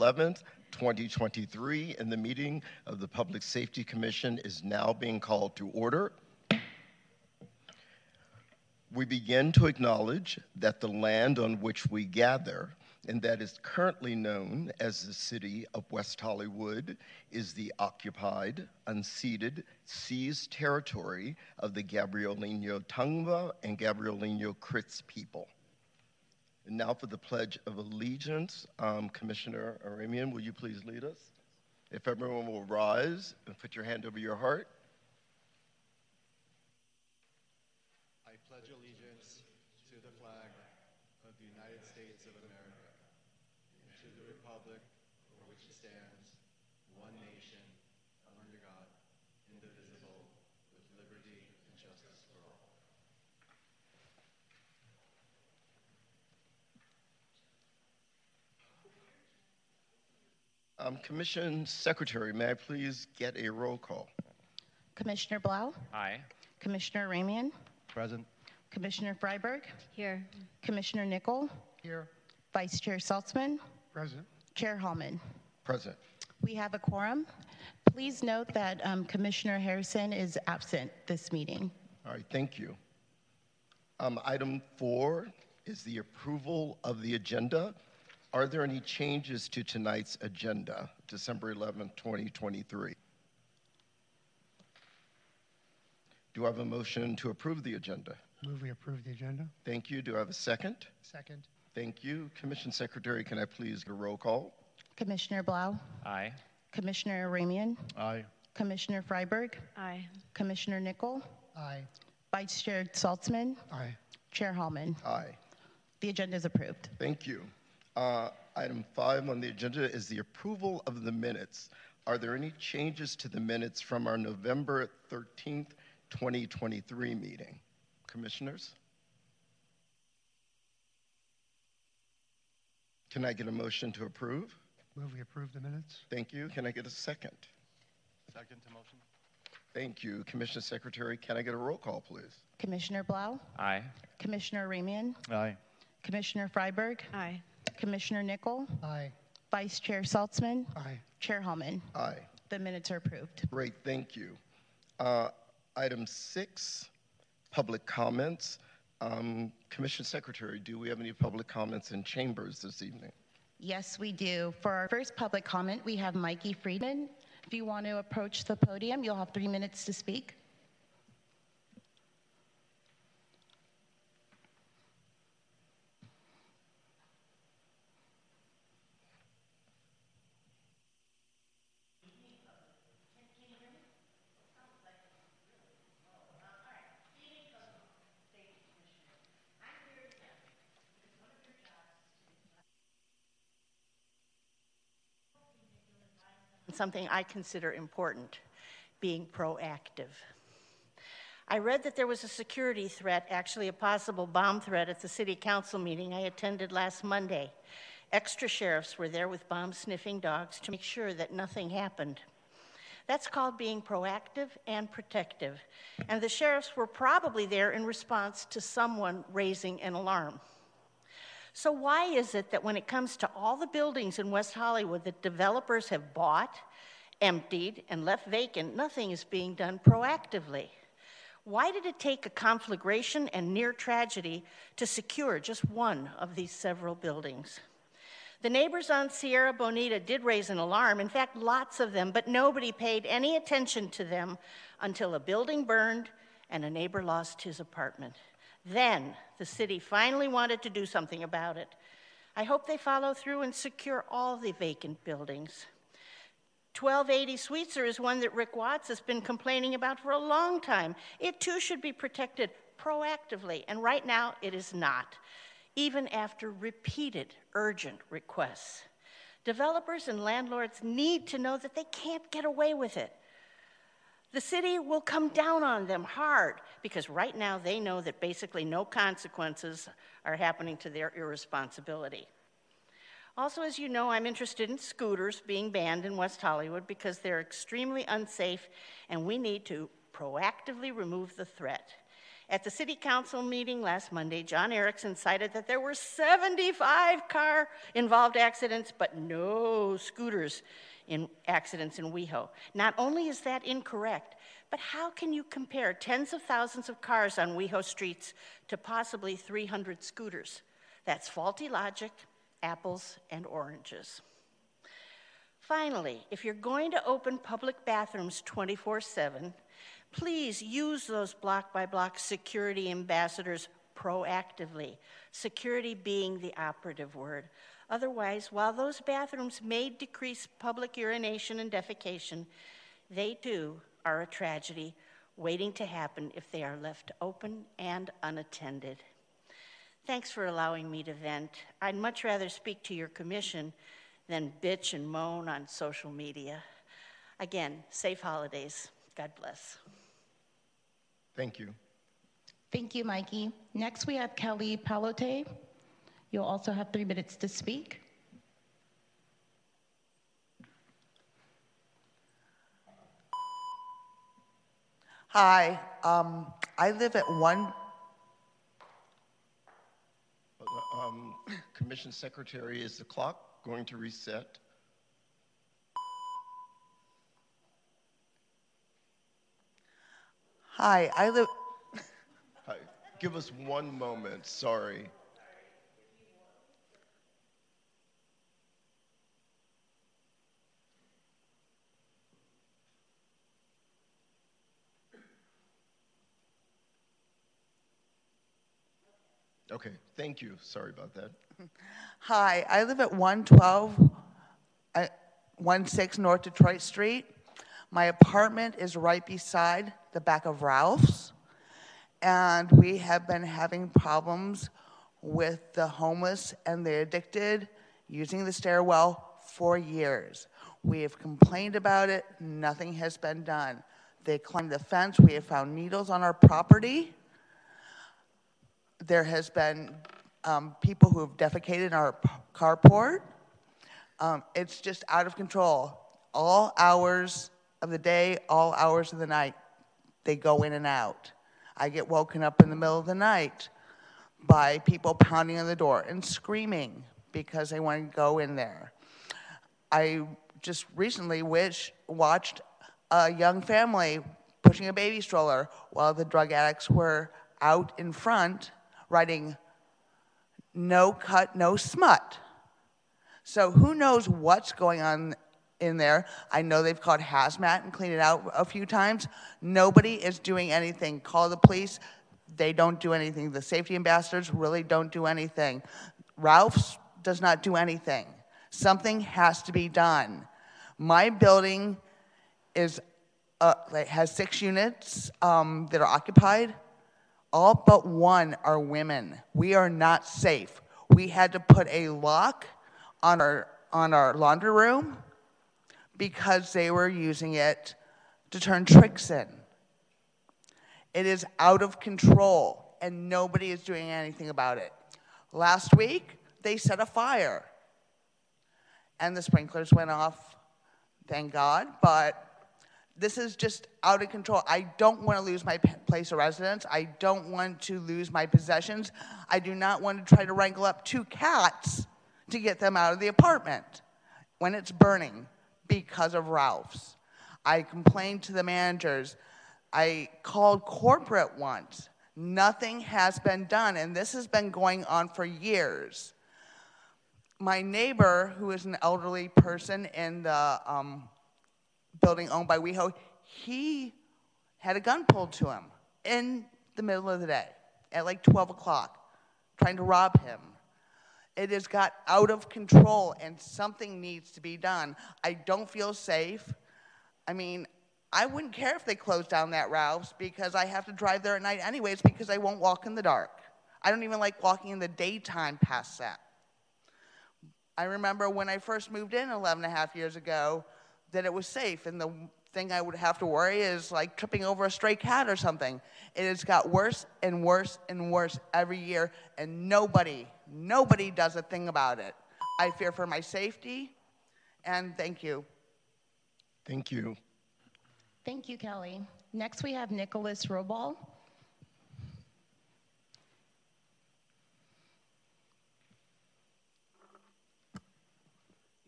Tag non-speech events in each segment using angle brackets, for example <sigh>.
11th, 2023, and the meeting of the Public Safety Commission is now being called to order. We begin to acknowledge that the land on which we gather and that is currently known as the city of West Hollywood, is the occupied, unceded, seized territory of the Gabrielino Tongva and Gabrielino Kizh people. And now for the Pledge of Allegiance. Um, Commissioner Aramian, will you please lead us? If everyone will rise and put your hand over your heart. Um, Commission Secretary, may I please get a roll call? Commissioner Blau, Aye. Commissioner Ramian, Present. Commissioner Freiberg, Here. Commissioner Nickel, Here. Vice Chair Saltzman, Present. Chair Hallman. Present. We have a quorum. Please note that um, Commissioner Harrison is absent this meeting. All right, thank you. Um, item four is the approval of the agenda. Are there any changes to tonight's agenda, December 11th, 2023? Do I have a motion to approve the agenda? Move we approve the agenda. Thank you. Do I have a second? Second. Thank you. Commission Secretary, can I please get a roll call? Commissioner Blau, Aye. Commissioner Ramian, Aye. Commissioner Freiberg, Aye. Commissioner Nickel, Aye. Vice Chair Saltzman, Aye. Chair Hallman. Aye. The agenda is approved. Thank you. Uh, item five on the agenda is the approval of the minutes. Are there any changes to the minutes from our November 13th, 2023 meeting? Commissioners? Can I get a motion to approve? Will we approve the minutes. Thank you. Can I get a second? Second to motion. Thank you. Commissioner Secretary, can I get a roll call, please? Commissioner Blau, Aye. Commissioner Ramian, Aye. Commissioner Freiberg, Aye. Commissioner Nickel, Aye. Vice Chair Saltzman, Aye. Chair Hallman. Aye. The minutes are approved. Great, thank you. Uh, Item six, public comments. Um, Commission Secretary, do we have any public comments in chambers this evening? Yes, we do. For our first public comment, we have Mikey Friedman. If you want to approach the podium, you'll have three minutes to speak. Something I consider important being proactive. I read that there was a security threat, actually, a possible bomb threat, at the city council meeting I attended last Monday. Extra sheriffs were there with bomb sniffing dogs to make sure that nothing happened. That's called being proactive and protective. And the sheriffs were probably there in response to someone raising an alarm. So, why is it that when it comes to all the buildings in West Hollywood that developers have bought, emptied, and left vacant, nothing is being done proactively? Why did it take a conflagration and near tragedy to secure just one of these several buildings? The neighbors on Sierra Bonita did raise an alarm, in fact, lots of them, but nobody paid any attention to them until a building burned and a neighbor lost his apartment. Then the city finally wanted to do something about it. I hope they follow through and secure all the vacant buildings. 1280 Sweetzer is one that Rick Watts has been complaining about for a long time. It too should be protected proactively, and right now it is not, even after repeated urgent requests. Developers and landlords need to know that they can't get away with it. The city will come down on them hard because right now they know that basically no consequences are happening to their irresponsibility. Also, as you know, I'm interested in scooters being banned in West Hollywood because they're extremely unsafe and we need to proactively remove the threat. At the city council meeting last Monday, John Erickson cited that there were 75 car involved accidents, but no scooters in accidents in WeHo. Not only is that incorrect, but how can you compare tens of thousands of cars on WeHo streets to possibly 300 scooters? That's faulty logic, apples and oranges. Finally, if you're going to open public bathrooms 24 7, please use those block by block security ambassadors proactively, security being the operative word. Otherwise, while those bathrooms may decrease public urination and defecation, they too are a tragedy waiting to happen if they are left open and unattended. Thanks for allowing me to vent. I'd much rather speak to your commission than bitch and moan on social media. Again, safe holidays. God bless. Thank you. Thank you, Mikey. Next, we have Kelly Palote. You'll also have three minutes to speak. Hi, um, I live at one, Um, <clears throat> Commission Secretary, is the clock going to reset? hi, I live, Hi. Give us one moment, sorry. Okay, thank you. Sorry about that. hi, I live at 112, uh, 16 North Detroit Street. My apartment is right beside the back of Ralph's, and we have been having problems with the homeless and the addicted using the stairwell for years. We have complained about it, nothing has been done. They climbed the fence, we have found needles on our property. There has been um, people who have defecated in our carport. Um, it's just out of control. All hours of the day, all hours of the night, they go in and out. I get woken up in the middle of the night by people pounding on the door and screaming because they want to go in there. I just recently wish, watched a young family pushing a baby stroller while the drug addicts were out in front writing no cut, no smut. So who knows what's going on in there? I know they've called hazmat and cleaned it out a few times. Nobody is doing anything. Call the police. They don't do anything. The safety ambassadors really don't do anything. Ralph's does not do anything. Something has to be done. My building is uh, has six units um, that are occupied. All but one are women. We are not safe. We had to put a lock on our on our laundry room because they were using it to turn tricks in. It is out of control and nobody is doing anything about it. Last week, they set a fire and the sprinklers went off, thank God, but this is just out of control. I don't want to lose my place of residence. I don't want to lose my possessions. I do not want to try to wrangle up two cats to get them out of the apartment when it's burning because of Ralph's. I complained to the managers. I called corporate once. Nothing has been done, and this has been going on for years. My neighbor, who is an elderly person in the um, building owned by WeHo, he had a gun pulled to him in the middle of the day at like 12 o'clock, trying to rob him. It has got out of control and something needs to be done. I don't feel safe. I mean, I wouldn't care if they closed down that Ralph's because I have to drive there at night anyways because I won't walk in the dark. I don't even like walking in the daytime past that. I remember when I first moved in 11 and a half years ago that it was safe. And the thing I would have to worry is like tripping over a stray cat or something. It has got worse and worse and worse every year, and nobody, nobody does a thing about it. I fear for my safety, and thank you. Thank you. Thank you, Kelly. Next, we have Nicholas Robal.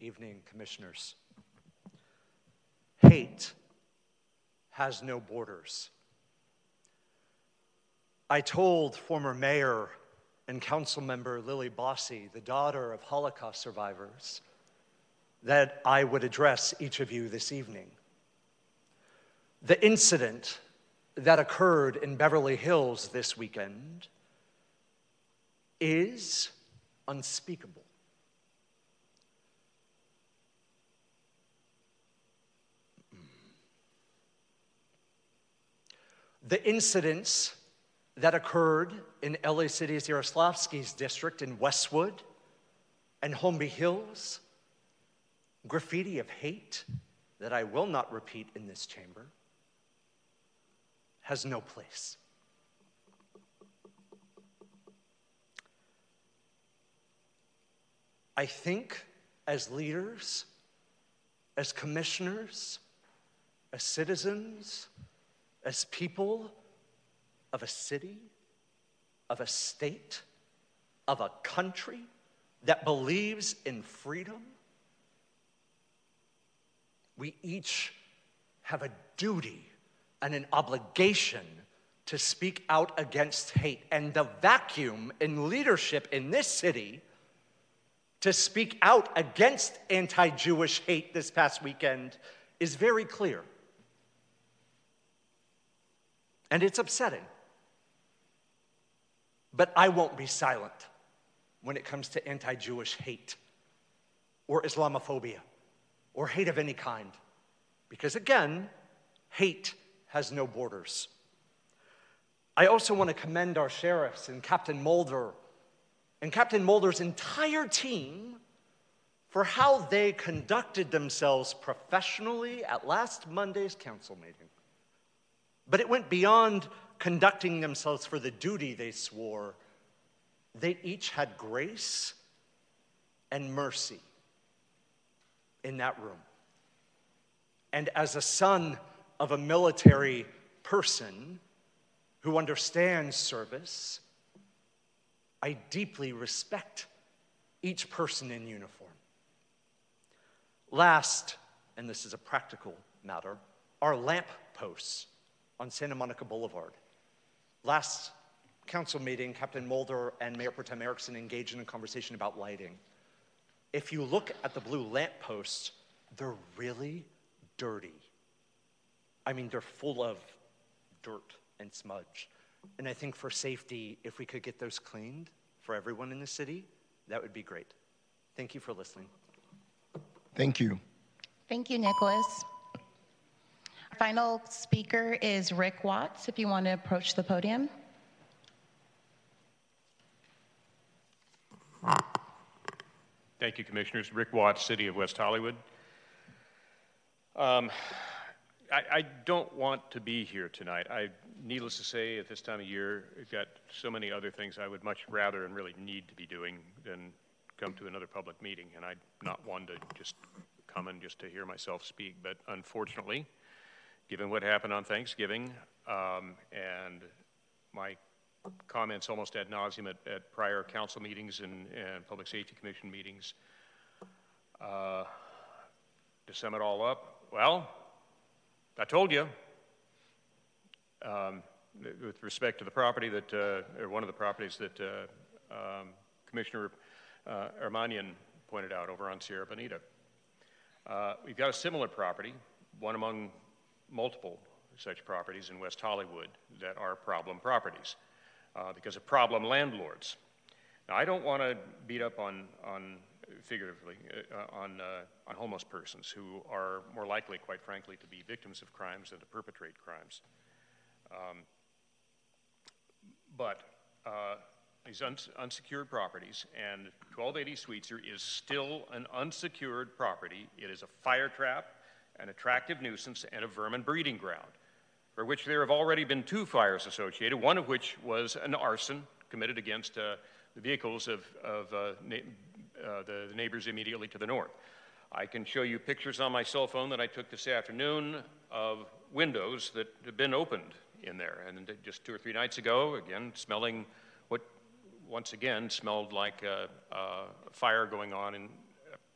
Evening, commissioners. Hate has no borders. I told former Mayor and Council Member Lili Bosse, the daughter of Holocaust survivors, that I would address each of you this evening. The incident that occurred in Beverly Hills this weekend is unspeakable. The incidents that occurred in LA City's Yaroslavsky's district in Westwood and Holmby Hills, graffiti of hate that I will not repeat in this chamber, has no place. I think as leaders, as commissioners, as citizens, as people of a city, of a state, of a country that believes in freedom, we each have a duty and an obligation to speak out against hate. And the vacuum in leadership in this city to speak out against anti Jewish hate this past weekend is very clear. And it's upsetting. But I won't be silent when it comes to anti Jewish hate or Islamophobia or hate of any kind. Because again, hate has no borders. I also want to commend our sheriffs and Captain Mulder and Captain Mulder's entire team for how they conducted themselves professionally at last Monday's council meeting. But it went beyond conducting themselves for the duty they swore. They each had grace and mercy in that room. And as a son of a military person who understands service, I deeply respect each person in uniform. Last, and this is a practical matter, are lamp posts on Santa Monica Boulevard. Last council meeting, Captain Mulder and Mayor Pro Tem Erickson engaged in a conversation about lighting. If you look at the blue lamp posts, they're really dirty. I mean, they're full of dirt and smudge. And I think for safety, if we could get those cleaned for everyone in the city, that would be great. Thank you for listening. Thank you. Thank you, Nicholas. Final speaker is Rick Watts, if you want to approach the podium. Thank you, Commissioners. Rick Watts, City of West Hollywood. Um, I, I, don't want to be here tonight. I, needless to say, at this time of year, I've got so many other things I would much rather and really need to be doing than come to another public meeting. And I'm not one to just come and just to hear myself speak. But unfortunately, given what happened on Thanksgiving um, and my comments almost ad nauseum at, at prior council meetings and, and, Public Safety Commission meetings, uh, to sum it all up, well, I told you, um, with respect to the property that, uh, or one of the properties that uh, um, Commissioner uh, Armanian pointed out over on Sierra Bonita. Uh, we've got a similar property, one among multiple such properties in West Hollywood that are problem properties uh, because of problem landlords. Now, I don't want to beat up on, on figuratively, uh, on, uh, on homeless persons who are more likely, quite frankly, to be victims of crimes than to perpetrate crimes. Um, but uh, these un- unsecured properties, and 1280 Sweetzer is still an unsecured property. It is a fire trap, an attractive nuisance, and a vermin breeding ground, for which there have already been two fires associated, one of which was an arson committed against uh, the vehicles of, of uh, na- uh, the, the neighbors immediately to the north. I can show you pictures on my cell phone that I took this afternoon of windows that have been opened in there. And just two or three nights ago, again, smelling what once again smelled like a, a fire going on in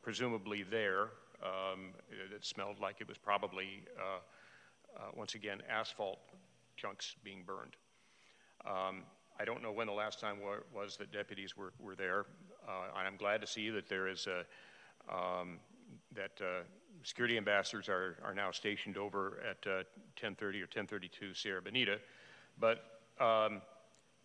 presumably there. Um, it, it smelled like it was probably, uh, uh, once again, asphalt chunks being burned. Um, I don't know when the last time wa- was that deputies were, were there. Uh, and I'm glad to see that there is a, um, that uh, security ambassadors are, are now stationed over at uh, 1030 or 1032 Sierra Bonita. But um,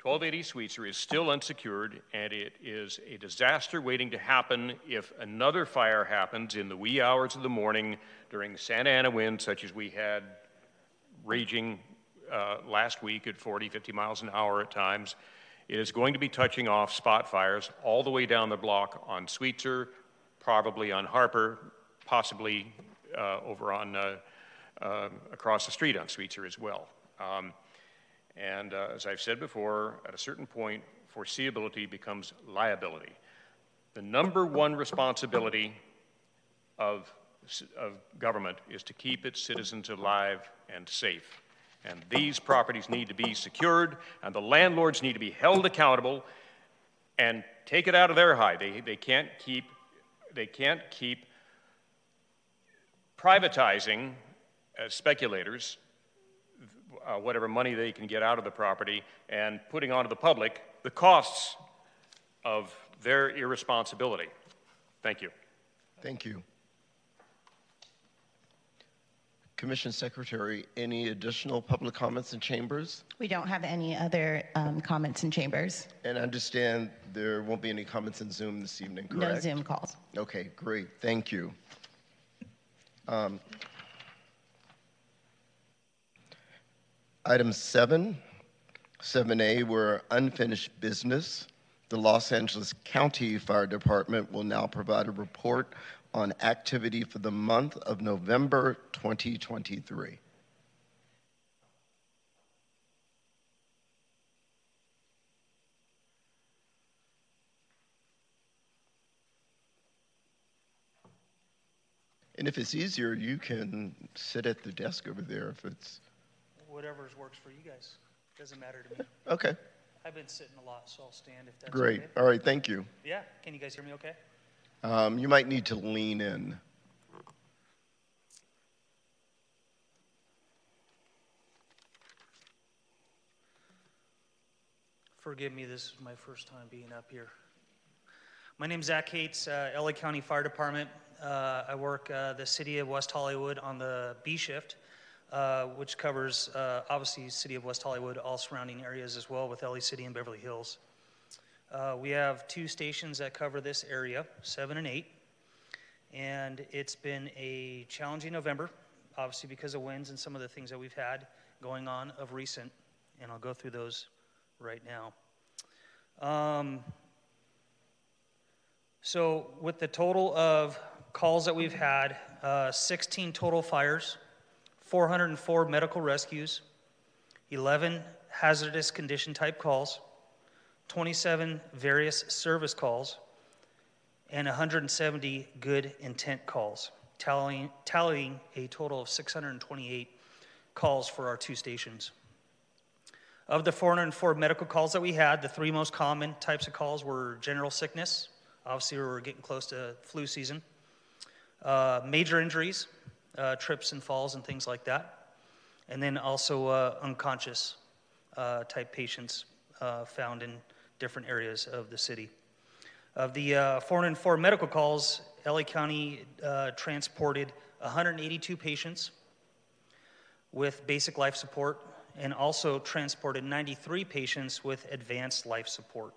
1280 Sweetzer is still unsecured, and it is a disaster waiting to happen if another fire happens in the wee hours of the morning during Santa Ana wind, such as we had raging uh, last week at 40, 50 miles an hour at times. It is going to be touching off spot fires all the way down the block on Sweetzer, probably on Harper, possibly uh, over on uh, uh, across the street on Sweetzer as well. Um, and uh, as I've said before, at a certain point, foreseeability becomes liability. The number one responsibility of, of government is to keep its citizens alive and safe. And these properties need to be secured, and the landlords need to be held accountable and take it out of their hide. They, they can't keep, they can't keep privatizing as speculators uh, whatever money they can get out of the property and putting onto the public the costs of their irresponsibility. Thank you. Thank you. Commission Secretary, any additional public comments in chambers? We don't have any other um, comments in chambers. And I understand there won't be any comments in Zoom this evening, correct? No Zoom calls. Okay, great, thank you. Um, Item seven, 7A, were unfinished business. The Los Angeles County Fire Department will now provide a report on activity for the month of November 2023. And if it's easier, you can sit at the desk over there if it's, Whatever works for you guys. Doesn't matter to me. okay, I've been sitting a lot, so I'll stand if that's great. okay. All right, thank you. Yeah, can you guys hear me okay? Um, You might need to lean in. Forgive me, this is my first time being up here. My name's Zach Cates, uh, LA County Fire Department. Uh, I work uh, the city of West Hollywood on the B shift, uh, which covers uh, obviously city of West Hollywood, all surrounding areas as well with LA City and Beverly Hills. Uh, we have two stations that cover this area, seven and eight, and it's been a challenging November, obviously because of winds and some of the things that we've had going on of recent, and I'll go through those right now. Um, so, with the total of calls that we've had, uh, 16 total fires, 404 medical rescues, 11 hazardous condition type calls, 27 various service calls, and 170 good intent calls, tallying, tallying a total of 628 calls for our two stations. Of the 404 medical calls that we had, the three most common types of calls were general sickness. Obviously, we we're getting close to flu season. Uh, major injuries, uh, trips and falls and things like that. And then also uh, unconscious uh, type patients uh, found in different areas of the city. Of the uh, 404 medical calls, LA County transported 182 patients with basic life support and also transported 93 patients with advanced life support.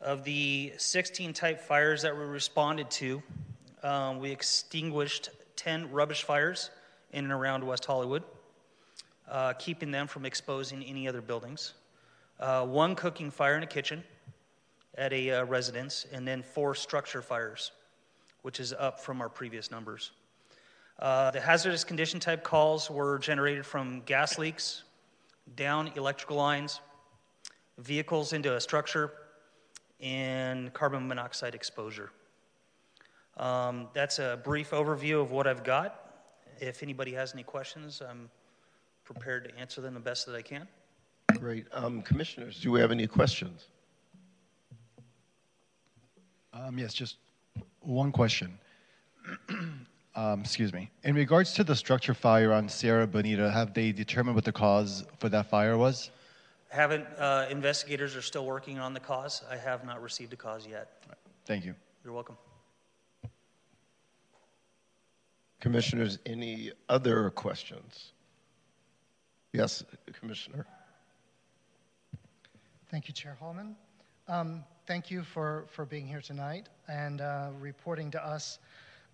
Of the 16 type fires that we responded to, um, we extinguished 10 rubbish fires in and around West Hollywood, uh, keeping them from exposing any other buildings. Uh, one cooking fire in a kitchen at a uh, residence, and then four structure fires, which is up from our previous numbers. Uh, the hazardous condition type calls were generated from gas leaks, down electrical lines, vehicles into a structure, and carbon monoxide exposure. Um, that's a brief overview of what I've got. If anybody has any questions, I'm prepared to answer them the best that I can. Great. Um, Commissioners, do we have any questions? Um, yes, just one question. <clears throat> um, excuse me. In regards to the structure fire on Sierra Bonita, have they determined what the cause for that fire was? Haven't, uh, investigators are still working on the cause. I have not received a cause yet. Thank you. You're welcome. Commissioners, any other questions? Yes, Commissioner. Thank you, Chair Hallman. Um, thank you for, for being here tonight and uh, reporting to us.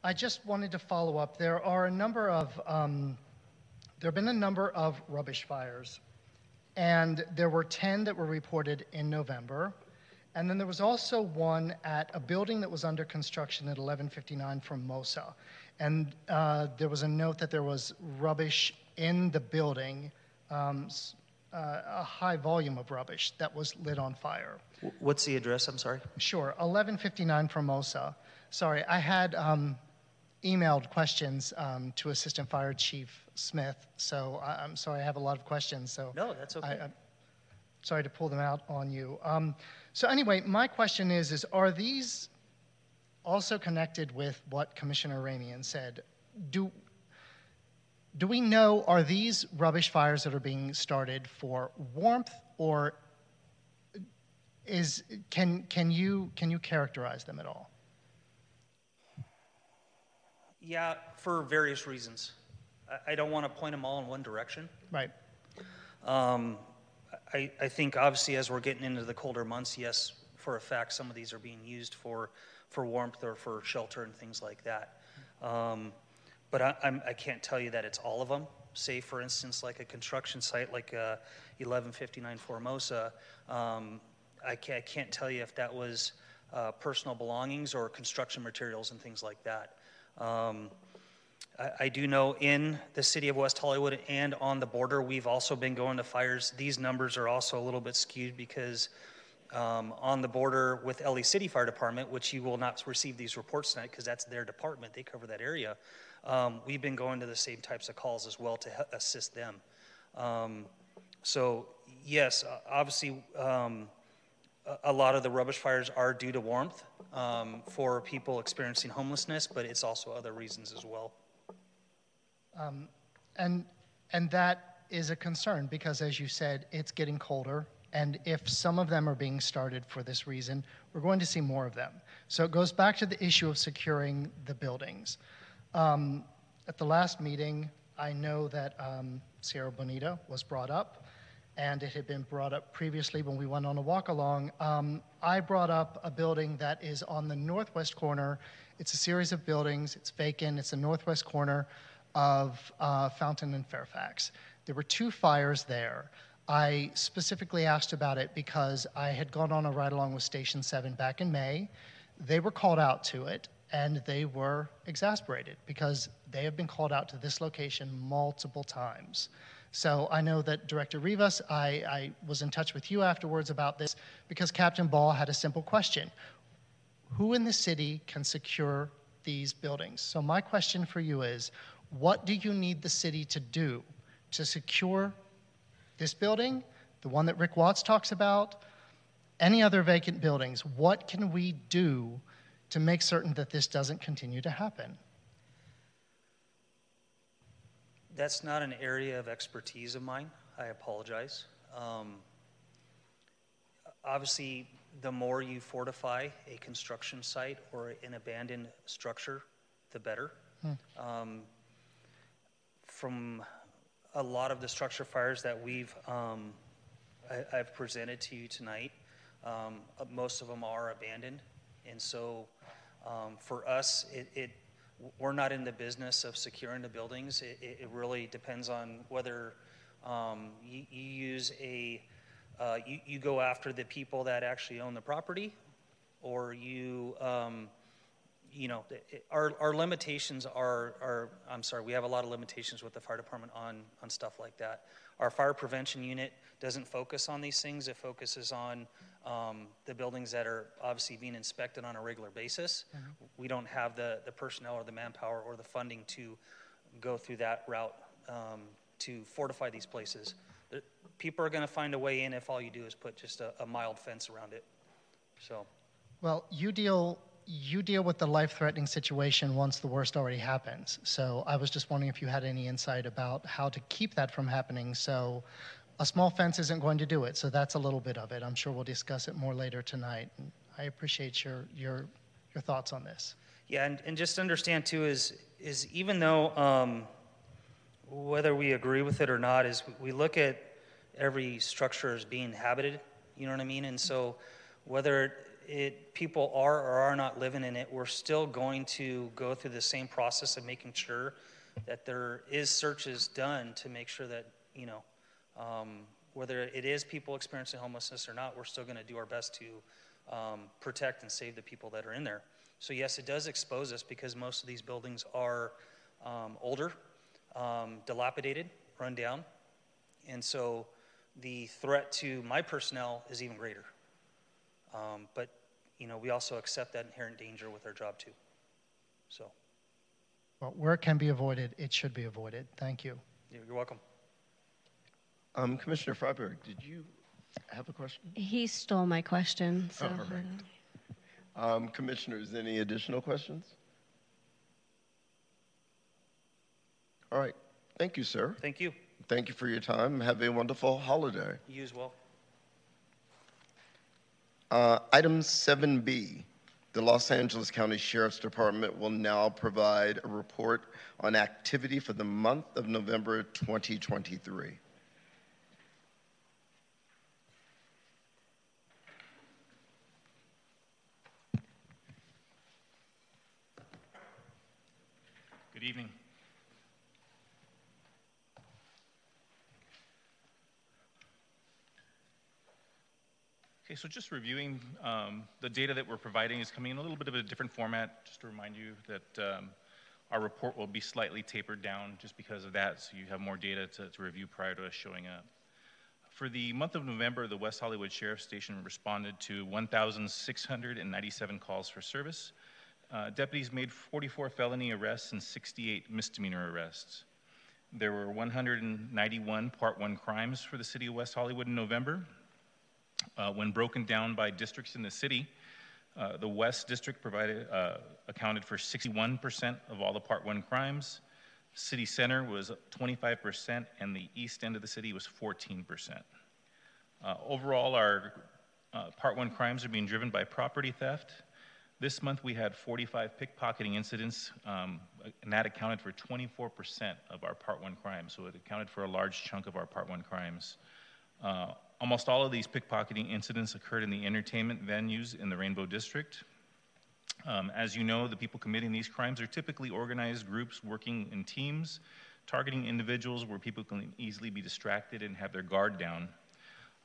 I just wanted to follow up. There are a number of, um, there have been a number of rubbish fires, and there were 10 that were reported in November. And then there was also one at a building that was under construction at 1159 from Formosa. And uh, there was a note that there was rubbish in the building, um, uh, a high volume of rubbish that was lit on fire. What's the address? I'm sorry. Sure, 1159 Formosa. Sorry, I had um, emailed questions um, to Assistant Fire Chief Smith, so I- I'm sorry, I have a lot of questions, so. No, that's okay. I- sorry to pull them out on you. Um, So anyway, my question is, is are these also connected with what Commissioner Ramian said? Do, do we know, are these rubbish fires that are being started for warmth or is, can, can you, can you characterize them at all? Yeah, for various reasons. I, I don't want to point them all in one direction. Right. Um, I, I think obviously as we're getting into the colder months, yes, for a fact, some of these are being used for, for warmth or for shelter and things like that. Um, but I, I'm, I can't tell you that it's all of them. Say, for instance, like a construction site like uh, 1159 Formosa, um, I, can't, I can't tell you if that was uh, personal belongings or construction materials and things like that. Um, I do know in the city of West Hollywood and on the border, we've also been going to fires. These numbers are also a little bit skewed because um, on the border with LA City Fire Department, which you will not receive these reports tonight because that's their department, they cover that area. Um, we've been going to the same types of calls as well to assist them. Um, so, yes, obviously, um, a- a lot of the rubbish fires are due to warmth um, for people experiencing homelessness, but it's also other reasons as well. Um, and, and that is a concern because, as you said, it's getting colder. And if some of them are being started for this reason, we're going to see more of them. So it goes back to the issue of securing the buildings. Um, at the last meeting, I know that um, Sierra Bonita was brought up, and it had been brought up previously when we went on a walk along. Um, I brought up a building that is on the northwest corner. It's a series of buildings, it's vacant, it's the northwest corner of uh, Fountain and Fairfax. There were two fires there. I specifically asked about it because I had gone on a ride along with Station 7 back in May. They were called out to it and they were exasperated because they have been called out to this location multiple times. So I know that Director Rivas, I, I was in touch with you afterwards about this because Captain Ball had a simple question Who in the city can secure these buildings? So my question for you is what do you need the city to do to secure this building, the one that Rick Watts talks about, any other vacant buildings? What can we do to make certain that this doesn't continue to happen? That's not an area of expertise of mine. I apologize. Um, obviously, the more you fortify a construction site or an abandoned structure, the better. Um, from a lot of the structure fires that we've um, I, I've presented to you tonight, um, uh, most of them are abandoned, and so um, for us, it, it we're not in the business of securing the buildings. It, it, it really depends on whether um, you, you use a uh, you, you go after the people that actually own the property, or you um, you know, it- our, our limitations are, are, I'm sorry, we have a lot of limitations with the fire department on, on stuff like that. Our fire prevention unit doesn't focus on these things. It focuses on um, the buildings that are obviously being inspected on a regular basis. We don't have the, the personnel or the manpower or the funding to go through that route um, to fortify these places. People are going to find a way in if all you do is put just a, a mild fence around it. So, Well, you deal you deal with the life-threatening situation once the worst already happens. So I was just wondering if you had any insight about how to keep that from happening. So a small fence isn't going to do it. So that's a little bit of it. I'm sure we'll discuss it more later tonight. And I appreciate your your your thoughts on this. Yeah, and, and just understand too is is even though um, whether we agree with it or not, is we look at every structure as being inhabited. You know what I mean? And so whether it people are or are not living in it, we're still going to go through the same process of making sure that there is searches done to make sure that you know um, whether it is people experiencing homelessness or not, we're still going to do our best to um, protect and save the people that are in there. So yes, it does expose us because most of these buildings are um, older, um, dilapidated, run down, and so the threat to my personnel is even greater. Um, but you know, we also accept that inherent danger with our job too. So. Well, where it can be avoided, it should be avoided. Thank you. You're welcome. Um, Commissioner Freiberg, did you have a question? He stole my question. So Oh, all right. Um, commissioners, any additional questions? All right. Thank you, sir. Thank you. Thank you for your time. Have a wonderful holiday. You as well. Uh, item 7B, the Los Angeles County Sheriff's Department will now provide a report on activity for the month of November 2023. Good evening. Okay, so just reviewing, um, the data that we're providing is coming in a little bit of a different format. Just to remind you that um, our report will be slightly tapered down just because of that, so you have more data to, to review prior to us showing up. For the month of November, the West Hollywood Sheriff's Station responded to 1,697 calls for service. Uh, deputies made 44 felony arrests and 68 misdemeanor arrests. There were 191 Part 1 crimes for the city of West Hollywood in November. Uh, when broken down by districts in the city, uh, the West District provided, uh, accounted for 61% of all the Part 1 crimes. City Center was 25%, and the east end of the city was 14%. Uh, overall, our uh, Part 1 crimes are being driven by property theft. This month we had 45 pickpocketing incidents, um, and that accounted for 24% of our Part 1 crimes, so it accounted for a large chunk of our Part 1 crimes. Almost all of these pickpocketing incidents occurred in the entertainment venues in the Rainbow District. Um, as you know, the people committing these crimes are typically organized groups working in teams, targeting individuals where people can easily be distracted and have their guard down.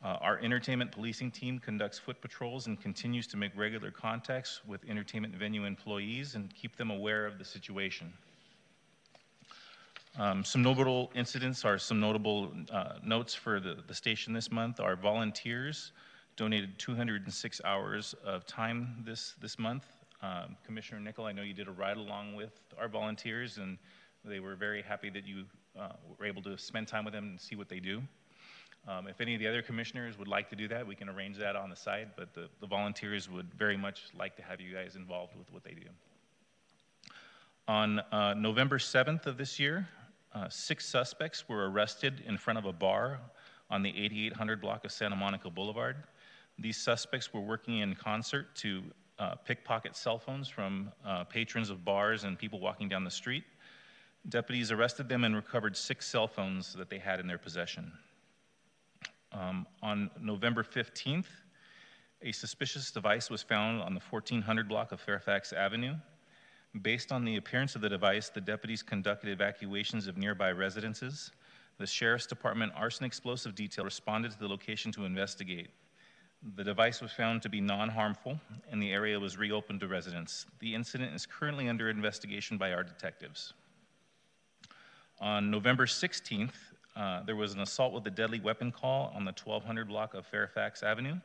Uh, our entertainment policing team conducts foot patrols and continues to make regular contacts with entertainment venue employees and keep them aware of the situation. Um, some notable incidents are some notable uh, notes for the, the station this month. Our volunteers donated 206 hours of time this, this month. Um, Commissioner Nickel, I know you did a ride along with our volunteers, and they were very happy that you uh, were able to spend time with them and see what they do. Um, if any of the other commissioners would like to do that, we can arrange that on the side, but the, the volunteers would very much like to have you guys involved with what they do. On uh, November 7th of this year, uh, six suspects were arrested in front of a bar on the 8800 block of Santa Monica Boulevard. These suspects were working in concert to uh, pickpocket cell phones from uh, patrons of bars and people walking down the street. Deputies arrested them and recovered six cell phones that they had in their possession. Um, on November 15th, a suspicious device was found on the 1400 block of Fairfax Avenue. Based on the appearance of the device, the deputies conducted evacuations of nearby residences. The Sheriff's Department Arson Explosive Detail responded to the location to investigate. The device was found to be non harmful, and the area was reopened to residents. The incident is currently under investigation by our detectives. On November 16th, uh, there was an assault with a deadly weapon call on the 1200 block of Fairfax Avenue.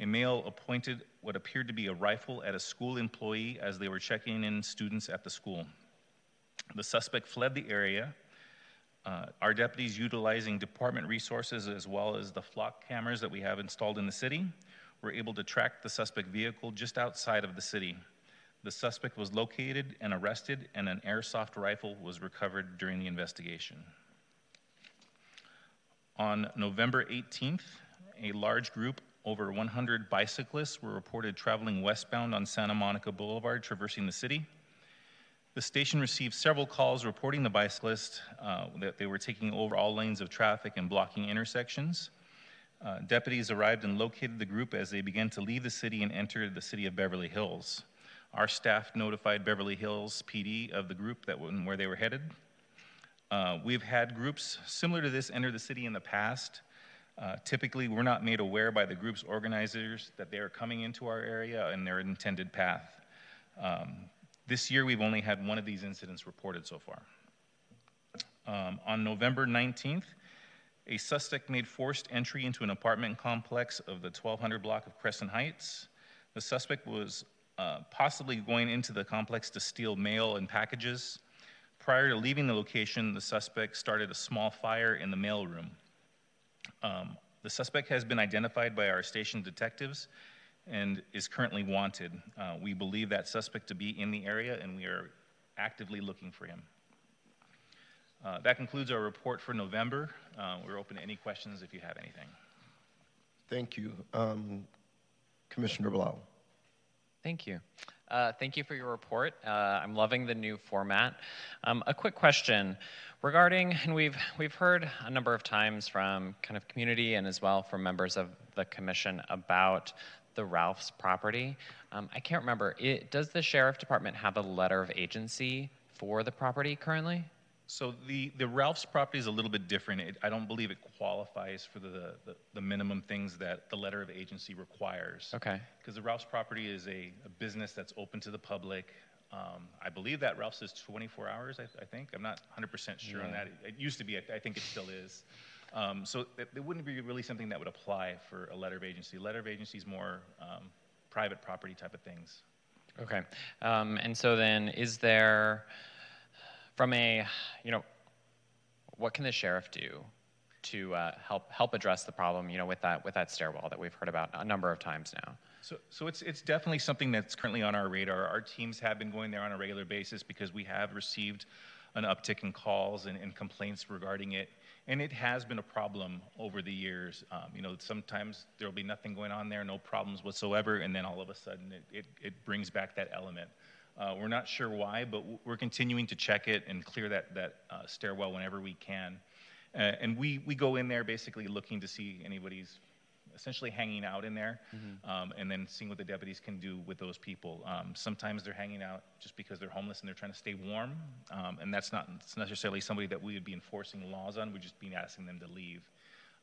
A male appointed what appeared to be a rifle at a school employee as they were checking in students at the school. The suspect fled the area. Uh, our deputies, utilizing department resources as well as the flock cameras that we have installed in the city, were able to track the suspect vehicle just outside of the city. The suspect was located and arrested, and an airsoft rifle was recovered during the investigation. On November 18th, a large group, over 100 bicyclists, were reported traveling westbound on Santa Monica Boulevard, traversing the city. The station received several calls reporting the bicyclists uh, that they were taking over all lanes of traffic and blocking intersections. Uh, deputies arrived and located the group as they began to leave the city and enter the city of Beverly Hills. Our staff notified Beverly Hills PD of the group that where they were headed. Uh, we've had groups similar to this enter the city in the past. Uh, typically, we're not made aware by the group's organizers that they are coming into our area and their intended path. Um, this year, we've only had one of these incidents reported so far. Um, on November 19th, a suspect made forced entry into an apartment complex of the 1200 block of Crescent Heights. The suspect was uh, possibly going into the complex to steal mail and packages. Prior to leaving the location, the suspect started a small fire in the mailroom. Um, the suspect has been identified by our station detectives and is currently wanted. Uh, we believe that suspect to be in the area and we are actively looking for him. Uh, that concludes our report for November. Uh, we're open to any questions if you have anything. Thank you. Um, Commissioner Blau. Thank you. Uh, thank you for your report. Uh, I'm loving the new format. Um, a quick question regarding, and we've we've heard a number of times from kind of community and as well from members of the commission about the Ralph's property. Um, I can't remember. It, does the sheriff department have a letter of agency for the property currently? So the, the Ralph's property is a little bit different. It, I don't believe it qualifies for the, the, the, minimum things that the letter of agency requires. Okay. Because the Ralph's property is a, a, business that's open to the public. Um, I believe that Ralph's is 24 hours, I, I think. I'm not 100% sure yeah. on that. It, it, used to be, I, I think it still is. Um, so it, it, wouldn't be really something that would apply for a letter of agency. Letter of agency is more um, private property type of things. Okay. Um, and so then is there from a, you know, what can the sheriff do to uh, help help address the problem, you know, with that with that stairwell that we've heard about a number of times now? So, so it's it's definitely something that's currently on our radar. Our teams have been going there on a regular basis because we have received an uptick in calls and, and complaints regarding it, and it has been a problem over the years. Um, you know, sometimes there will be nothing going on there, no problems whatsoever, and then all of a sudden it, it, it brings back that element. Uh, we're not sure why, but we're continuing to check it and clear that, that uh, stairwell whenever we can. Uh, and we, we go in there basically looking to see anybody's essentially hanging out in there mm-hmm. um, and then seeing what the deputies can do with those people. Um, sometimes they're hanging out just because they're homeless and they're trying to stay warm. Um, and that's not necessarily somebody that we would be enforcing laws on. We'd just be asking them to leave.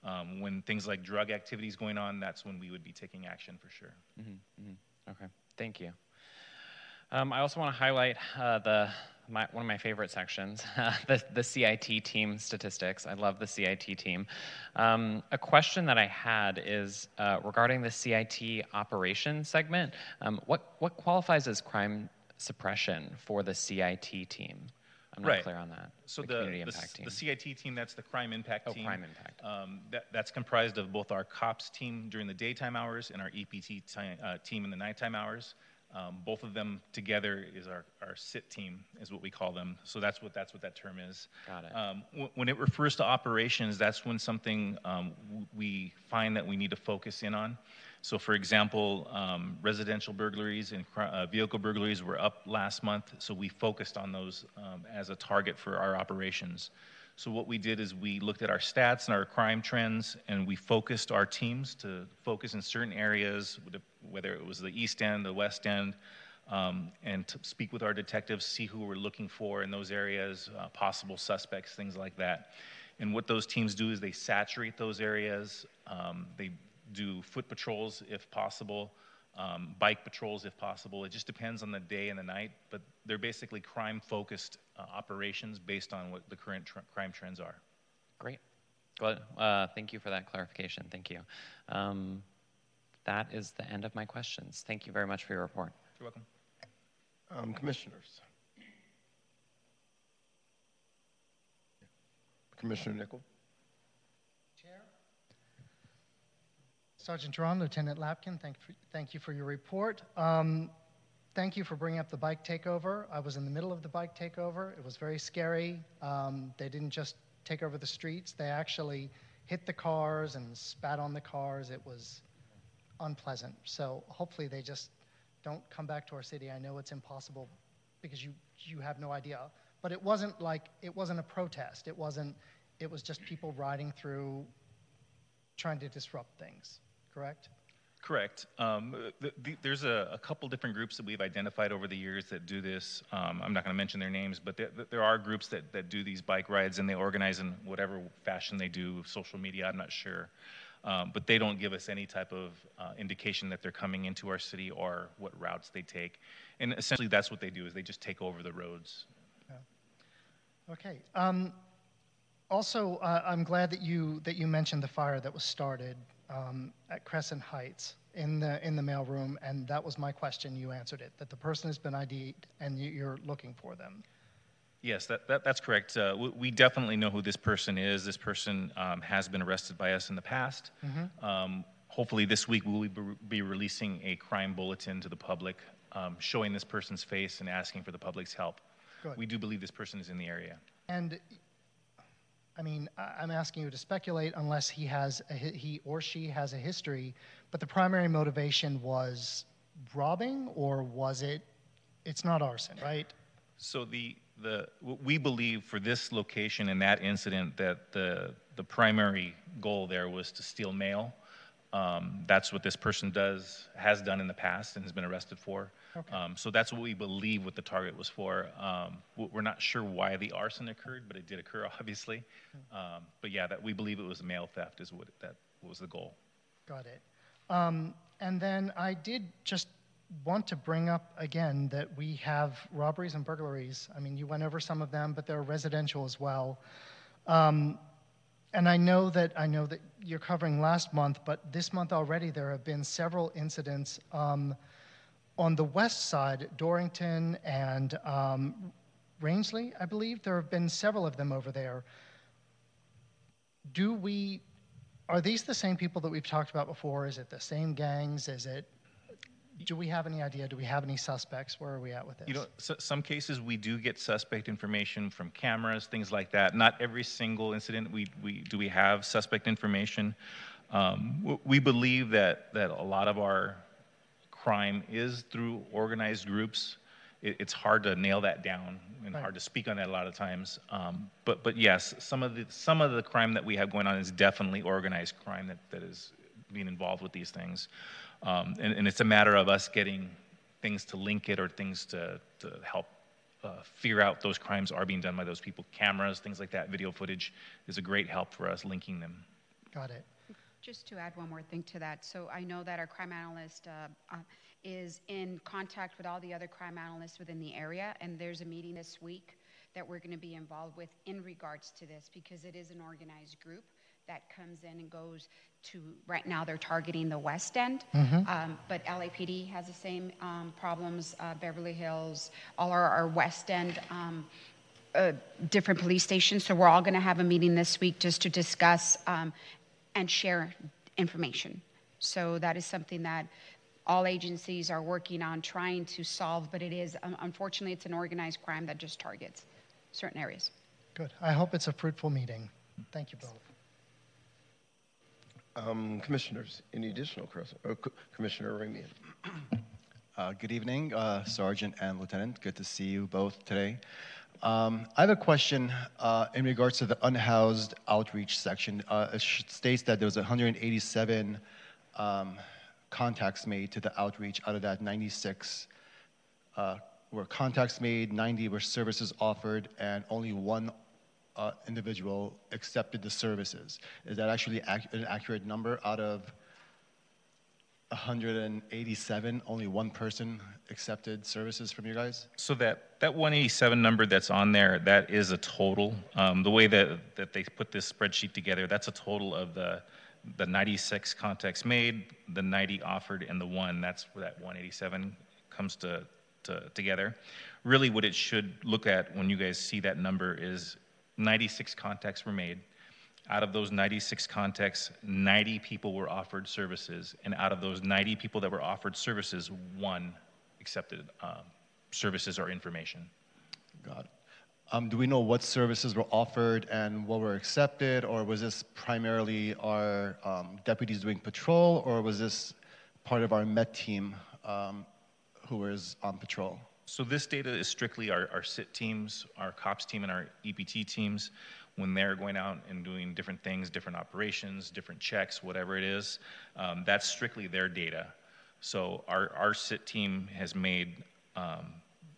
Um, when things like drug activities going on, that's when we would be taking action for sure. Mm-hmm. Mm-hmm. Okay, thank you. Um, I also want to highlight uh, the my, one of my favorite sections, uh, <laughs> the, the CIT team statistics. I love the CIT team. Um, a question that I had is uh, regarding the CIT operation segment. Um, what, what qualifies as crime suppression for the CIT team? I'm not right. clear on that. So the, the, community the, impact team. the CIT team, that's the crime impact oh, team. crime impact. Um, that, that's comprised of both our COPS team during the daytime hours and our EPT t- uh, team in the nighttime hours. Um, both of them together is our, our SIT team, is what we call them. So that's what that's what that term is. Got it. Um, w- when it refers to operations, that's when something um, w- we find that we need to focus in on. So, for example, um, residential burglaries and uh, vehicle burglaries were up last month, so we focused on those um, as a target for our operations. So what we did is we looked at our stats and our crime trends, and we focused our teams to focus in certain areas, whether it was the East End, the West End, um, and to speak with our detectives, see who we're looking for in those areas, uh, possible suspects, things like that. And what those teams do is they saturate those areas. Um, they do foot patrols if possible um, bike patrols if possible. It just depends on the day and the night, but they're basically crime focused uh, operations based on what the current tr- crime trends are. Great. Well, uh, thank you for that clarification. Thank you. That is the end of my questions. Thank you very much for your report. You're welcome. Um, commissioners. Commissioner Nickel. Chair. Sergeant Teran, Lieutenant Lapkin, thank, for, thank you for your report. Um, thank you for bringing up the bike takeover. I was in the middle of the bike takeover. It was very scary. Um, they didn't just take over the streets, they actually hit the cars and spat on the cars. It was unpleasant. So hopefully they just don't come back to our city. I know it's impossible because you, you have no idea. But it wasn't like, it wasn't a protest. It wasn't, it was just people riding through trying to disrupt things, correct? Correct. Um, the, the, there's a, a, couple different groups that we've identified over the years that do this. Um, I'm not going to mention their names, but there, there, are groups that, that do these bike rides and they organize in whatever fashion they do, social media, I'm not sure. Um, but they don't give us any type of uh, indication that they're coming into our city or what routes they take. And essentially, that's what they do is they just take over the roads. Yeah. Okay. Um, also, uh, I'm glad that you that you mentioned the fire that was started um, at Crescent Heights in the in the mailroom, and that was my question. You answered it. That the person has been ID'd, and you're looking for them. Yes, that, that that's correct. Uh, we, we, definitely know who this person is. This person um, has been arrested by us in the past. Mm-hmm. Um, hopefully, this week we will be releasing a crime bulletin to the public, um, showing this person's face and asking for the public's help. Good. We do believe this person is in the area. And I mean, I'm asking you to speculate unless he has a, he or she has a history, but the primary motivation was robbing or was it it's not arson, right? So the the we believe for this location and that incident that the the primary goal there was to steal mail. Um, that's what this person does has done in the past and has been arrested for. Okay. Um, so that's what we believe what the target was for. Um, we're not sure why the arson occurred, but it did occur, <laughs> obviously. Um, but yeah, that we believe it was mail theft is what that was the goal. Got it. Um, and then I did just want to bring up again that we have robberies and burglaries. I mean, you went over some of them, but they're residential as well. Um, and I know that I know that you're covering last month, but this month already there have been several incidents. Um, on the west side, Dorrington and um, Rangeley, I believe, there have been several of them over there. Do we, are these the same people that we've talked about before? Is it the same gangs? Is it, do we have any idea? Do we have any suspects? Where are we at with this? You know, so, some cases we do get suspect information from cameras, things like that. Not every single incident we, we do we have suspect information. Um, we believe that, that a lot of our crime is through organized groups. It, it's hard to nail that down and right. hard to speak on that a lot of times. Um, but but yes, some of the some of the crime that we have going on is definitely organized crime that, that is being involved with these things, um, and, and it's a matter of us getting things to link it or things to to help uh, figure out those crimes are being done by those people. Cameras, things like that, video footage is a great help for us linking them. Got it. Just to add one more thing to that, so I know that our crime analyst uh, uh, is in contact with all the other crime analysts within the area, and there's a meeting this week that we're going to be involved with in regards to this because it is an organized group that comes in and goes to right now they're targeting the west end mm-hmm. um, but lapd has the same um, problems uh, beverly hills all our, our west end um, uh, different police stations so we're all going to have a meeting this week just to discuss um, and share information. So that is something that all agencies are working on trying to solve, but it is, unfortunately, it's an organized crime that just targets certain areas. Good. I hope it's a fruitful meeting. Thank you both. Um, commissioners, any additional questions? Oh, Commissioner Ramian. Uh, good evening, uh, Sergeant and Lieutenant. Good to see you both today. Um, I have a question uh, in regards to the unhoused outreach section. Uh, it states that there was 187 um, contacts made to the outreach. Out of that, 96 uh, were contacts made, 90 were services offered, and only one uh, individual accepted the services. Is that actually ac- an accurate number out of 187, only one person accepted services from you guys? So that, that 187 number that's on there, that is a total. Um, the way that, that they put this spreadsheet together, that's a total of the, the 96 contacts made, the 90 offered, and the one. That's where that 187 comes to, to together. Really, what it should look at when you guys see that number is 96 contacts were made out of those 96 contacts, 90 people were offered services. And out of those 90 people that were offered services, one accepted um, services or information. Got it. Um, do we know what services were offered and what were accepted, or was this primarily our um, deputies doing patrol, or was this part of our Met team um, who was on patrol? So this data is strictly our, our SIT teams, our COPS team, and our EPT teams. When they're going out and doing different things, different operations, different checks, whatever it is, um, that's strictly their data. So our, our SIT team has made um,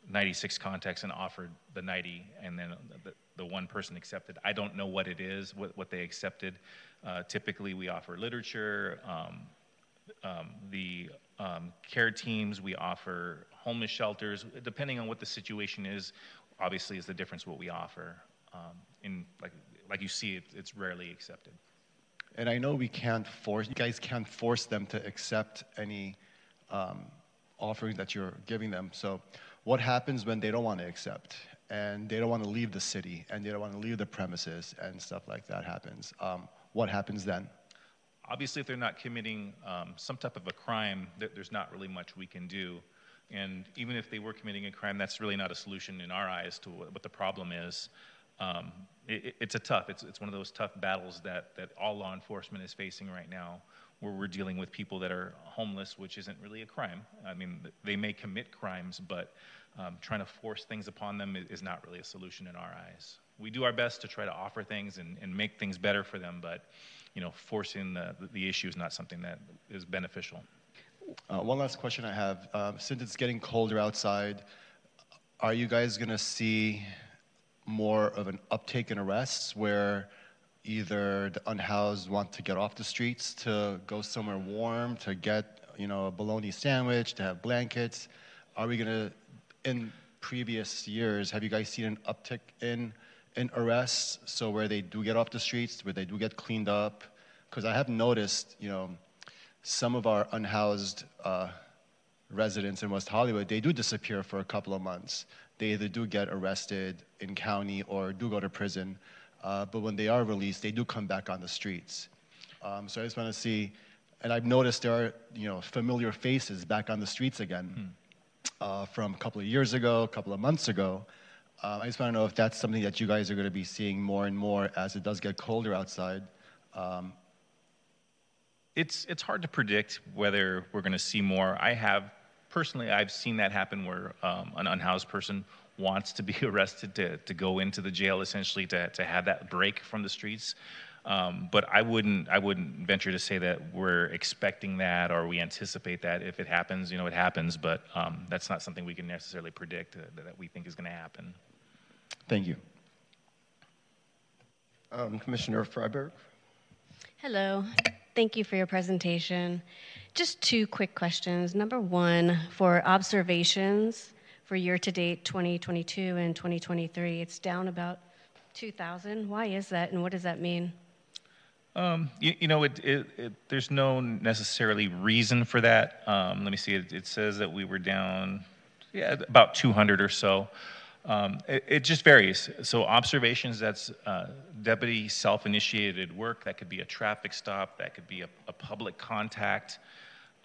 96 contacts and offered the 90, and then the, the one person accepted. I don't know what it is, what, what they accepted. Uh, typically, we offer literature, um, um, the um, care teams, we offer homeless shelters. Depending on what the situation is, obviously, is the difference what we offer. Um, in like like you see, it, it's rarely accepted. And I know we can't force you guys can't force them to accept any um, offerings that you're giving them. So, what happens when they don't want to accept and they don't want to leave the city and they don't want to leave the premises and stuff like that happens? Um, what happens then? Obviously, if they're not committing um, some type of a crime, there's not really much we can do. And even if they were committing a crime, that's really not a solution in our eyes to what, the problem is. Um, it, it's a tough, it's, it's one of those tough battles that, that all law enforcement is facing right now, where we're dealing with people that are homeless, which isn't really a crime. I mean, they may commit crimes, but um, trying to force things upon them is not really a solution in our eyes. We do our best to try to offer things and, and make things better for them, but you know, forcing the, the issue is not something that is beneficial. Uh, one last question I have. Um, since it's getting colder outside, are you guys going to see more of an uptake in arrests where either the unhoused want to get off the streets to go somewhere warm, to get, you know, a bologna sandwich, to have blankets? Are we going to, in previous years, have you guys seen an uptick in in arrests, so where they do get off the streets, where they do get cleaned up, because I have noticed, you know, some of our unhoused uh, residents in West Hollywood, they do disappear for a couple of months. They either do get arrested in county or do go to prison, uh, but when they are released, they do come back on the streets. Um, so I just want to see, and I've noticed there are, you know, familiar faces back on the streets again hmm. uh, from a couple of years ago, a couple of months ago. Um, I just want to know if that's something that you guys are going to be seeing more and more as it does get colder outside. Um, it's it's hard to predict whether we're going to see more. I have personally, I've seen that happen where um, an unhoused person wants to be <laughs> arrested to, to go into the jail essentially to, to have that break from the streets. Um, but I wouldn't I wouldn't venture to say that we're expecting that or we anticipate that. If it happens, you know, it happens. But um, that's not something we can necessarily predict that we think is going to happen. Thank you. Um, Commissioner Freiberg. Hello. Thank you for your presentation. Just two quick questions. Number one, for observations for year to date 2022 and 2023, it's down about 2,000. Why is that, and what does that mean? Um, you, you, know, it, it, it, there's no necessarily reason for that. Um, let me see. It, says that we were down, yeah, about 200 or so. Um, it, it, just varies. So observations, that's uh, deputy self-initiated work. That could be a traffic stop. That could be a, a public contact.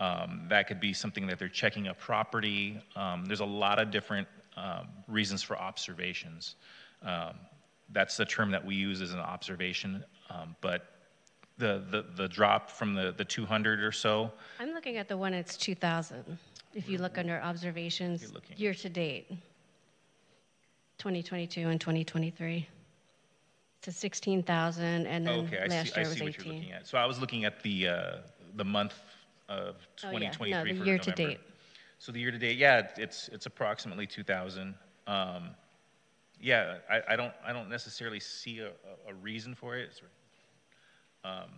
Um, that could be something that they're checking a property. Um, there's a lot of different um, reasons for observations. Um, that's the term that we use as an observation. Um, but the, the, the drop from the, the 200 or so. I'm looking at the one it's 2,000. If you look under observations year to date. 2022 and 2023. To 16,000, and then okay, I last see, year I was see 18. what you're looking at. So I was looking at the uh, the month of 2023 oh, yeah. no, the for year November. to date. So the year to date, yeah, it's it's approximately 2,000. Um, yeah, I, I, don't I don't necessarily see a, a reason for it. It's, um,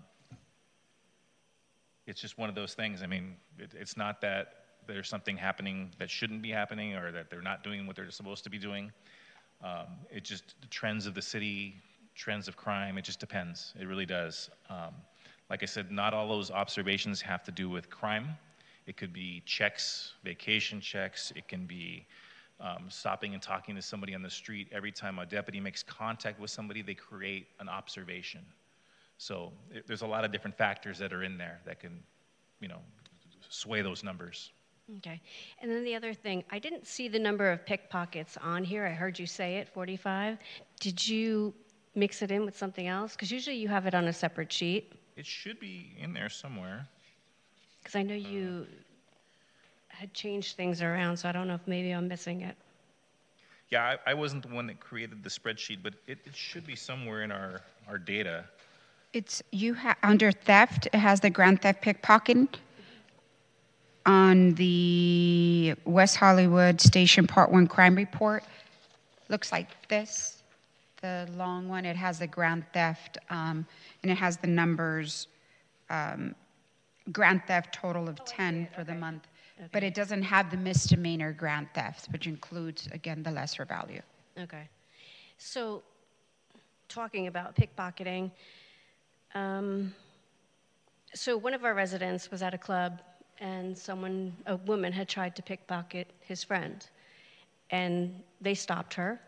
it's just one of those things. I mean, it, it's not that there's something happening that shouldn't be happening or that they're not doing what they're supposed to be doing. Um, it just, the trends of the city, trends of crime, it just depends. It really does. Um, like I said, not all those observations have to do with crime. It could be checks, vacation checks. It can be um, stopping and talking to somebody on the street. Every time a deputy makes contact with somebody, they create an observation. So it, there's a lot of different factors that are in there that can, you know, sway those numbers. Okay. And then the other thing, I didn't see the number of pickpockets on here. I heard you say it, 45. Did you mix it in with something else? Because usually you have it on a separate sheet. It should be in there somewhere. Because I know uh, you had changed things around, so I don't know if maybe I'm missing it. Yeah, I, I wasn't the one that created the spreadsheet, but it, it should be somewhere in our, our data. It's, you have, under theft, it has the grand theft pickpocket. On the West Hollywood Station Part One crime report, looks like this. The long one, it has the grand theft, um, and it has the numbers, um, grand theft total of 10 for the month. But it doesn't have the misdemeanor grand theft, which includes, again, the lesser value. Okay. So, talking about pickpocketing, um, so one of our residents was at a club and someone, a woman, had tried to pickpocket his friend. And they stopped her,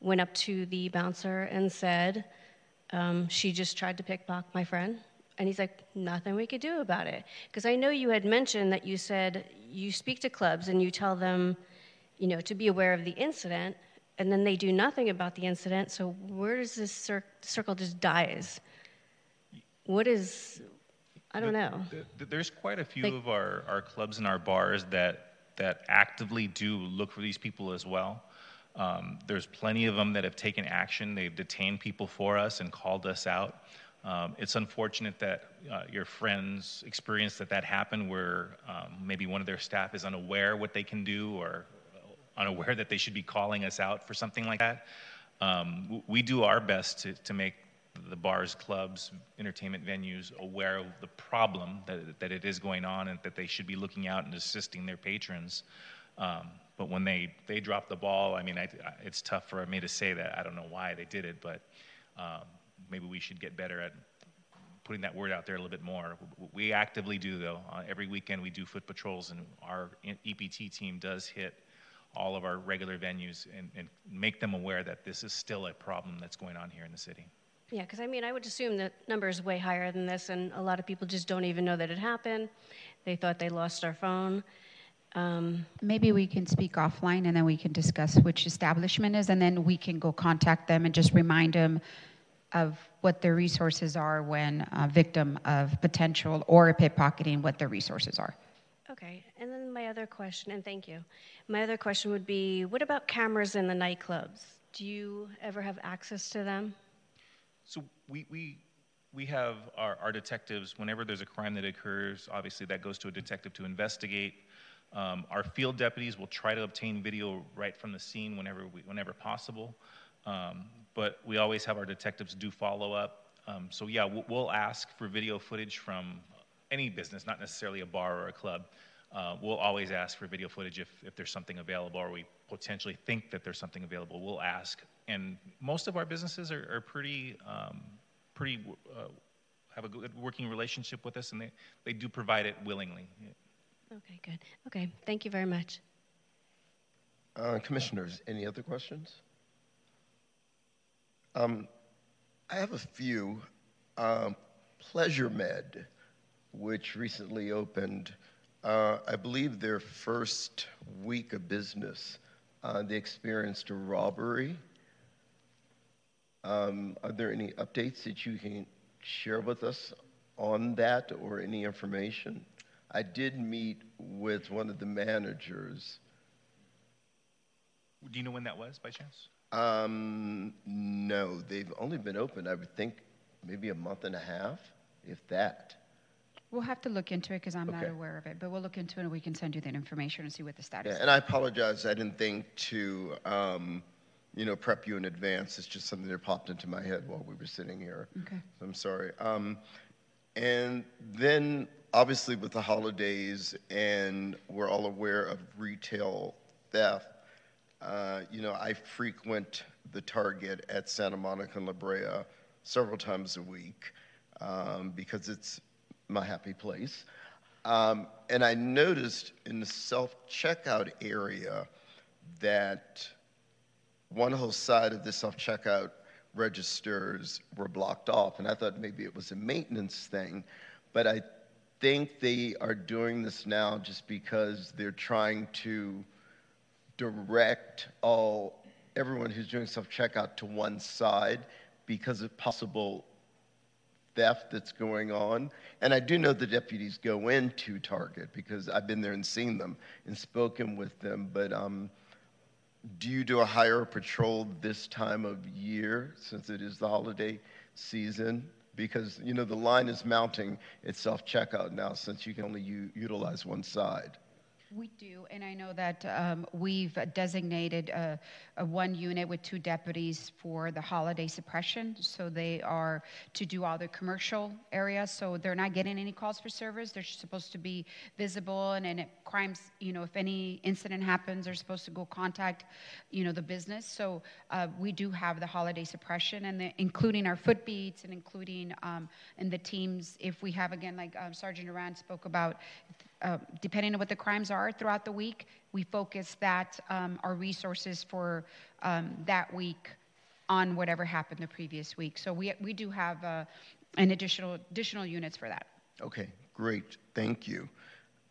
went up to the bouncer and said, um, She just tried to pickpocket my friend. And he's like, Nothing we could do about it. Because I know you had mentioned that you said you speak to clubs and you tell them, you know, to be aware of the incident, and then they do nothing about the incident. So where does this cir- circle just dies? What is, I don't know. Th- There's quite a few Like- of our, our clubs and our bars that, that actively do look for these people as well. Um, there's plenty of them that have taken action. They've detained people for us and called us out. Um, it's unfortunate that uh, your friends experienced that that happened where um, maybe one of their staff is unaware what they can do or unaware that they should be calling us out for something like that. Um, we do our best to, to make the bars, clubs, entertainment venues aware of the problem that, that it is going on and that they should be looking out and assisting their patrons. Um, but when they, they drop the ball, I mean, I, I- it's tough for me to say that. I don't know why they did it, but um, maybe we should get better at putting that word out there a little bit more. We actively do, though. Uh, every weekend we do foot patrols, and our EPT team does hit all of our regular venues and, and make them aware that this is still a problem that's going on here in the city. Yeah, because I mean, I would assume that number is way higher than this, and a lot of people just don't even know that it happened. They thought they lost their phone. Um, Maybe we can speak offline and then we can discuss which establishment is, and then we can go contact them and just remind them of what their resources are when a victim of potential or a pickpocketing, what their resources are. okay, and then my other question, and thank you. My other question would be what about cameras in the nightclubs? Do you ever have access to them? So we, we, we have our, our detectives, whenever there's a crime that occurs, obviously that goes to a detective to investigate. Um, our field deputies will try to obtain video right from the scene whenever, we, whenever possible. Um, but we always have our detectives do follow up. Um, so yeah, we'll, we'll ask for video footage from any business, not necessarily a bar or a club. Uh, we'll always ask for video footage if, if there's something available or we potentially think that there's something available. We'll ask. And most of our businesses are, are pretty, um, pretty uh, have a good working relationship with us and they, they do provide it willingly. Okay, good. Okay, thank you very much. Uh, Commissioners, any other questions? Um, I have a few. Um, Pleasure Med, which recently opened, uh, I believe their first week of business, uh, they experienced a robbery. Um, are there any updates that you can share with us on that or any information? I did meet with one of the managers. Do you know when that was by chance? Um, no, they've only been open, I would think, maybe a month and a half, if that. We'll have to look into it because I'm not aware of it, but we'll look into it and we can send you that information and see what the status Yeah, is. and I apologize, I didn't think to, um, you know, prep you in advance. It's just something that popped into my head while we were sitting here. Okay. I'm sorry. Um, and then, obviously, with the holidays, and we're all aware of retail theft, uh, you know, I frequent the Target at Santa Monica and La Brea several times a week um, because it's my happy place. Um, and I noticed in the self checkout area that one whole side of the self checkout registers were blocked off. And I thought maybe it was a maintenance thing. But I think they are doing this now just because they're trying to direct all everyone who's doing self checkout to one side because of possible theft that's going on. And I do know the deputies go into Target because I've been there and seen them and spoken with them. But um, do you do a higher patrol this time of year since it is the holiday season? Because you know the line is mounting at self checkout now since you can only u- utilize one side. We do, and I know that um, we've designated a, a one unit with two deputies for the holiday suppression. So they are to do all the commercial areas. So they're not getting any calls for service. They're supposed to be visible, and then crimes, you know, if any incident happens, they're supposed to go contact, you know, the business. So uh, we do have the holiday suppression, and the, including our foot beats, and including um, in the teams. If we have again, like um, Sergeant Duran spoke about, uh, depending on what the crimes are throughout the week, we focus that um, our resources for um, that week on whatever happened the previous week. So we we do have uh, an additional additional units for that. Okay, great. Thank you.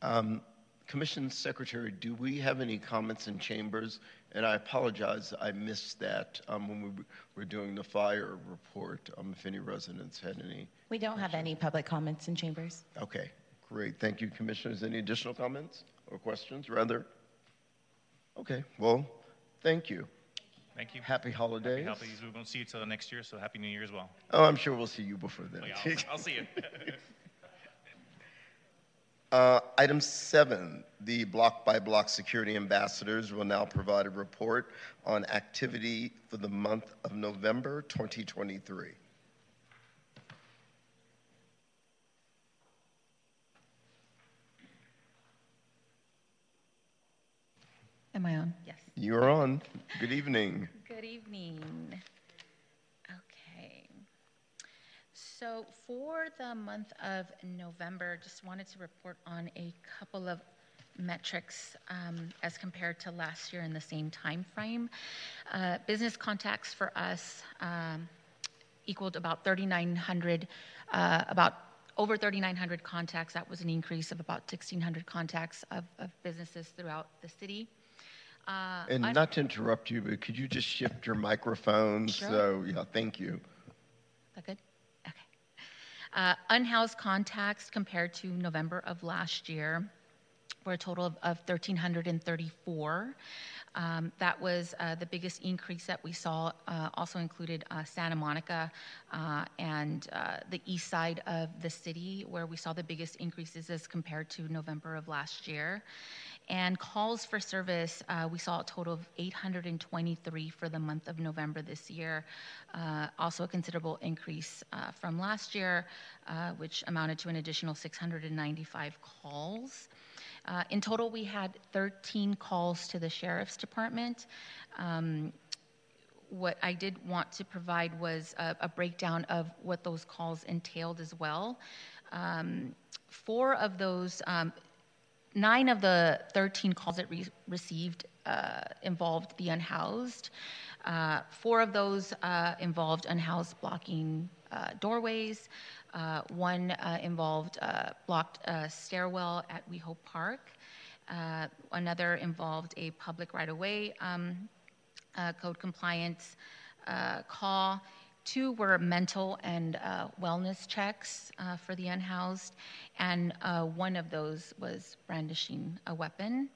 Um, Commission Secretary, do we have any comments in chambers? And I apologize, I missed that um, when we were doing the fire report, um, if any residents had any. We don't have any public comments in chambers. Okay, great. Thank you, Commissioners. Any additional comments or questions, rather? Okay, well, thank you. Thank you. Happy holidays. Happy holidays. We won't see you till next year, so happy New Year as well. Oh, I'm sure we'll see you before then. Oh, yeah, I'll, I'll see you. <laughs> Uh, Item seven, the block-by-block security ambassadors will now provide a report on activity for the month of November 2023. Am I on? Yes. You're on. Good evening. Good evening. Okay. So for the month of November, just wanted to report on a couple of metrics um, as compared to last year in the same time frame. Uh, business contacts for us um, equaled about 3,900, uh, about over 3,900 contacts. That was an increase of about 1,600 contacts of, of businesses throughout the city. Uh, And not to interrupt you, but could you just shift your microphone? Sure. So, yeah, thank you. That good? Okay. Uh, unhoused contacts compared to November of last year were a total of, of 1,334. Um, that was uh, the biggest increase that we saw. Uh, also included uh, Santa Monica uh, and uh, the east side of the city, where we saw the biggest increases as compared to November of last year. And calls for service, uh, we saw a total of 823 for the month of November this year. Uh, also, a considerable increase uh, from last year, uh, which amounted to an additional 695 calls. Uh, in total, we had 13 calls to the sheriff's department. Um, what I did want to provide was a, a breakdown of what those calls entailed as well. Um, four of those, um, nine of the 13 calls that we received uh, involved the unhoused. Uh, four of those uh, involved unhoused blocking uh, doorways. Uh, one uh, involved blocked stairwell at WeHo Park. Another involved a public right-of-way um, code compliance call. Two were mental and uh, wellness checks uh, for the unhoused, and uh, one of those was brandishing a weapon.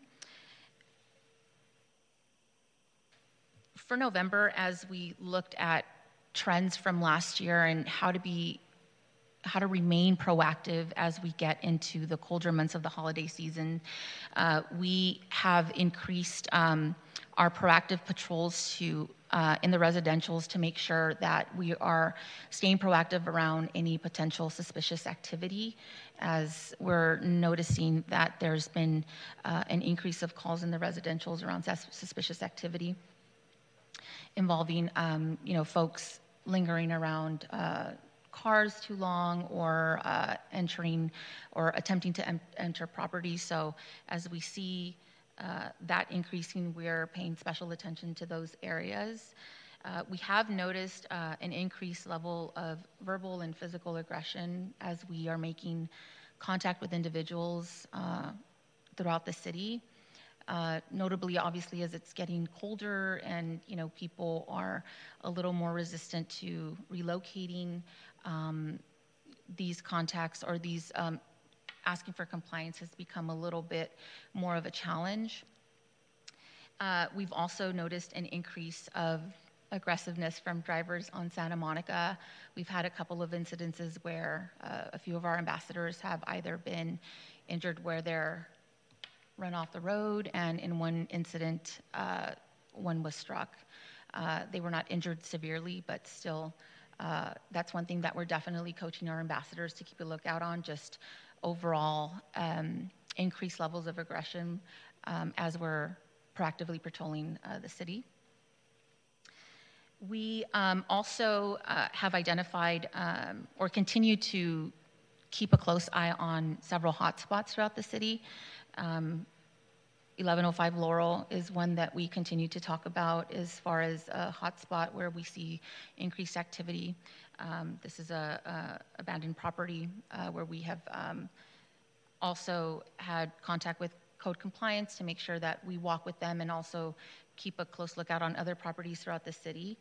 For November, as we looked at trends from last year and how to be how to remain proactive as we get into the colder months of the holiday season. Uh, we have increased um, our proactive patrols to uh, in the residentials to make sure that we are staying proactive around any potential suspicious activity as we're noticing that there's been uh, an increase of calls in the residentials around sus- suspicious activity involving um, you know folks lingering around uh, cars too long or uh, entering or attempting to em- enter property. So as we see uh, that increasing, we're paying special attention to those areas. Uh, we have noticed uh, an increased level of verbal and physical aggression as we are making contact with individuals uh, throughout the city. Uh, notably, obviously, as it's getting colder and you know people are a little more resistant to relocating, um, these contacts or these um, asking for compliance has become a little bit more of a challenge. Uh, we've also noticed an increase of aggressiveness from drivers on Santa Monica. We've had a couple of incidences where uh, a few of our ambassadors have either been injured where they're run off the road, and in one incident, uh, one was struck. Uh, they were not injured severely, but still, uh, that's one thing that we're definitely coaching our ambassadors to keep a lookout on just overall um, increased levels of aggression um, as we're proactively patrolling uh, the city. We um, also uh, have identified um, or continue to keep a close eye on several hotspots throughout the city. Um, 1105 Laurel is one that we continue to talk about as far as a hotspot where we see increased activity. Um, this is a, abandoned property uh, where we have um, also had contact with code compliance to make sure that we walk with them and also keep a close lookout on other properties throughout the city.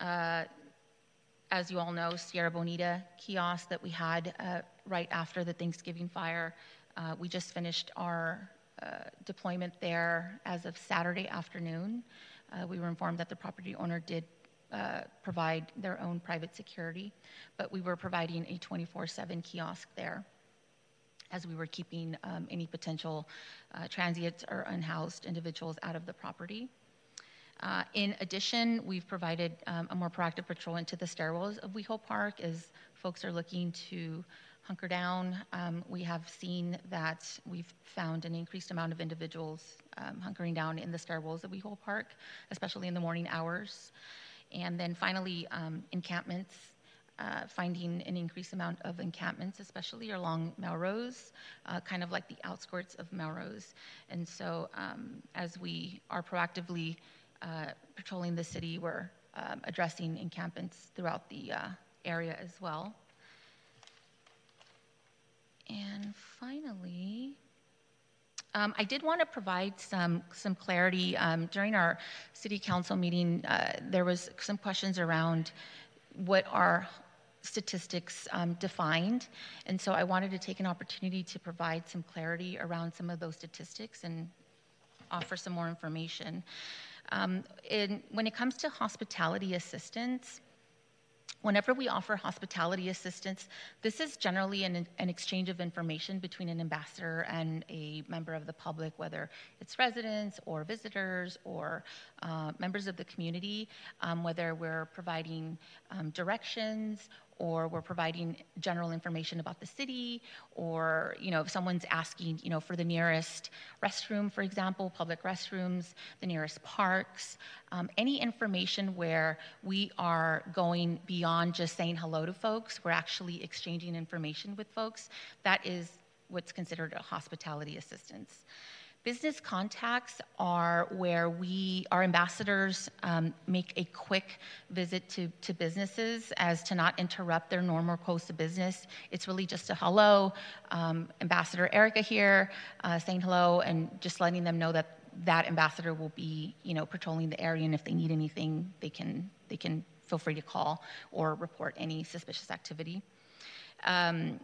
Uh, as you all know, Sierra Bonita kiosk that we had uh, right after the Thanksgiving fire, uh, we just finished our uh, deployment there as of Saturday afternoon. Uh, we were informed that the property owner did uh, provide their own private security, but we were providing a 24 7 kiosk there as we were keeping um, any potential uh, transients or unhoused individuals out of the property. Uh, in addition, we've provided um, a more proactive patrol into the stairwells of WeHo Park as folks are looking to hunker down. Um, we have seen that we've found an increased amount of individuals um, hunkering down in the stairwells of WeHo Park, especially in the morning hours. And then finally, um, encampments uh, finding an increased amount of encampments, especially along Melrose, uh, kind of like the outskirts of Melrose. And so, um, as we are proactively uh, patrolling the city, we're um, addressing encampments throughout the uh, area as well. And finally, um, I did want to provide some some clarity um, during our city council meeting. Uh, there was some questions around what are statistics um, defined. And so I wanted to take an opportunity to provide some clarity around some of those statistics and offer some more information. Um, in, when it comes to hospitality assistance, Whenever we offer hospitality assistance, this is generally an, an, exchange of information between an ambassador and a member of the public, whether it's residents or visitors or uh, members of the community, um, whether we're providing um, directions or we're providing general information about the city, or you know, if someone's asking, you know, for the nearest restroom, for example, public restrooms, the nearest parks, um, any information where we are going beyond just saying hello to folks, we're actually exchanging information with folks. That is what's considered a hospitality assistance. Business contacts are where we, our ambassadors, um, make a quick visit to, to businesses as to not interrupt their normal course of business. It's really just a hello, um, Ambassador Erica here, uh, saying hello, and just letting them know that that ambassador will be, you know, patrolling the area, and if they need anything, they can they can feel free to call or report any suspicious activity. Um,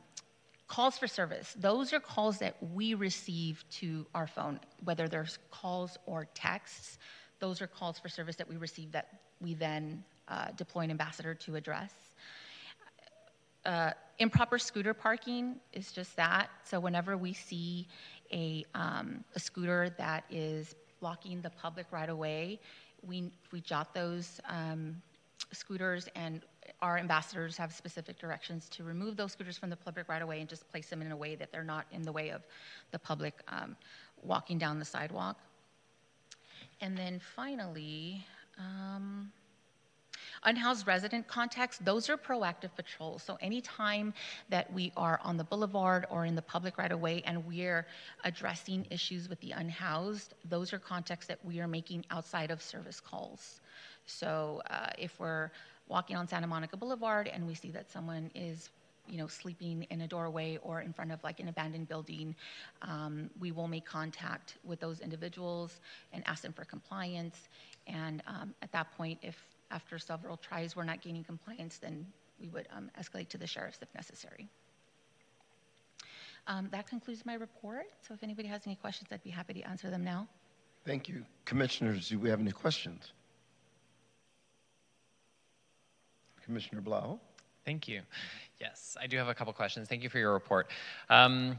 Calls for service, those are calls that we receive to our phone, whether there's calls or texts. Those are calls for service that we receive that we then uh, deploy an ambassador to address. Uh, improper scooter parking is just that. So whenever we see a, um, a scooter that is blocking the public right away, we, we jot those um, scooters and our ambassadors have specific directions to remove those scooters from the public right away and just place them in a way that they're not in the way of the public um, walking down the sidewalk. And then finally, um, unhoused resident contacts, those are proactive patrols. So anytime that we are on the boulevard or in the public right away and we're addressing issues with the unhoused, those are contacts that we are making outside of service calls. So uh, if we're walking on Santa Monica Boulevard and we see that someone is you know, sleeping in a doorway or in front of like an abandoned building, um, we will make contact with those individuals and ask them for compliance. And um, at that point, if after several tries we're not gaining compliance, then we would um, escalate to the sheriffs if necessary. Um, that concludes my report. So if anybody has any questions, I'd be happy to answer them now. Thank you. Commissioners, do we have any questions? Commissioner Blau? Thank you. Yes, I do have a couple questions. Thank you for your report. Um,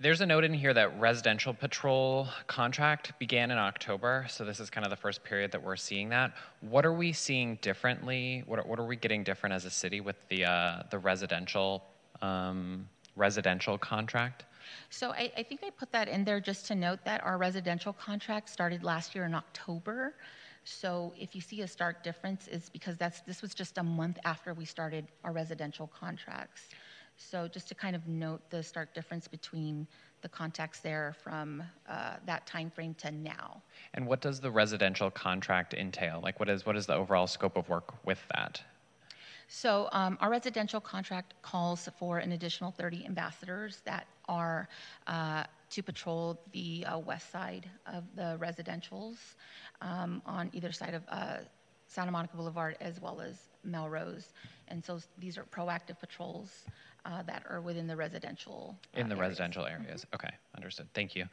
there's a note in here that residential patrol contract began in October, so this is kind of the first period that we're seeing that. What are we seeing differently? What are, what are we getting different as a city with the uh, the residential um, residential contract? So I, I think I put that in there just to note that our residential contract started last year in October. So if you see a stark difference, is because that's this was just a month after we started our residential contracts. So just to kind of note the stark difference between the contacts there from uh, that time frame to now. And what does the residential contract entail? Like, what is what is the overall scope of work with that? So um, our residential contract calls for an additional 30 ambassadors that are uh, to patrol the uh, west side of the residentials um, on either side of uh, Santa Monica Boulevard as well as Melrose. And so these are proactive patrols uh, that are within the residential. In the areas. residential areas. Okay, understood. Thank you.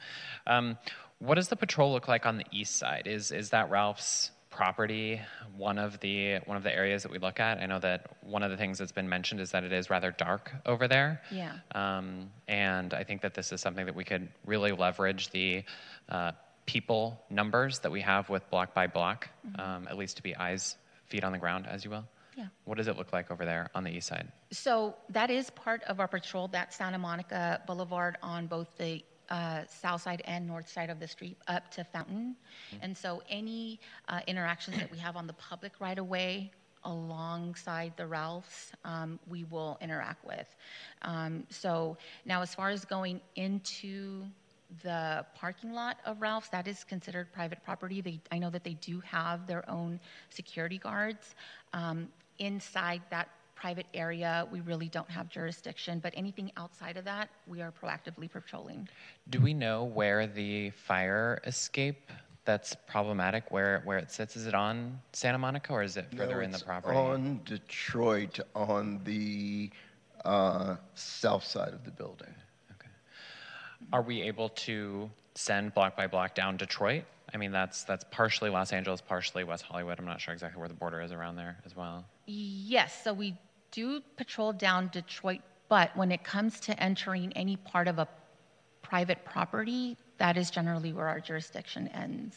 Um, what does the patrol look like on the east side? Is is that Ralph's property one of the one of the areas that we look at? I know that one of the things that's been mentioned is that it is rather dark over there. Yeah. Um, and I think that this is something that we could really leverage the uh, people numbers that we have with block by block, um, at least to be eyes, feet on the ground, as you will. Yeah. What does it look like over there on the east side? So that is part of our patrol, that Santa Monica Boulevard on both the uh, south side and north side of the street up to Fountain. And so any uh, interactions that we have on the public right away alongside the Ralphs, um, we will interact with. Um, so now, as far as going into the parking lot of Ralph's, that is considered private property. They, I know that they do have their own security guards. Um, inside that private area, we really don't have jurisdiction, but anything outside of that, we are proactively patrolling. Do we know where the fire escape that's problematic, where, where it sits? Is it on Santa Monica or is it further No, in the it's property? On Detroit, on the uh, south side of the building. Okay. Are we able to send block by block down Detroit? I mean, that's that's partially Los Angeles, partially West Hollywood. I'm not sure exactly where the border is around there as well. Yes, so we do patrol down Detroit, but when it comes to entering any part of a private property, that is generally where our jurisdiction ends.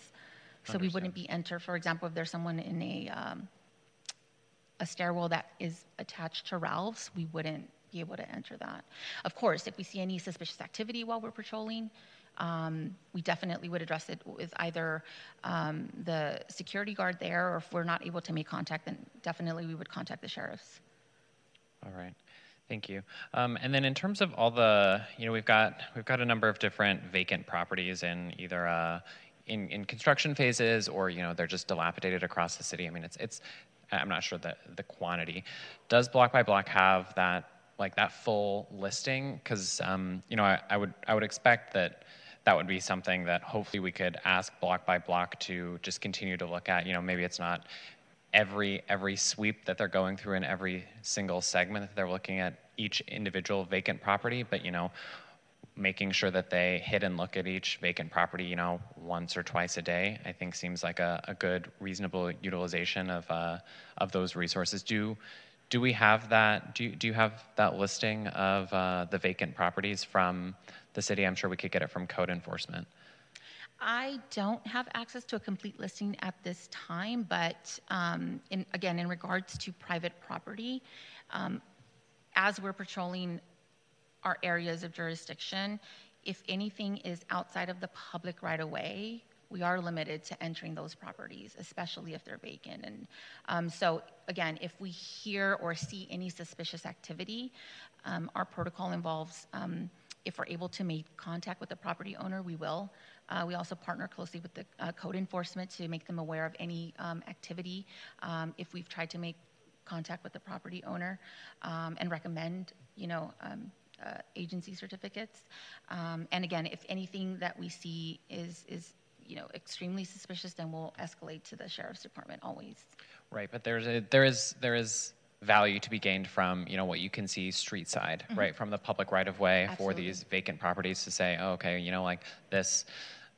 So we wouldn't be enter, for example, if there's someone in a um, a stairwell that is attached to Ralph's, we wouldn't be able to enter that. Of course, if we see any suspicious activity while we're patrolling, um, we definitely would address it with either um, the security guard there, or if we're not able to make contact, then definitely we would contact the sheriffs. All right. Thank you. Um, and then in terms of all the, you know, we've got we've got a number of different vacant properties in either uh, in in construction phases or you know they're just dilapidated across the city. I mean, it's it's I'm not sure the the quantity. Does block by block have that like that full listing? Because um, you know I, I would I would expect that that would be something that hopefully we could ask block by block to just continue to look at. You know, maybe it's not every every sweep that they're going through in every single segment that they're looking at each individual vacant property, but you know, making sure that they hit and look at each vacant property, you know, once or twice a day, I think seems like a, a good, reasonable utilization of uh, of those resources. Do do we have that? Do you, do you have that listing of uh, the vacant properties from the city? I'm sure we could get it from code enforcement. I don't have access to a complete listing at this time, but um, in, again, in regards to private property, um, as we're patrolling our areas of jurisdiction, if anything is outside of the public right away, we are limited to entering those properties, especially if they're vacant. And um, so, again, if we hear or see any suspicious activity, um, our protocol involves um, if we're able to make contact with the property owner, we will. Uh, we also partner closely with the uh, code enforcement to make them aware of any um, activity. Um, if we've tried to make contact with the property owner um, and recommend, you know, uh, agency certificates. Um, and again, if anything that we see is is you know extremely suspicious, then we'll escalate to the sheriff's department always. Right, but there's a, there is there is value to be gained from you know what you can see street side, Mhm. right, from the public right of way for these vacant properties to say, oh, okay, you know, like this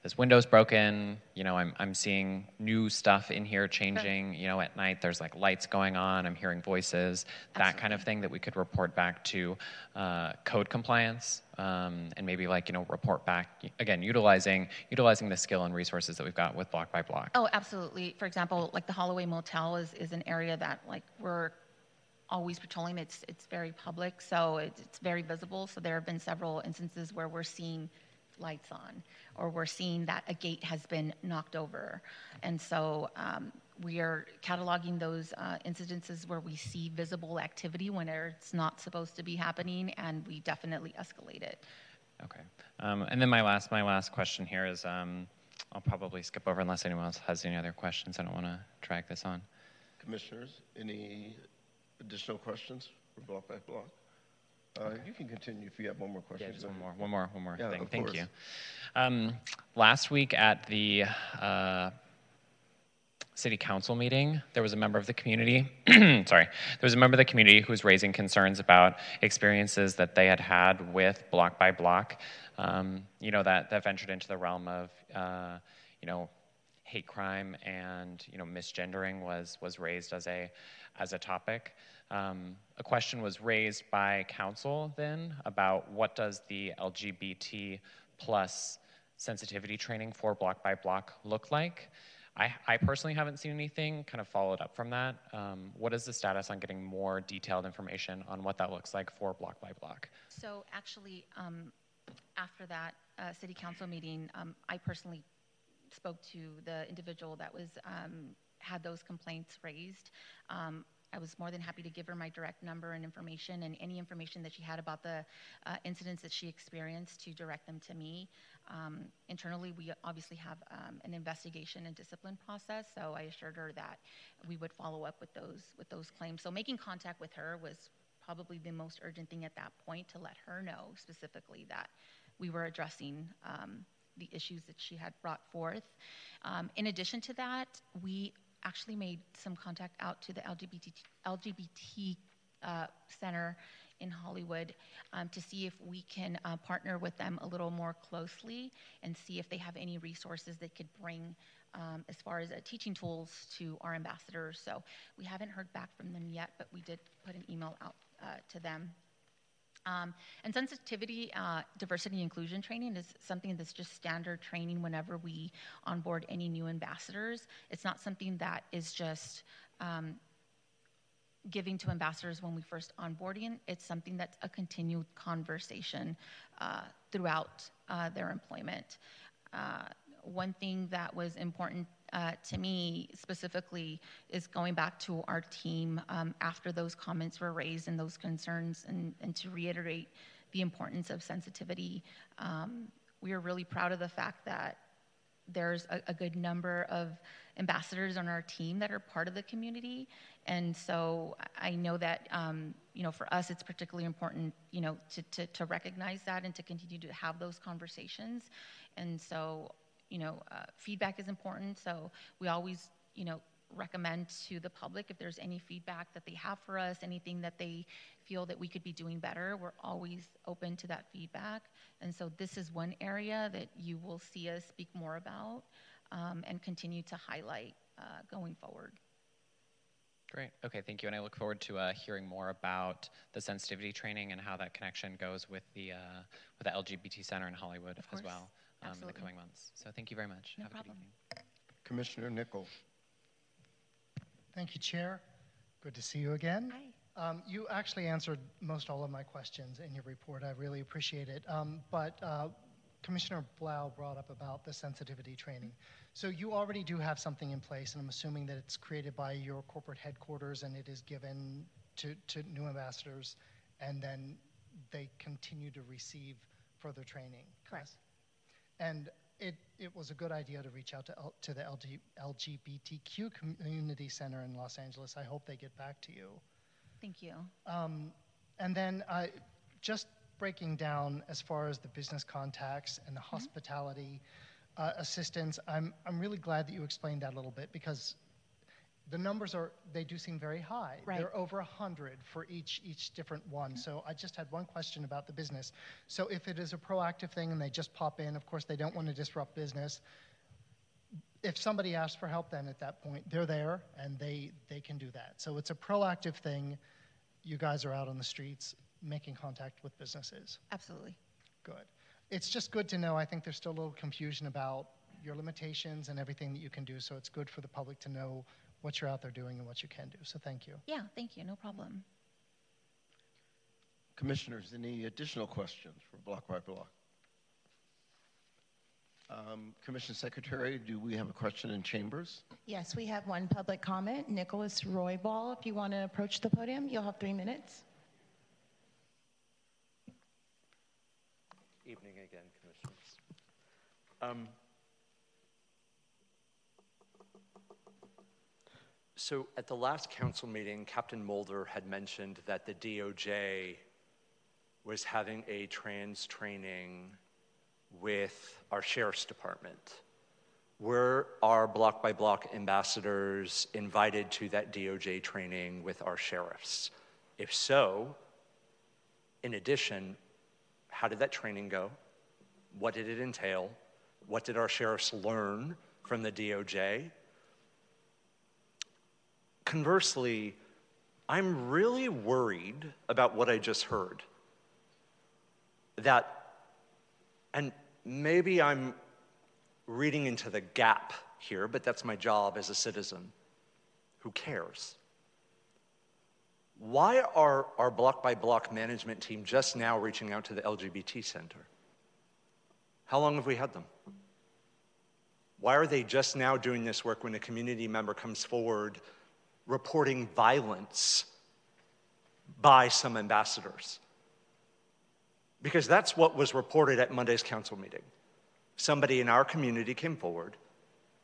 this window's broken. You know, I'm I'm seeing new stuff in here changing. You know, at night there's like lights going on. I'm hearing voices. That kind of thing that we could report back to uh, code compliance. Um, and maybe like you know report back again utilizing utilizing the skill and resources that we've got with block by block Oh, absolutely. For example, like the Holloway Motel is, is an area that like we're always patrolling. It's it's very public, so it's, it's very visible. So there have been several instances where we're seeing lights on, or we're seeing that a gate has been knocked over, and so um, we are cataloging those uh, incidences where we see visible activity when it's not supposed to be happening, and we definitely escalate it. Okay. Um, and then my last, my last question here is, um, I'll probably skip over unless anyone else has any other questions. I don't want to drag this on. Commissioners, any additional questions for block by block? Uh, You can continue if you have one more question. Yeah, just one more, one more, one more Yeah, thing. Thank course. you. Um, last week at the uh, city council meeting, there was a member of the community, <clears throat> sorry, there was a member of the community who was raising concerns about experiences that they had had with block by block, um, you know, that, that ventured into the realm of, uh, you know, hate crime and you know misgendering was was raised as a as a topic. Um, a question was raised by council then about what does the LGBT plus sensitivity training for block by block look like. I, I personally haven't seen anything kind of followed up from that. Um, what is the status on getting more detailed information on what that looks like for block by block? So actually, um, after that uh, city council meeting, um, I personally spoke to the individual that was um, had those complaints raised. Um, I was more than happy to give her my direct number and information, and any information that she had about the uh, incidents that she experienced to direct them to me. Um, internally, we obviously have um, an investigation and discipline process, so I assured her that we would follow up with those with those claims. So making contact with her was probably the most urgent thing at that point to let her know specifically that we were addressing um, the issues that she had brought forth. Um, in addition to that, we actually made some contact out to the LGBT, LGBT uh, Center in Hollywood um, to see if we can uh, partner with them a little more closely and see if they have any resources they could bring um, as far as uh, teaching tools to our ambassadors. So we haven't heard back from them yet, but we did put an email out uh, to them um, and sensitivity, uh, diversity, inclusion training is something that's just standard training whenever we onboard any new ambassadors. It's not something that is just um, giving to ambassadors when we first onboarding. It's something that's a continued conversation uh, throughout uh, their employment. Uh, one thing that was important uh, to me specifically is going back to our team um, after those comments were raised and those concerns, and, and to reiterate the importance of sensitivity. Um, we are really proud of the fact that there's a, a good number of ambassadors on our team that are part of the community, and so I know that um, you know for us it's particularly important you know to, to, to recognize that and to continue to have those conversations, and so you know, uh, feedback is important. So we always, you know, recommend to the public if there's any feedback that they have for us, anything that they feel that we could be doing better. We're always open to that feedback. And so this is one area that you will see us speak more about um, and continue to highlight uh, going forward. Great. Okay, thank you. And I look forward to uh, hearing more about the sensitivity training and how that connection goes with the uh, with the LGBT Center in Hollywood as well um, in the coming months. So thank you very much. No Have a good problem. evening. Commissioner Nickel. Thank you, Chair. Good to see you again. Um, you actually answered most all of my questions in your report. I really appreciate it. Um, but uh, Commissioner Blau brought up about the sensitivity training. So you already do have something in place, and I'm assuming that it's created by your corporate headquarters and it is given to, to new ambassadors, and then they continue to receive further training. Correct. And it, it was a good idea to reach out to, L, to the LG, LGBTQ Community Center in Los Angeles. I hope they get back to you. Thank you. Um, and then uh, just breaking down as far as the business contacts and the Mm-hmm. hospitality uh, assistance, I'm, I'm really glad that you explained that a little bit because the numbers are, they do seem very high. Right. They're over 100 for each, each different one. So I just had one question about the business. So if it is a proactive thing and they just pop in, of course, they don't want to disrupt business. If somebody asks for help, then at that point, they're there and they, they can do that. So it's a proactive thing. You guys are out on the streets making contact with businesses. Absolutely. Good. It's just good to know. I think there's still a little confusion about your limitations and everything that you can do. So it's good for the public to know what you're out there doing and what you can do. So thank you. Yeah, thank you. No problem. Commissioners, any additional questions for Block by Block? Um, Commission Secretary, do we have a question in chambers? Yes, we have one public comment. Nicholas Royball, if you want to approach the podium, you'll have three minutes. Evening again, Commissioners. Um, so at the last council meeting, Captain Mulder had mentioned that the DOJ was having a trans training with our sheriff's department. Were our block by block ambassadors invited to that DOJ training with our sheriffs? If so, in addition, how did that training go? What did it entail? What did our sheriffs learn from the DOJ? Conversely, I'm really worried about what I just heard. That, and maybe I'm reading into the gap here, but that's my job as a citizen. Who cares? Why are our block by block management team just now reaching out to the LGBT center? How long have we had them? Why are they just now doing this work when a community member comes forward reporting violence by some ambassadors? Because that's what was reported at Monday's council meeting. Somebody in our community came forward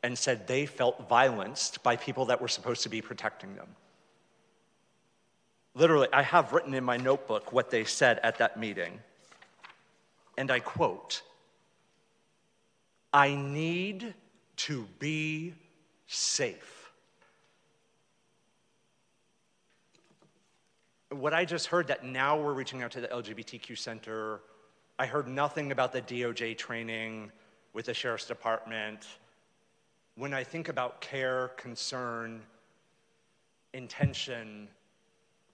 and said they felt violenced by people that were supposed to be protecting them. Literally, I have written in my notebook what they said at that meeting. And I quote I need to be safe. What I just heard that now we're reaching out to the LGBTQ Center, I heard nothing about the DOJ training with the Sheriff's Department. When I think about care, concern, intention,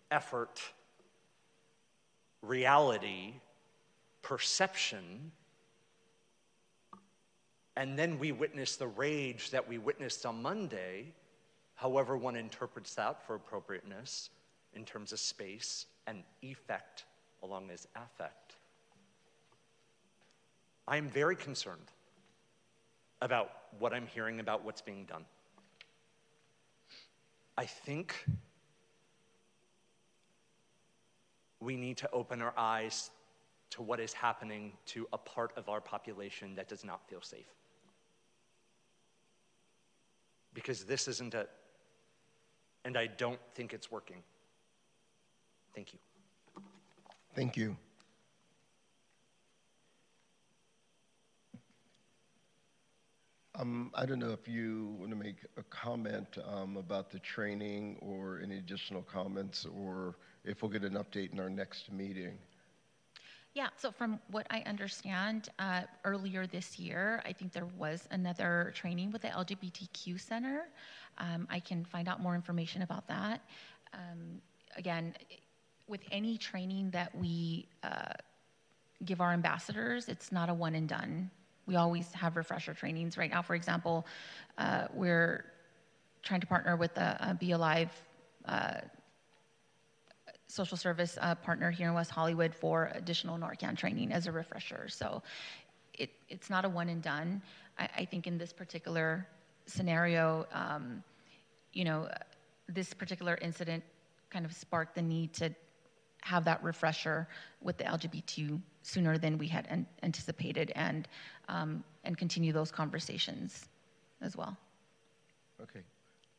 effort, reality, perception, and then we witness the rage that we witnessed on Monday, however one interprets that for appropriateness in terms of space and effect along as affect. I am very concerned about what I'm hearing about what's being done. I think we need to open our eyes to what is happening to a part of our population that does not feel safe. Because this isn't it. And I don't think it's working. Thank you. Thank you. Um, I don't know if you want to make a comment um, about the training or any additional comments, or if we'll get an update in our next meeting. Yeah, so from what I understand, uh, earlier this year, I think there was another training with the LGBTQ Center. Um, I can find out more information about that. Um, again, with any training that we uh, give our ambassadors, it's not a one and done. We always have refresher trainings. Right now, for example, uh, we're trying to partner with a, a Be Alive uh, social service uh, partner here in West Hollywood for additional Narcan training as a refresher. So it, it's not a one and done. I, I think in this particular scenario, um, you know, this particular incident kind of sparked the need to have that refresher with the LGBTQ sooner than we had an- anticipated and, um, and continue those conversations as well. Okay,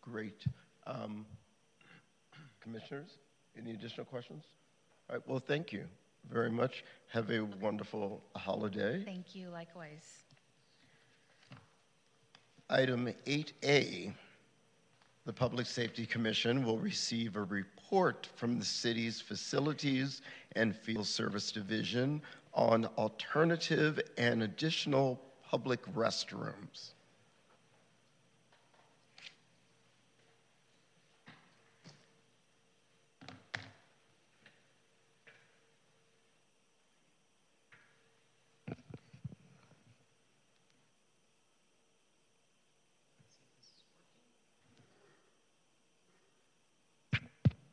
great. Um, Commissioners, any additional questions? All right, well, thank you very much. Have a wonderful holiday. Thank you, likewise. Item 8A, the Public Safety Commission will receive a report from the city's Facilities and Field Service Division on alternative and additional public restrooms.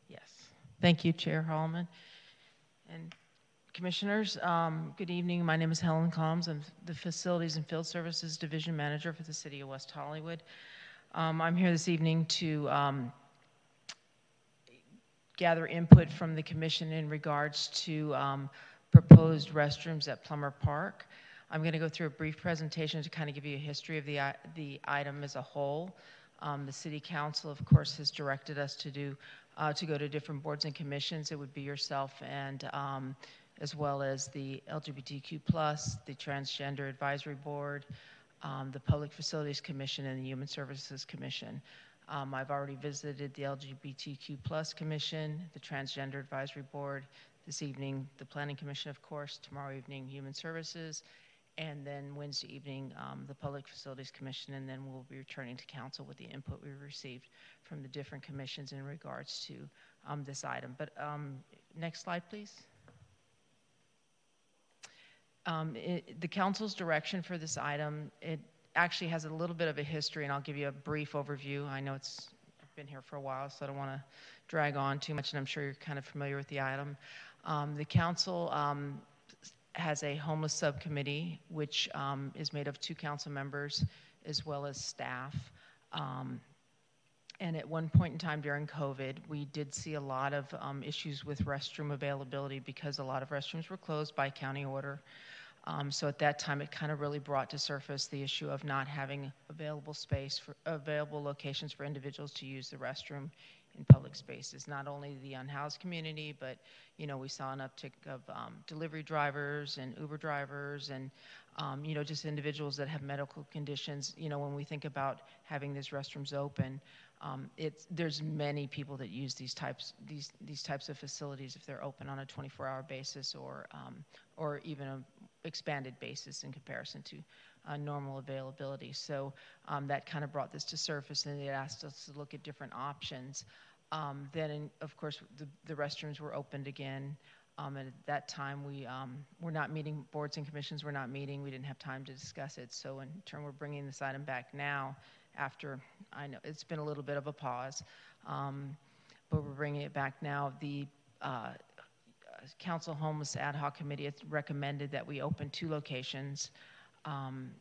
Yes. Thank you, Chair Holloman. And Commissioners, um, good evening. My name is Helen Combs. I'm the Facilities and Field Services Division Manager for the City of West Hollywood. Um, I'm here this evening to um, gather input from the Commission in regards to um, proposed restrooms at Plummer Park. I'm going to go through a brief presentation to kind of give you a history of the, the item as a whole. Um, The City Council, of course, has directed us to do, uh, to go to different boards and commissions. It would be yourself and, um, as well as the LGBTQ+, the Transgender Advisory Board, um, the Public Facilities Commission, and the Human Services Commission. Um, I've already visited the LGBTQ+ Commission, the Transgender Advisory Board, this evening, the Planning Commission, of course, tomorrow evening, Human Services, and then Wednesday evening, um, the Public Facilities Commission, and then we'll be returning to council with the input we received from the different commissions in regards to um, this item. But um, next slide, please. Um, it, the council's direction for this item, it actually has a little bit of a history, and I'll give you a brief overview. I know it's I've been here for a while, so I don't want to drag on too much, and I'm sure you're kind of familiar with the item. Um, the council um, has a homeless subcommittee, which um, is made of two council members as well as staff. Um, and at one point in time during COVID, we did see a lot of um, issues with restroom availability because a lot of restrooms were closed by county order. Um, so at that time, it kind of really brought to surface the issue of not having available space for available locations for individuals to use the restroom in public spaces. Not only the unhoused community, but you know we saw an uptick of um, delivery drivers and Uber drivers and um, you know just individuals that have medical conditions. You know when we think about having these restrooms open, um, it's there's many people that use these types these these types of facilities if they're open on a 24-hour basis or um, or even a expanded basis in comparison to uh, normal availability. So um, that kind of brought this to surface, and it asked us to look at different options. Um, then, in, of course, the, the restrooms were opened again. Um, and at that time, we um, were not meeting, boards and commissions were not meeting. We didn't have time to discuss it. So, in turn, we're bringing this item back now after I know it's been a little bit of a pause. Um, but we're bringing it back now. The uh, Council Homeless Ad Hoc Committee recommended that we open two locations, um,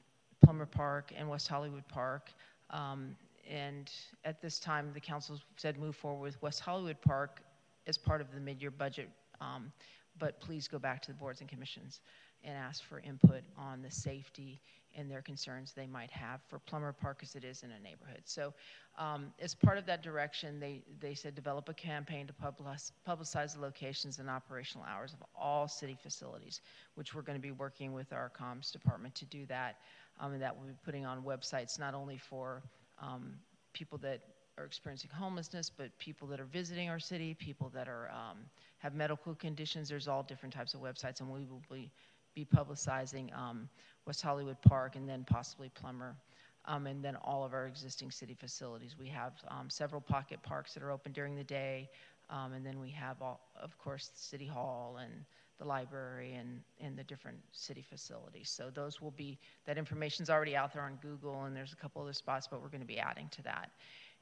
Plummer Park and West Hollywood Park. Um, and at this time, the council said move forward with West Hollywood Park as part of the mid-year budget. Um, but please go back to the boards and commissions and ask for input on the safety and their concerns they might have for Plummer Park as it is in a neighborhood. So um, as part of that direction, they, they said develop a campaign to publicize, the locations and operational hours of all city facilities, which we're going to be working with our comms department to do that. Um, and that we'll be putting on websites not only for um, people that are experiencing homelessness, but people that are visiting our city, people that are um, have medical conditions. There's all different types of websites, and we will be be publicizing um, West Hollywood Park and then possibly Plummer, um, and then all of our existing city facilities. We have um, several pocket parks that are open during the day, um, and then we have, all, of course, City Hall and the library and, and the different city facilities. So those will be, that information's already out there on Google, and there's a couple other spots, but we're going to be adding to that.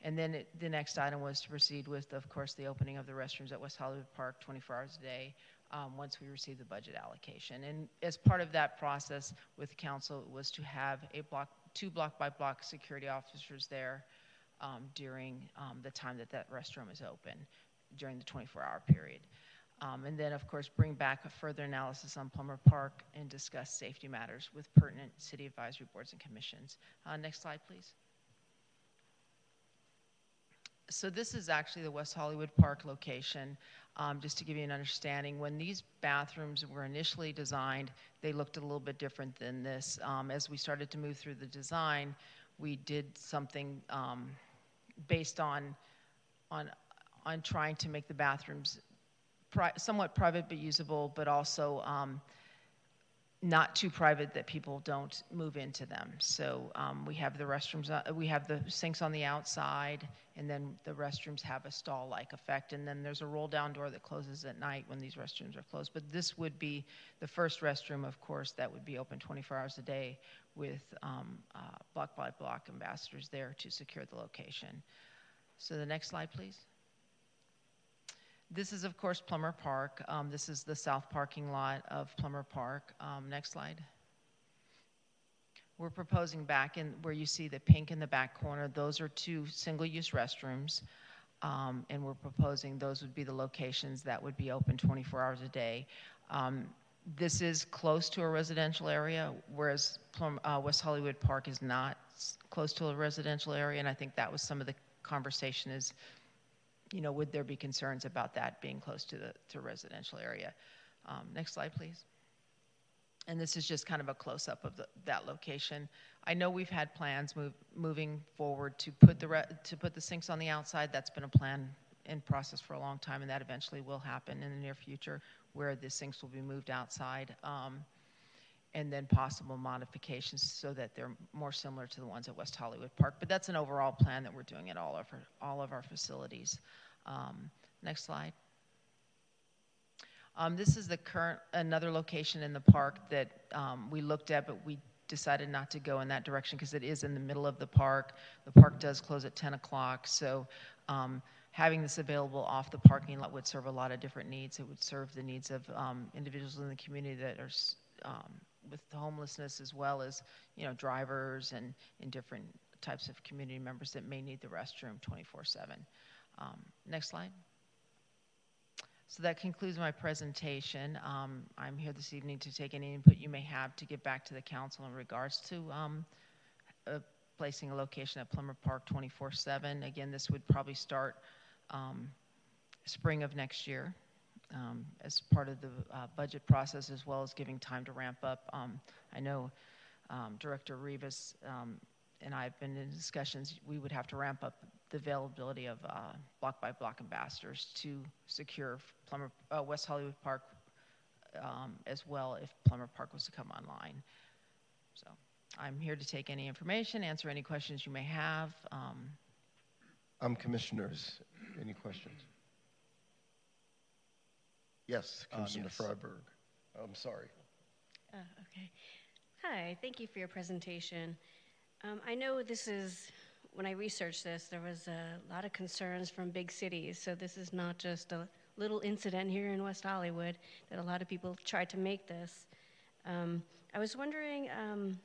And then it, the next item was to proceed with, of course, the opening of the restrooms at West Hollywood Park 24 hours a day um, once we receive the budget allocation. And as part of that process with council was to have a block, two block by block security officers there um, during um, the time that that restroom is open, during the 24 hour period. Um, and then, of course, bring back a further analysis on Plummer Park and discuss safety matters with pertinent city advisory boards and commissions. Uh, next slide, please. So this is actually the West Hollywood Park location. Um, just to give you an understanding, when these bathrooms were initially designed, they looked a little bit different than this. Um, as we started to move through the design, we did something um, based on on on trying to make the bathrooms pri- somewhat private but usable, but also um, not too private that people don't move into them. So um, we have the restrooms, uh, we have the sinks on the outside, and then the restrooms have a stall-like effect. And then there's a roll-down door that closes at night when these restrooms are closed. But this would be the first restroom, of course, that would be open 24 hours a day with um, uh, block by block ambassadors there to secure the location. So the next slide, please. This is, of course, Plummer Park. Um, this is the south parking lot of Plummer Park. Um, next slide. We're proposing back in where you see the pink in the back corner, those are two single use restrooms. Um, and we're proposing those would be the locations that would be open 24 hours a day. Um, this is close to a residential area, whereas Plum, uh, West Hollywood Park is not close to a residential area. And I think that was some of the conversation is you know, would there be concerns about that being close to the to residential area? Um, next slide, please. And this is just kind of a close-up of the, that location. I know we've had plans move, moving forward to put the re, to put the sinks on the outside. That's been a plan in process for a long time, and that eventually will happen in the near future, where the sinks will be moved outside. Um, and then possible modifications so that they're more similar to the ones at West Hollywood Park. But that's an overall plan that we're doing at all of our, all of our facilities. Um, next slide. Um, this is the current another location in the park that um, we looked at, but we decided not to go in that direction because it is in the middle of the park. The park does close at 10 o'clock, so um, having this available off the parking lot would serve a lot of different needs. It would serve the needs of um, individuals in the community that are um, with homelessness as well as you know drivers and in different types of community members that may need the restroom 24/7. Um, next slide. So that concludes my presentation. Um, I'm here this evening to take any input you may have to give back to the council in regards to um, uh, placing a location at Plummer Park 24/7. Again, this would probably start um, spring of next year um, as part of the uh, budget process, as well as giving time to ramp up. Um, I know um, Director Rivas um, and I have been in discussions. We would have to ramp up the availability of uh, block by block ambassadors to secure Plummer, uh, West Hollywood Park um, as well if Plummer Park was to come online. So I'm here to take any information, answer any questions you may have. Um, Um, commissioners, any questions? Yes, Um, Commissioner yes. Freiberg. I'm sorry. Oh, okay. Hi, thank you for your presentation. Um, I know this is, when I researched this, there was a lot of concerns from big cities. So this is not just a little incident here in West Hollywood that a lot of people tried to make this. Um, I was wondering, um,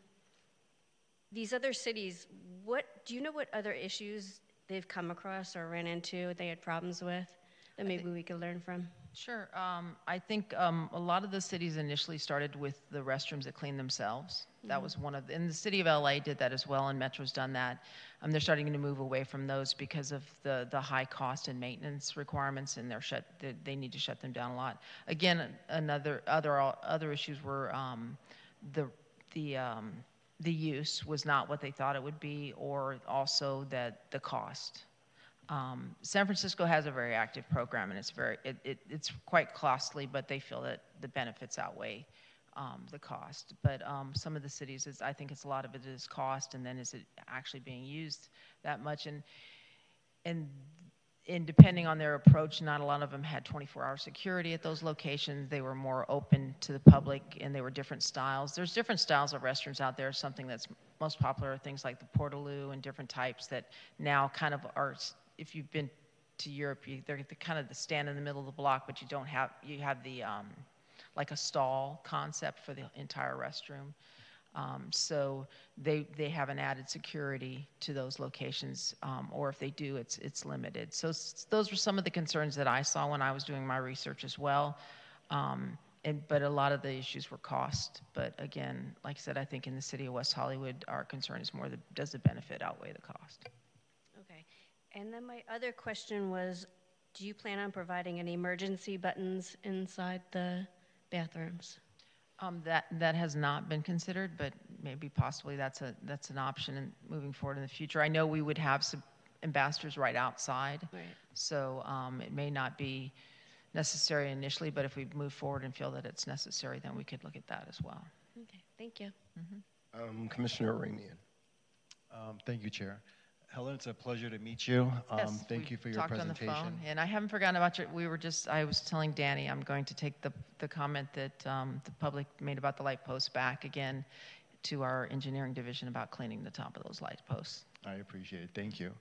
these other cities, what do you know what other issues they've come across or ran into, they had problems with, that maybe we could learn from? Sure. Um, I think um, a lot of the cities initially started with the restrooms that clean themselves. That was one of, the, and the city of LA did that as well, and Metro's done that. Um, they're starting to move away from those because of the the high cost and maintenance requirements, and they're shut. They, they need to shut them down a lot. Again, another other other issues were um, the the um, the use was not what they thought it would be, or also that the cost. Um, San Francisco has a very active program, and it's very it, it, it's quite costly, but they feel that the benefits outweigh um, the cost. But um, some of the cities, is, I think it's a lot of it is cost, and then is it actually being used that much? And and and depending on their approach, not a lot of them had 24-hour security at those locations. They were more open to the public, and they were different styles. There's different styles of restrooms out there. Something that's most popular are things like the Portland Loo and different types that now kind of are. If you've been to Europe, you, they're the, kind of the stand in the middle of the block, but you don't have you have the um, like a stall concept for the entire restroom. Um, so they they haven't added security to those locations, um, or if they do, it's it's limited. So those were some of the concerns that I saw when I was doing my research as well. Um, and, but a lot of the issues were cost. But again, like I said, I think in the city of West Hollywood, our concern is more the, does the benefit outweigh the cost? Okay. And then my other question was, do you plan on providing any emergency buttons inside the bathrooms? Um, that that has not been considered, but maybe possibly that's a that's an option in moving forward in the future. I know we would have some ambassadors right outside, Right. so um, it may not be necessary initially, but if we move forward and feel that it's necessary, then we could look at that as well. Okay, thank you. Um, Commissioner Ramian. Um, Thank you, Chair. Helen, it's a pleasure to meet you. Um, Yes, Thank you for your talked presentation. on the phone, and I haven't forgotten about your. We were just. I was telling Danny I'm going to take the the comment that um, the public made about the light posts back again to our engineering division about cleaning the top of those light posts. I appreciate it. Thank you.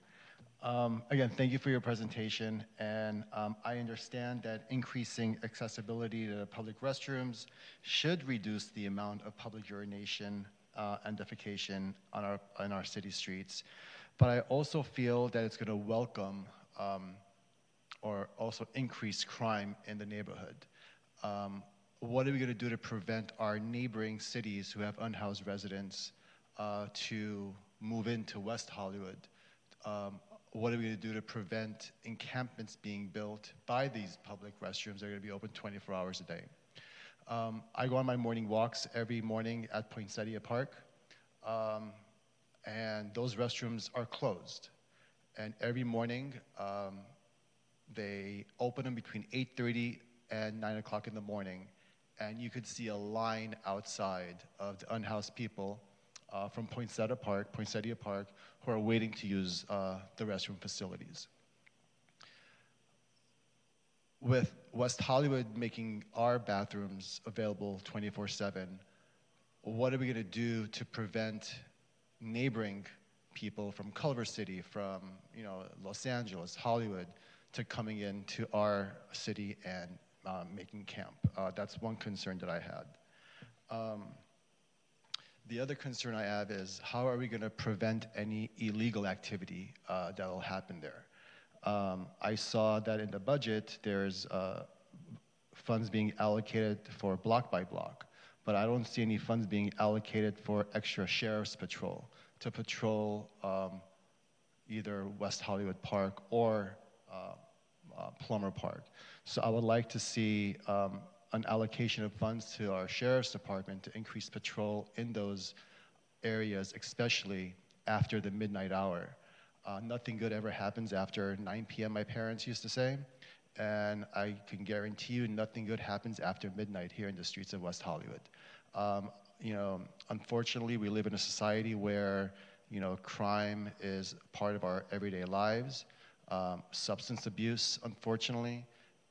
Um, Again, thank you for your presentation, and um, I understand that increasing accessibility to public restrooms should reduce the amount of public urination uh, and defecation on our, on our city streets. But I also feel that it's going to welcome um, or also increase crime in the neighborhood. Um, what are we going to do to prevent our neighboring cities who have unhoused residents uh, to move into West Hollywood? Um, what are we going to do to prevent encampments being built by these public restrooms that are going to be open 24 hours a day? Um, I go on my morning walks every morning at Poinsettia Park, um, and those restrooms are closed. And every morning, um, they open them between 8.30 and 9 o'clock in the morning, and you could see a line outside of the unhoused people uh, from Poinsettia Park, Poinsettia Park, who are waiting to use uh, the restroom facilities. With West Hollywood making our bathrooms available 24 7, what are we going to do to prevent neighboring people from Culver City, from you know, Los Angeles, Hollywood, to coming into our city and uh, making camp? Uh, that's one concern that I had. Um, the other concern I have is how are we going to prevent any illegal activity uh, that will happen there? Um, I saw that in the budget there's uh, funds being allocated for block by block, but I don't see any funds being allocated for extra sheriff's patrol to patrol um, either West Hollywood Park or uh, uh, Plummer Park. So I would like to see um, an allocation of funds to our sheriff's department to increase patrol in those areas, especially after the midnight hour. Uh, nothing good ever happens after 9 p.m., my parents used to say. And I can guarantee you nothing good happens after midnight here in the streets of West Hollywood. Um, you know, unfortunately, we live in a society where, you know, crime is part of our everyday lives, um, substance abuse, unfortunately,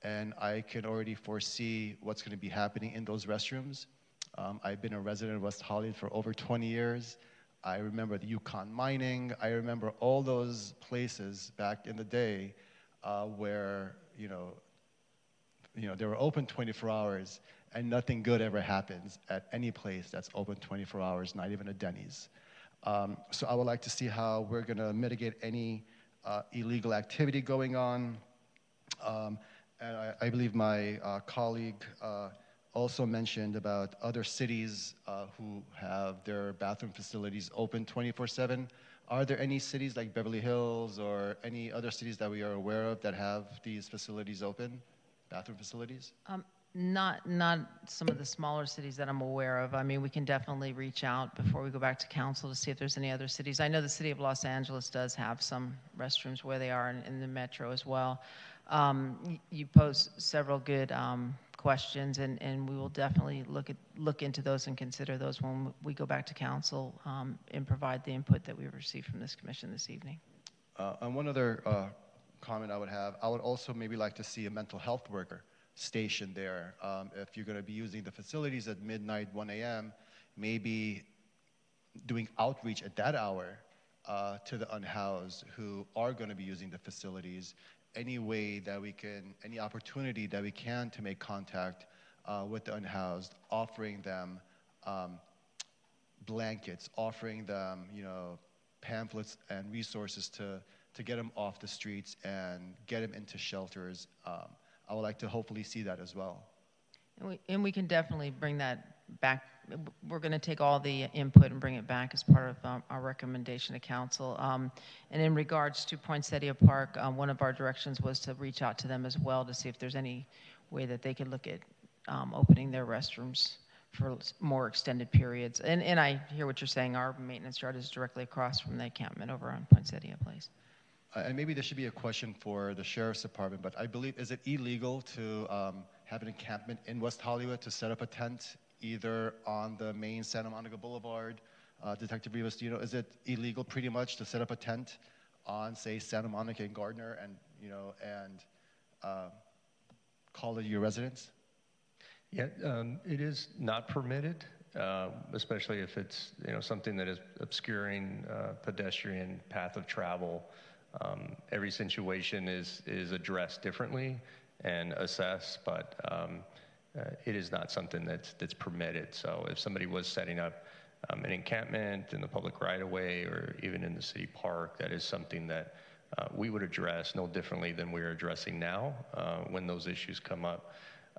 and I can already foresee what's going to be happening in those restrooms. Um, I've been a resident of West Hollywood for over 20 years. I remember the Yukon mining. I remember all those places back in the day uh, where, you know, you know, they were open 24 hours and nothing good ever happens at any place that's open 24 hours, not even a Denny's. Um, so I would like to see how we're going to mitigate any uh, illegal activity going on. Um, and I, I, believe my uh, colleague uh, also mentioned about other cities uh, who have their bathroom facilities open 24 7. Are there any cities like Beverly Hills or any other cities that we are aware of that have these facilities open, bathroom facilities? Um, not, not some of the smaller cities that I'm aware of. I mean, we can definitely reach out before we go back to council to see if there's any other cities. I know the city of Los Angeles does have some restrooms where they are in, in the metro as well. Um, you posed several good um, questions, and, and we will definitely look at look into those and consider those when we go back to council um, and provide the input that we received from this commission this evening. Uh, and one other uh, comment I would have, I would also maybe like to see a mental health worker stationed there. Um, if you're going to be using the facilities at midnight, 1 a.m., maybe doing outreach at that hour uh, to the unhoused who are going to be using the facilities. Any way that we can, any opportunity that we can to make contact uh, with the unhoused, offering them um, blankets, offering them, you know, pamphlets and resources to, to get them off the streets and get them into shelters. Um, I would like to hopefully see that as well. And we, and we can definitely bring that back. We're going to take all the input and bring it back as part of um, our recommendation to council. Um, and in regards to Poinsettia Park, um, one of our directions was to reach out to them as well to see if there's any way that they could look at um, opening their restrooms for more extended periods. And, and I hear what you're saying. Our maintenance yard is directly across from the encampment over on Poinsettia Place. And maybe this should be a question for the sheriff's department, but I believe, is it illegal to um, have an encampment in West Hollywood to set up a tent either on the main Santa Monica Boulevard? Uh, Detective Rivas, do you know, is it illegal pretty much to set up a tent on, say, Santa Monica and Gardner and, you know, and uh, call it your residence? Yeah, um, it is not permitted, uh, especially if it's you know something that is obscuring uh, pedestrian path of travel. Um, every situation is is addressed differently and assessed, but um, uh, it is not something that's that's permitted. So if somebody was setting up um, an encampment in the public right of way or even in the city park, that is something that uh, we would address no differently than we're addressing now uh, when those issues come up.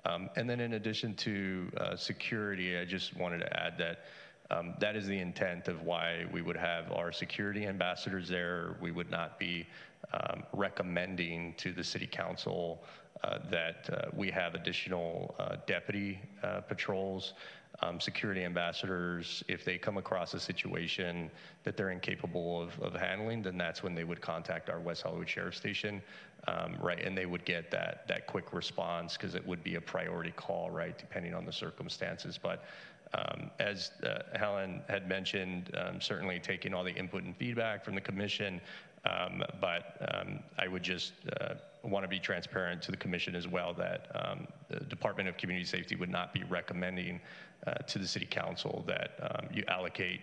Um, and then in addition to uh, security, I just wanted to add that um, that is the intent of why we would have our security ambassadors there. We would not be um, recommending to the city council uh, that uh, we have additional uh, deputy uh, patrols. Um, security ambassadors, if they come across a situation that they're incapable of, of handling, then that's when they would contact our West Hollywood Sheriff Station um, right? And they would get that that quick response because it would be a priority call, right, depending on the circumstances. But um, as uh, Helen had mentioned, um, certainly taking all the input and feedback from the commission, um, but um, I would just uh, want to be transparent to the commission as well that um, the Department of Community Safety would not be recommending uh, to the City Council that you allocate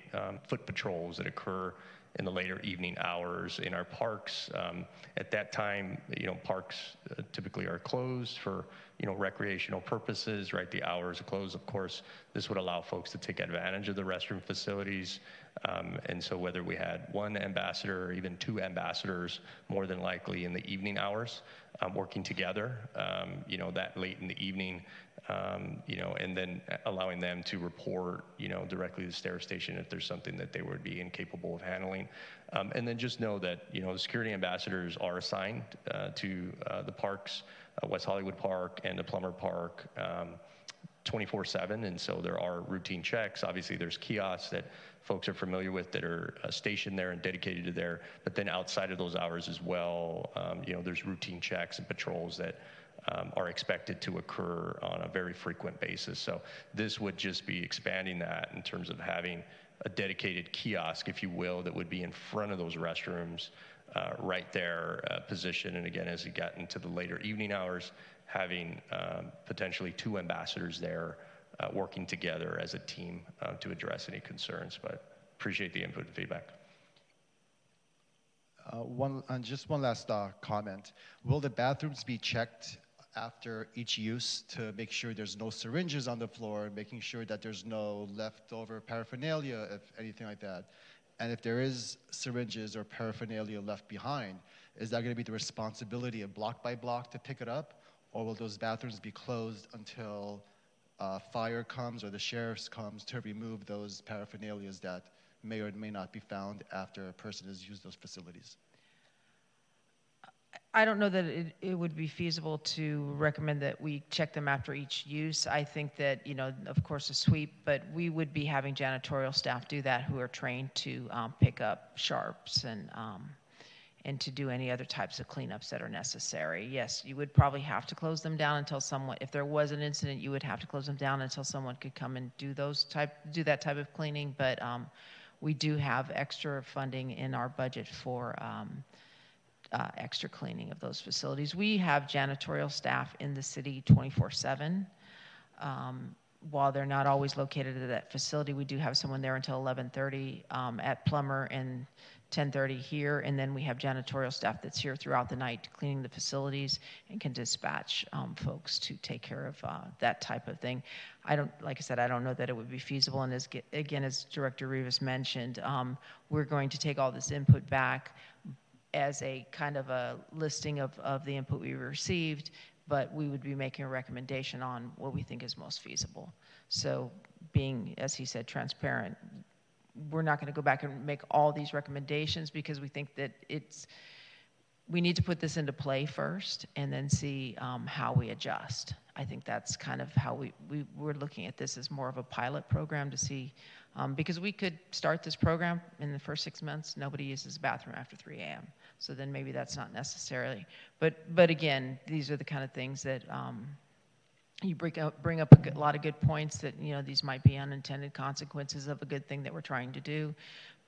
foot patrols that occur in the later evening hours in our parks. Um, at that time, you know, parks uh, typically are closed for, you know, recreational purposes, right? The hours are closed. Of course, this would allow folks to take advantage of the restroom facilities. Um, and so whether we had one ambassador or even two ambassadors, more than likely in the evening hours, um, working together, um, you know, that late in the evening, um, you know, and then allowing them to report, you know, directly to the stair station if there's something that they would be incapable of handling. Um, and then just know that, you know, the security ambassadors are assigned uh, to uh, the parks, uh, West Hollywood Park and the Plummer Park. Um, 24 7 and so there are routine checks obviously there's kiosks that folks are familiar with that are uh, stationed there and dedicated to there but then outside of those hours as well um, you know there's routine checks and patrols that um, are expected to occur on a very frequent basis. So this would just be expanding that in terms of having a dedicated kiosk, if you will, that would be in front of those restrooms, uh, right there, uh, positioned. And again, as we got into the later evening hours, having um, potentially two ambassadors there uh, working together as a team uh, to address any concerns. But appreciate the input and feedback. Uh, one, and just one last uh, comment. Will the bathrooms be checked after each use to make sure there's no syringes on the floor, making sure that there's no leftover paraphernalia, if anything like that. And if there is syringes or paraphernalia left behind, is that going to be the responsibility of block by block to pick it up? Or will those bathrooms be closed until uh, fire comes or the sheriff's comes to remove those paraphernalias that may or may not be found after a person has used those facilities? I don't know that it, it would be feasible to recommend that we check them after each use. I think that, you know, of course, a sweep, but we would be having janitorial staff do that who are trained to um, pick up sharps and, um, and to do any other types of cleanups that are necessary. Yes, you would probably have to close them down until someone, if there was an incident, you would have to close them down until someone could come and do those type, do that type of cleaning. But um, we do have extra funding in our budget for um, uh, extra cleaning of those facilities. We have janitorial staff in the city 24 7. Um, while they're not always located at that facility, we do have someone there until 11:30 um, at Plummer, and 10:30 here, and then we have janitorial staff that's here throughout the night cleaning the facilities and can dispatch um, folks to take care of uh, that type of thing. I don't, like I said, I don't know that it would be feasible. And as again, as Director Rivas mentioned, um, we're going to take all this input back as a kind of a listing of, of the input we received, but we would be making a recommendation on what we think is most feasible. So, being, as he said, transparent, we're not going to go back and make all these recommendations because we think that it's we need to put this into play first and then see um, how we adjust. I think that's kind of how we, we we're looking at this as more of a pilot program to see um, because we could start this program in the first six months nobody uses the bathroom after 3 a.m. So then maybe that's not necessarily. But but again, these are the kind of things that um, you bring up, bring up a good, lot of good points that you know these might be unintended consequences of a good thing that we're trying to do,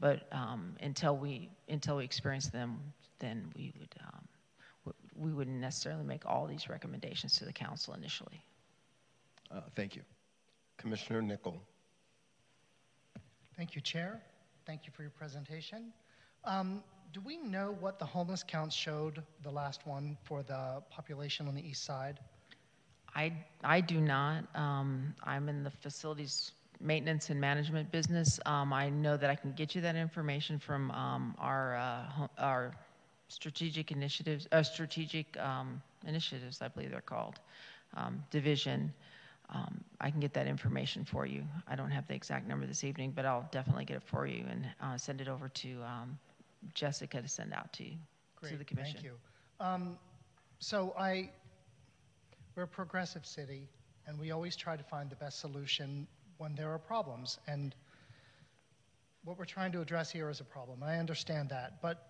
but um, until we until we experience them, then we would um, we wouldn't necessarily make all these recommendations to the council initially. Uh, thank you, Commissioner Nickel. Thank you, Chair. Thank you for your presentation. Um, do we know what the homeless counts showed the last one for the population on the east side? I, I do not. Um, I'm in the facilities maintenance and management business. Um, I know that I can get you that information from um, our uh, our strategic initiatives, uh, strategic um, initiatives, I believe they're called, um, division. Um, I can get that information for you. I don't have the exact number this evening, but I'll definitely get it for you and uh, send it over to Jessica to send out to you, Great, to the commission. Thank you. so I we're a progressive city, and we always try to find the best solution when there are problems. And what we're trying to address here is a problem. I understand that. But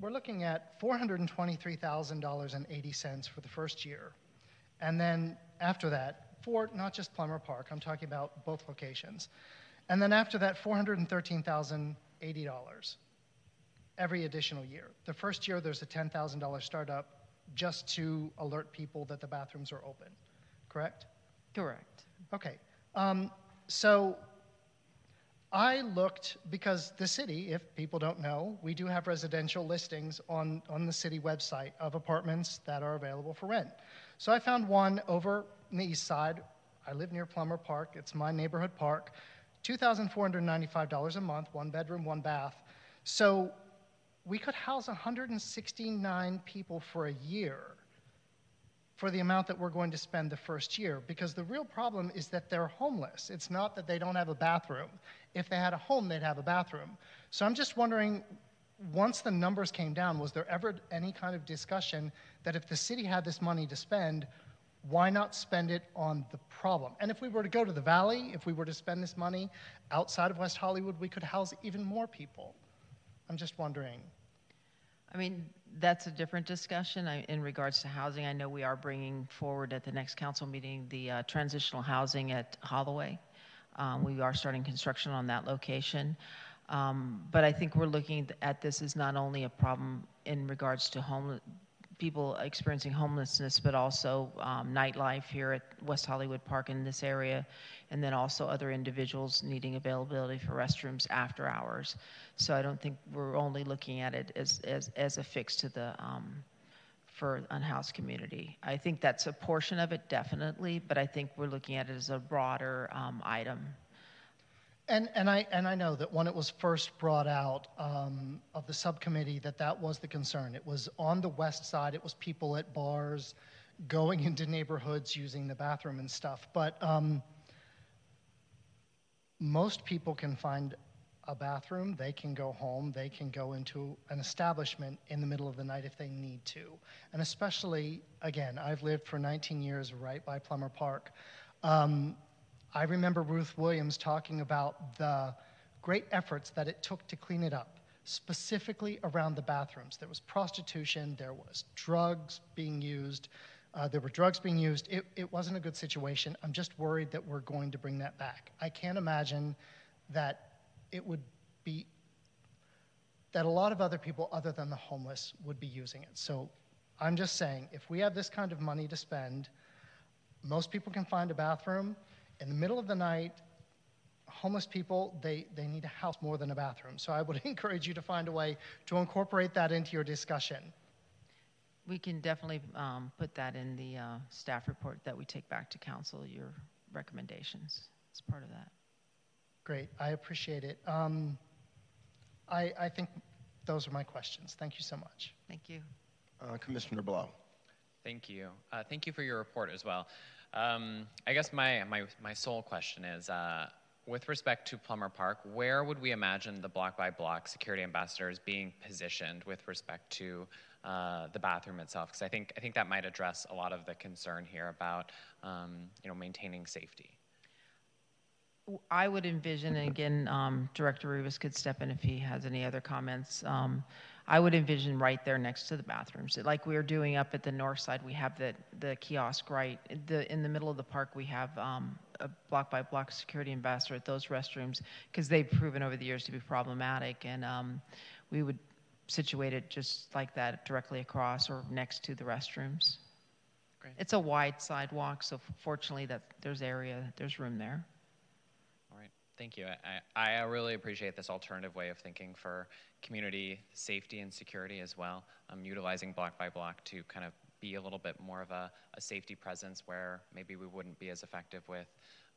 we're looking at $423,000.80 for the first year. And then after that, for not just Plummer Park, I'm talking about both locations. And then after that, $413,080 every additional year. The first year, there's a $10,000 startup just to alert people that the bathrooms are open, correct? Correct. Okay. Um, so I looked because the city, if people don't know, we do have residential listings on, on the city website of apartments that are available for rent. So I found one over on the east side. I live near Plummer Park. It's my neighborhood park. $2,495 a month, one bedroom, one bath. So we could house 169 people for a year for the amount that we're going to spend the first year because the real problem is that they're homeless. It's not that they don't have a bathroom. If they had a home, they'd have a bathroom. So I'm just wondering once the numbers came down, was there ever any kind of discussion that if the city had this money to spend, why not spend it on the problem? And if we were to go to the valley, if we were to spend this money outside of West Hollywood, we could house even more people. I'm just wondering. I mean, that's a different discussion in regards to housing. I know we are bringing forward at the next council meeting the uh, transitional housing at Holloway. Um, we are starting construction on that location. Um, but I think we're looking at this as not only a problem in regards to home, people experiencing homelessness, but also um, nightlife here at West Hollywood Park in this area, and then also other individuals needing availability for restrooms after hours. So I don't think we're only looking at it as, as, as a fix to the um, for unhoused community. I think that's a portion of it, definitely, but I think we're looking at it as a broader um, item and, and, I, and I know that when it was first brought out um, of the subcommittee, that that was the concern. It was on the west side, it was people at bars going <laughs> into neighborhoods using the bathroom and stuff. But um, most people can find a bathroom, they can go home, they can go into an establishment in the middle of the night if they need to. And especially, again, I've lived for 19 years right by Plummer Park. Um, I remember Ruth Williams talking about the great efforts that it took to clean it up, specifically around the bathrooms. There was prostitution, there was drugs being used, uh, there were drugs being used. It, it wasn't a good situation. I'm just worried that we're going to bring that back. I can't imagine that it would be that a lot of other people other than the homeless would be using it. So I'm just saying, if we have this kind of money to spend, most people can find a bathroom in the middle of the night, homeless people, they, they need a house more than a bathroom. So I would <laughs> encourage you to find a way to incorporate that into your discussion. We can definitely um, put that in the uh, staff report that we take back to council, your recommendations as part of that. Great, I appreciate it. Um, I, I think those are my questions. Thank you so much. Thank you. Uh, Commissioner Blau. Thank you. Uh, thank you for your report as well. Um, I guess my, my, my sole question is uh, with respect to Plummer Park, where would we imagine the block by block security ambassadors being positioned with respect to uh, the bathroom itself? Because I think, I think that might address a lot of the concern here about um, you know, maintaining safety. I would envision, and again, um, Director Rivas could step in if he has any other comments. Um, I would envision right there next to the bathrooms, like we are doing up at the north side. We have the the kiosk right the in the middle of the park. We have um, a block by block security ambassador at those restrooms because they've proven over the years to be problematic, and um, we would situate it just like that, directly across or next to the restrooms. Great. It's a wide sidewalk, so fortunately that there's area, there's room there. Thank you. I, I really appreciate this alternative way of thinking for community safety and security as well. Um, utilizing block by block to kind of be a little bit more of a, a safety presence where maybe we wouldn't be as effective with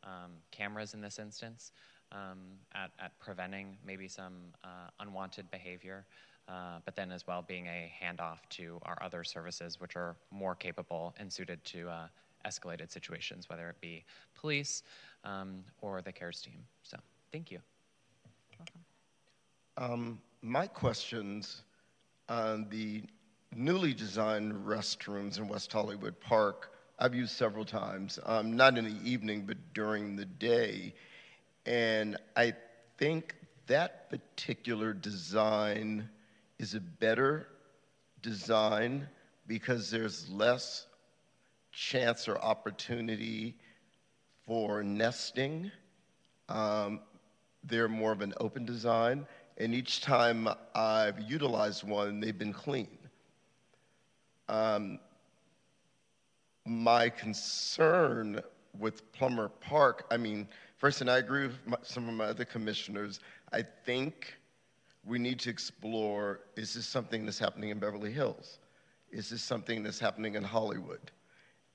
um, cameras in this instance um, at, at preventing maybe some uh, unwanted behavior. Uh, but then as well being a handoff to our other services, which are more capable and suited to uh, escalated situations, whether it be police um, or the CARES team. So, thank you. Um, my questions on the newly designed restrooms in West Hollywood Park, I've used several times, um, not in the evening, but during the day. And I think that particular design is a better design because there's less chance or opportunity for nesting. Um, they're more of an open design, and each time I've utilized one, they've been clean. Um, my concern with Plummer Park, I mean, first, and I agree with my, some of my other commissioners, I think we need to explore is this something that's happening in Beverly Hills? Is this something that's happening in Hollywood?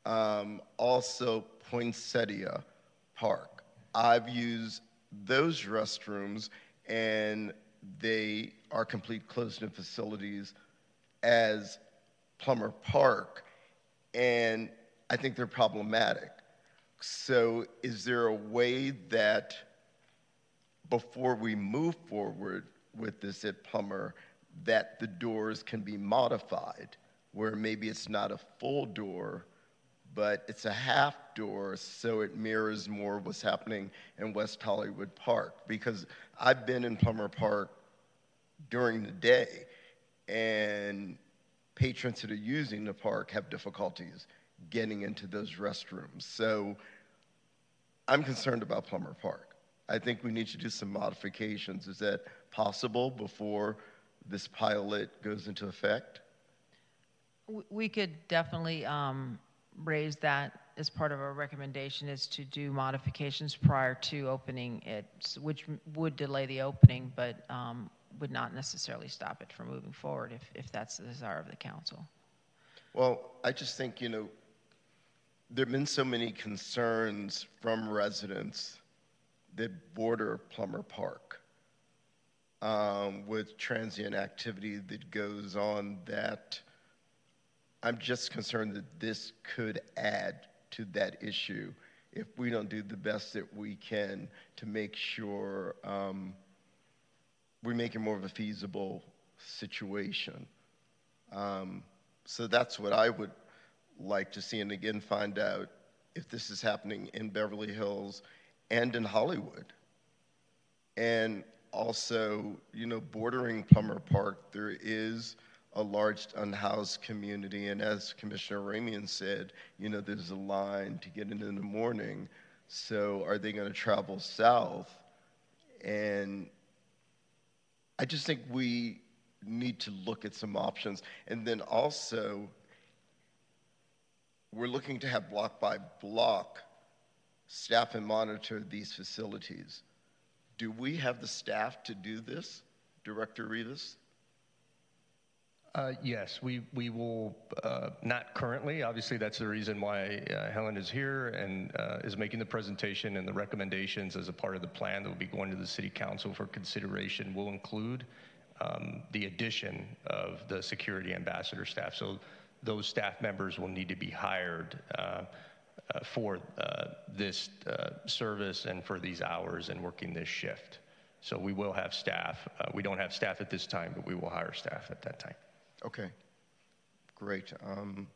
Um, also, Poinsettia Park. I've used those restrooms and they are complete closed-in facilities as Plummer Park, and I think they're problematic. So, is there a way that before we move forward with this at Plummer, that the doors can be modified, where maybe it's not a full door, but it's a half door so it mirrors more what's happening in West Hollywood Park. Because I've been in Plummer Park during the day, and patrons that are using the park have difficulties getting into those restrooms. So I'm concerned about Plummer Park. I think we need to do some modifications. Is that possible before this pilot goes into effect? We could definitely um, raise that as part of our recommendation is to do modifications prior to opening it, which would delay the opening, but um, would not necessarily stop it from moving forward if, if that's the desire of the council. Well, I just think, you know, there have been so many concerns from residents that border Plummer Park um, with transient activity that goes on that I'm just concerned that this could add to that issue if we don't do the best that we can to make sure um, we make it more of a feasible situation. Um, so that's what I would like to see, and again, find out if this is happening in Beverly Hills and in Hollywood. And also, you know, bordering Plummer Park, there is a large unhoused community. And as Commissioner Ramian said, you know, there's a line to get in in the morning. So are they going to travel south? And I just think we need to look at some options. And then also, we're looking to have block by block staff and monitor these facilities do we have the staff to do this, Director Rivas? Uh, yes, we, will, uh, not currently. Obviously, that's the reason why uh, Helen is here and is making the presentation and the recommendations as a part of the plan that will be going to the City Council for consideration will include um, the addition of the security ambassador staff. So those staff members will need to be hired for this service and for these hours and working this shift. So we will have staff. We don't have staff at this time, but we will hire staff at that time. Okay, great. Um,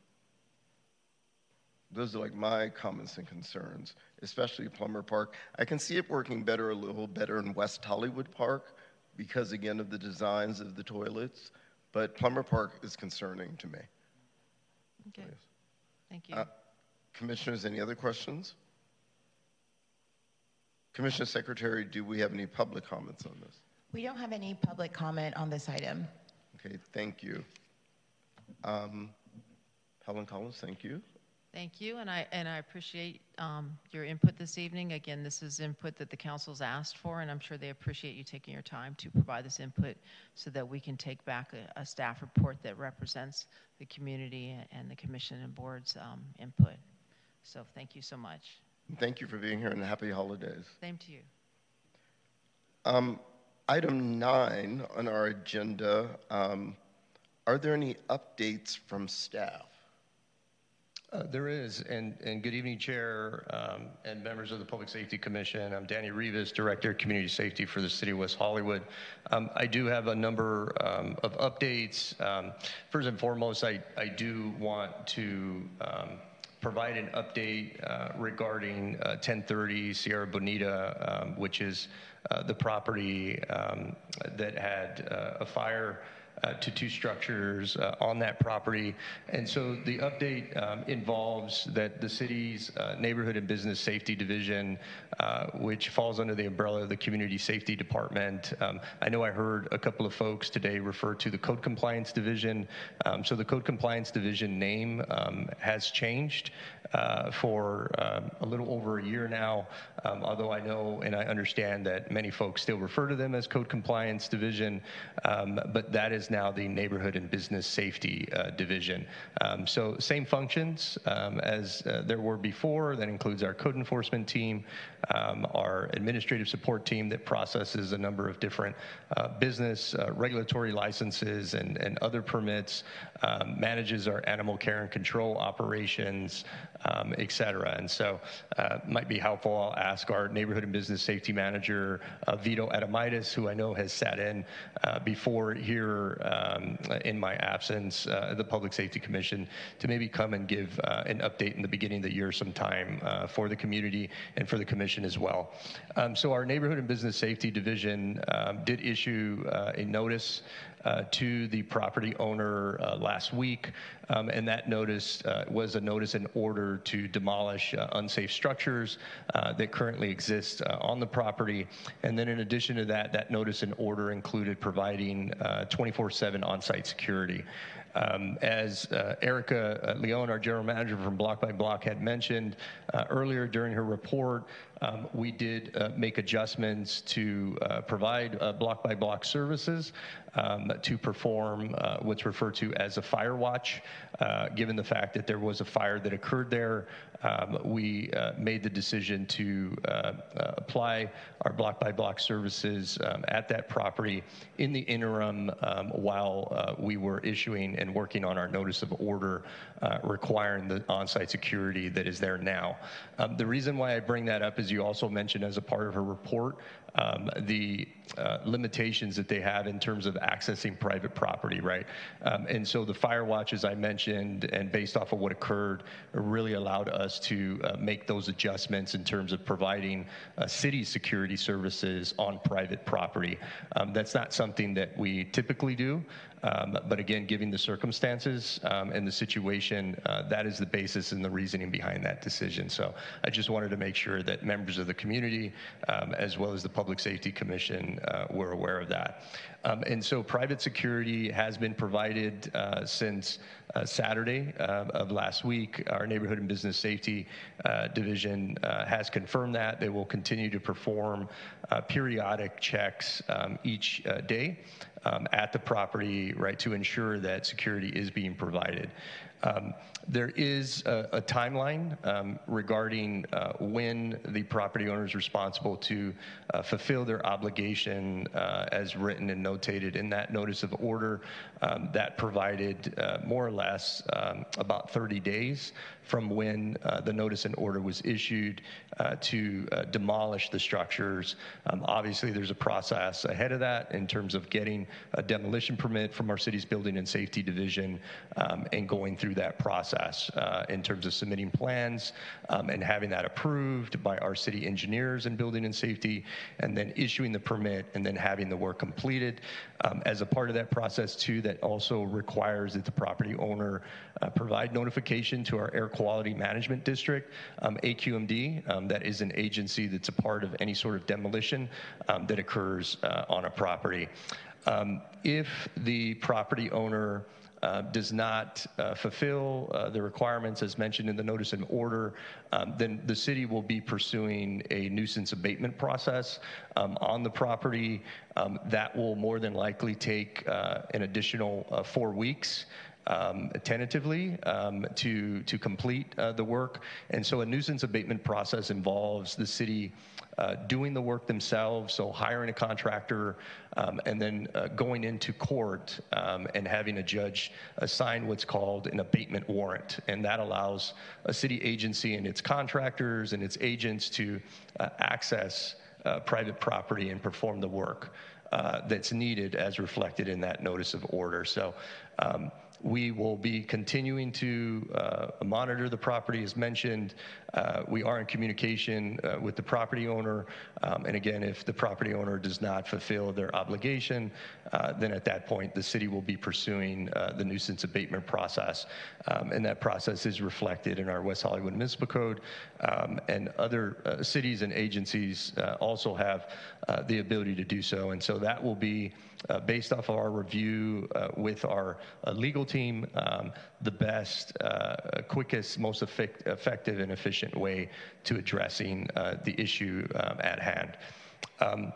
those are like my comments and concerns, especially Plummer Park. I can see it working better, a little better in West Hollywood Park because, again, of the designs of the toilets, but Plummer Park is concerning to me. Okay. Thank you. Uh, Commissioners, any other questions? Commissioner Secretary, do we have any public comments on this? We don't have any public comment on this item. Okay, thank you. Um, Helen Collins, thank you. Thank you, and I, and I appreciate um, your input this evening. Again, this is input that the council's asked for, and I'm sure they appreciate you taking your time to provide this input so that we can take back a, a staff report that represents the community and the commission and board's um, input. So thank you so much. Thank you for being here and happy holidays. Same to you. Um, item nine on our agenda, um, are there any updates from staff? Uh, there is, and, and good evening, Chair um, and members of the Public Safety Commission. I'm Danny Rivas, Director of Community Safety for the City of West Hollywood. Um, I do have a number um, of updates. Um, first and foremost, I, I do want to um, provide an update uh, regarding uh, 1030 Sierra Bonita, um, which is the property that had uh, a fire uh, to two structures uh, on that property. And so the update um, involves that the city's uh, Neighborhood and Business Safety Division, uh, which falls under the umbrella of the Community Safety Department. Um, I know I heard a couple of folks today refer to the Code Compliance Division. Um, so the Code Compliance Division name um, has changed uh, for um, a little over a year now, um, although I know and I understand that many folks still refer to them as Code Compliance Division, but that is now the Neighborhood and Business Safety uh, Division. Um, so same functions um, as uh, there were before. That includes our code enforcement team, um, our administrative support team that processes a number of different uh, business uh, regulatory licenses and, and other permits, um, manages our animal care and control operations, um, et cetera. And so uh, might be helpful. I'll ask our Neighborhood and Business Safety Manager, uh, Vito Adamitis, who I know has sat in before here um, in my absence, uh, the Public Safety Commission, to maybe come and give uh, an update in the beginning of the year sometime uh, for the community and for the Commission as well. Um, so our Neighborhood and Business Safety Division um, did issue uh, a notice uh, to the property owner uh, last week, um, and that notice uh, was a notice in order to demolish uh, unsafe structures uh, that currently exist on the property. And then, in addition to that, that notice in order included providing 24 7 on site security. Um, as uh, Erica uh, Leon, our general manager from Block by Block, had mentioned uh, earlier during her report, um, we did uh, make adjustments to provide block by block services um, to perform what's referred to as a fire watch. given the fact that there was a fire that occurred there, um, we made the decision to apply our block by block services um, at that property in the interim um, while we were issuing and working on our notice of order uh, requiring the on-site security that is there now. Um, the reason why I bring that up is you also mentioned as a part of her report um, the uh, limitations that they have in terms of accessing private property, right? Um, and so the fire watch, as I mentioned, and based off of what occurred, really allowed us to uh, make those adjustments in terms of providing uh, city security services on private property. Um, that's not something that we typically do. Um, but again, given the circumstances um, and the situation, uh, that is the basis and the reasoning behind that decision. So I just wanted to make sure that members of the community, um, as well as the Public Safety Commission, uh, were aware of that. Um, and so private security has been provided uh, since uh, Saturday uh, of last week. Our Neighborhood and Business Safety uh, Division has confirmed that. They will continue to perform periodic checks um, each day um, at the property, right, to ensure that security is being provided. Um, there is a, a timeline um, regarding uh, when the property owner is responsible to uh, fulfill their obligation uh, as written and notated in that notice of order um, that provided uh, more or less um, about 30 days from when uh, the notice and order was issued uh, to uh, demolish the structures. Um, obviously, there's a process ahead of that in terms of getting a demolition permit from our city's Building and Safety Division um, and going through that process uh, in terms of submitting plans um, and having that approved by our city engineers and Building and Safety, and then issuing the permit and then having the work completed. Um, as a part of that process, too, that also requires that the property owner uh, provide notification to our air quality management district, um, AQMD. Um, that is an agency that's a part of any sort of demolition um, that occurs uh, on a property. Um, if the property owner uh, does not uh, fulfill uh, the requirements as mentioned in the notice and order, um, then the city will be pursuing a nuisance abatement process um, on the property. Um, that will more than likely take uh, an additional uh, four weeks um, tentatively um, to, to complete uh, the work. And so a nuisance abatement process involves the city uh, doing the work themselves, so hiring a contractor, um, and then uh, going into court um, and having a judge assign what's called an abatement warrant. And that allows a city agency and its contractors and its agents to uh, access uh, private property and perform the work. Uh, that's needed as reflected in that notice of order. So um, we will be continuing to uh, monitor the property as mentioned. Uh, we are in communication uh, with the property owner. Um, and again, if the property owner does not fulfill their obligation, uh, then at that point, the city will be pursuing uh, the nuisance abatement process. Um, and that process is reflected in our West Hollywood Municipal Code. Um, and other uh, cities and agencies also have the ability to do so. And so that will be uh, based off of our review uh, with our uh, legal team, um, the best, uh, quickest, most effect- effective, and efficient way to addressing uh, the issue um, at hand. Um,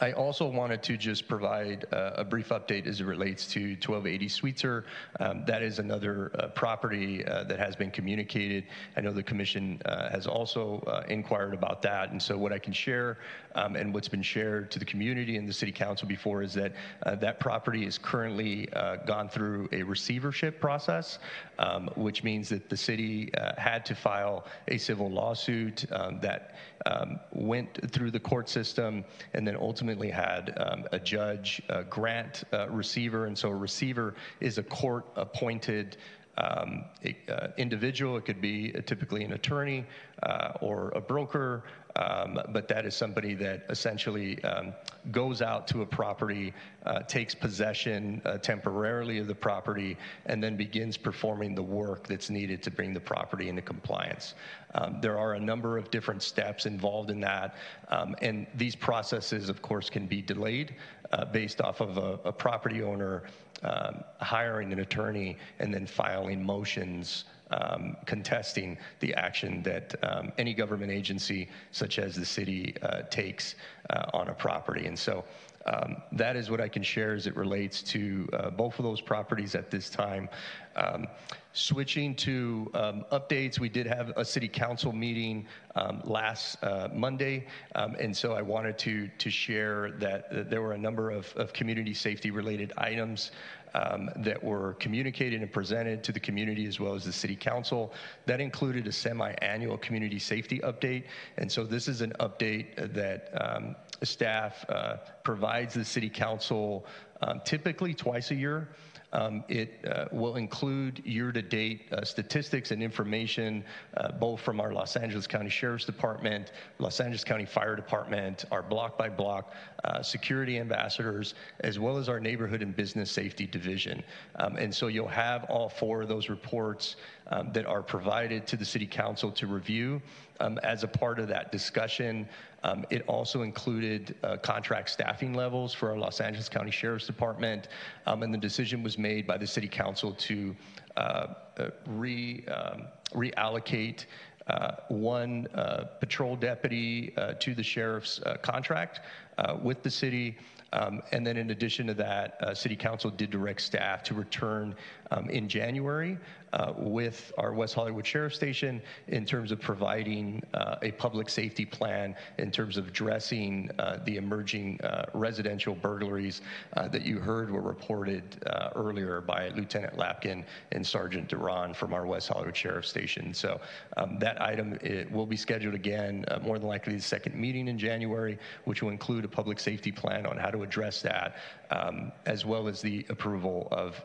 I also wanted to just provide uh, a brief update as it relates to 1280 Sweetzer. Um, that is another uh, property uh, that has been communicated. I know the commission uh, has also uh, inquired about that. And so, what I can share um, and what's been shared to the community and the city council before is that uh, that property is currently gone through a receivership process, um, which means that the city had to file a civil lawsuit um, that um, went through the court system and then ultimately ultimately had um, a judge uh, grant uh, receiver, and so a receiver is a court appointed um, uh, individual. It could be typically an attorney uh, or a broker, um, but that is somebody that essentially um, goes out to a property, uh, takes possession uh, temporarily of the property, and then begins performing the work that's needed to bring the property into compliance. Um, there are a number of different steps involved in that, um, and these processes, of course, can be delayed uh, based off of a, a property owner um, hiring an attorney and then filing motions um, contesting the action that um, any government agency, such as the city, uh, takes uh, on a property. And so um, that is what I can share as it relates to uh, both of those properties at this time. Um, switching to um, updates, we did have a city council meeting um, last uh, Monday, and so I wanted to to share that, that there were a number of, of community safety related items um, that were communicated and presented to the community as well as the city council. That included a semi-annual community safety update, and so this is an update that um, staff uh, provides the city council um, typically twice a year. Um, it uh, will include year-to-date uh, statistics and information, uh, both from our Los Angeles County Sheriff's Department, Los Angeles County Fire Department, our block-by-block uh, security ambassadors, as well as our Neighborhood and Business Safety Division. Um, and so you'll have all four of those reports um, that are provided to the City Council to review. Um, as a part of that discussion, um, it also included uh, contract staffing levels for our Los Angeles County Sheriff's Department, um, and the decision was made by the City Council to uh, uh, re, um, reallocate uh, one uh, patrol deputy uh, to the sheriff's uh, contract uh, with the city. Um, and then, in addition to that, City Council did direct staff to return um, in January uh, with our West Hollywood Sheriff Station in terms of providing uh, a public safety plan in terms of addressing uh, the emerging uh, residential burglaries uh, that you heard were reported uh, earlier by Lieutenant Lapkin and Sergeant Duran from our West Hollywood Sheriff Station. So um, that item it will be scheduled again, more than likely the second meeting in January, which will include a public safety plan on how to address that, um, as well as the approval of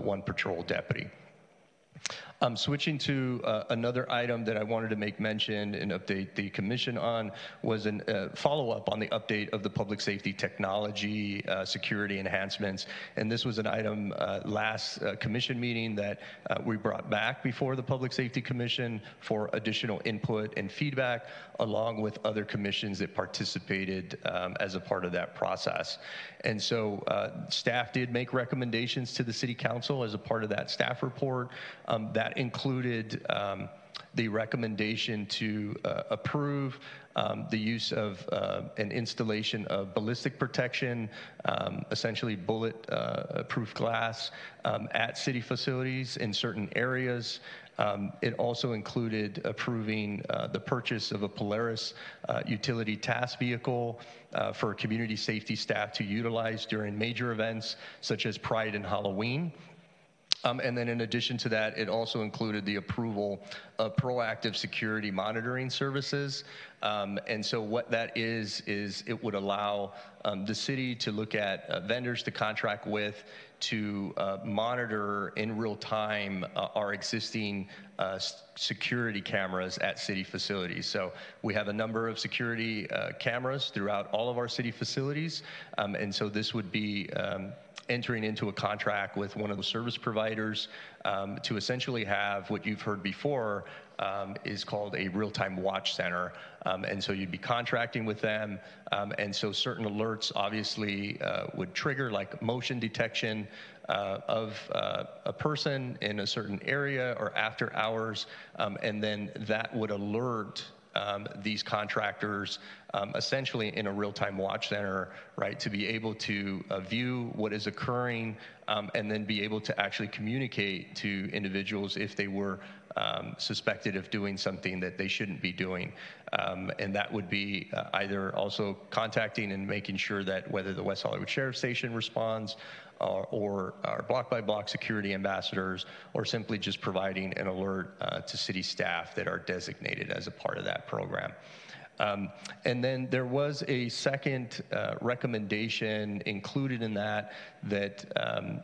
one patrol deputy. Um, switching to uh, another item that I wanted to make mention and update the commission on was a uh, follow-up on the update of the public safety technology uh, security enhancements. And this was an item uh, last uh, commission meeting that uh, we brought back before the Public Safety Commission for additional input and feedback, along with other commissions that participated um, as a part of that process. And so staff did make recommendations to the City Council as a part of that staff report. Um, that included um, the recommendation to uh, approve um, the use of uh, an installation of ballistic protection, um, essentially bullet-proof uh, glass um, at city facilities in certain areas. Um, it also included approving uh, the purchase of a Polaris uh, utility task vehicle uh, for community safety staff to utilize during major events such as Pride and Halloween. Um, and then in addition to that, it also included the approval of proactive security monitoring services. Um, and so what that is, is it would allow um, the city to look at uh, vendors to contract with to uh, monitor in real time uh, our existing uh, security cameras at city facilities. So we have a number of security uh, cameras throughout all of our city facilities. Um, and so this would be um, entering into a contract with one of the service providers um, to essentially have what you've heard before um, is called a real-time watch center. Um, and so you'd be contracting with them. Um, and so certain alerts obviously uh, would trigger like motion detection uh, of uh, a person in a certain area or after hours. Um, and then that would alert um, these contractors um, essentially in a real-time watch center, right, to be able to uh, view what is occurring um, and then be able to actually communicate to individuals if they were um, suspected of doing something that they shouldn't be doing. Um, and that would be uh, either also contacting and making sure that whether the West Hollywood Sheriff Station responds or, or our block by block security ambassadors, or simply just providing an alert uh, to city staff that are designated as a part of that program. Um, and then there was a second uh, recommendation included in that that um,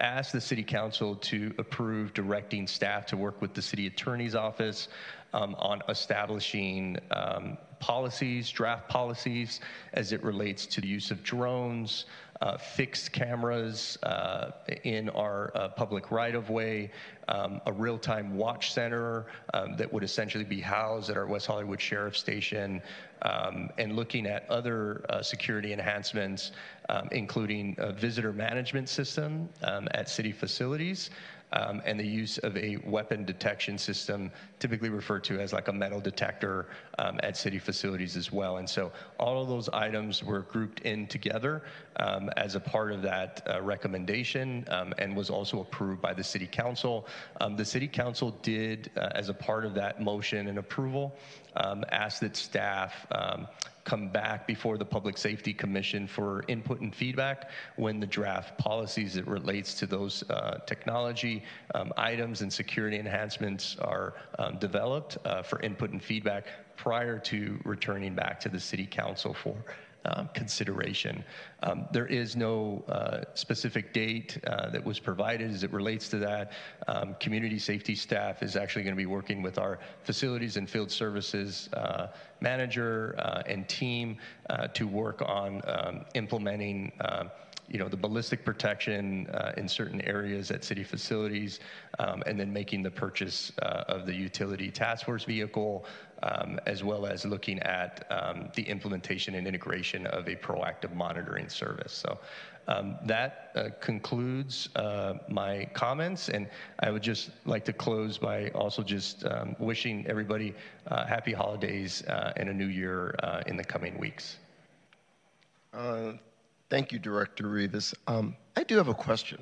asked the city council to approve directing staff to work with the city attorney's office um, on establishing um, policies, draft policies, as it relates to the use of drones, fixed cameras uh, in our uh, public right of way, um, a real time watch center um, that would essentially be housed at our West Hollywood Sheriff Station, um, and looking at other uh, security enhancements, um, including a visitor management system um, at city facilities um, and the use of a weapon detection system, typically referred to as like a metal detector um, at city facilities as well. And so all of those items were grouped in together um, as a part of that uh, recommendation um, and was also approved by the city council. Um, the city council did, uh, as a part of that motion and approval, um, ask that staff come back before the Public Safety Commission for input and feedback when the draft policies that relates to those uh, technology um, items and security enhancements are um, developed uh, for input and feedback prior to returning back to the City Council for um, consideration. Um, there is no uh, specific date uh, that was provided as it relates to that. Um, community safety staff is actually going to be working with our facilities and field services uh, manager uh, and team uh, to work on um, implementing um, you know, the ballistic protection uh, in certain areas at city facilities, um, and then making the purchase uh, of the utility task force vehicle, um, as well as looking at um, the implementation and integration of a proactive monitoring service. So um, that uh, concludes uh, my comments, and I would just like to close by also just um, wishing everybody uh, happy holidays uh, and a new year uh, in the coming weeks. Uh, thank you, Director Rivas. Um, I do have a question.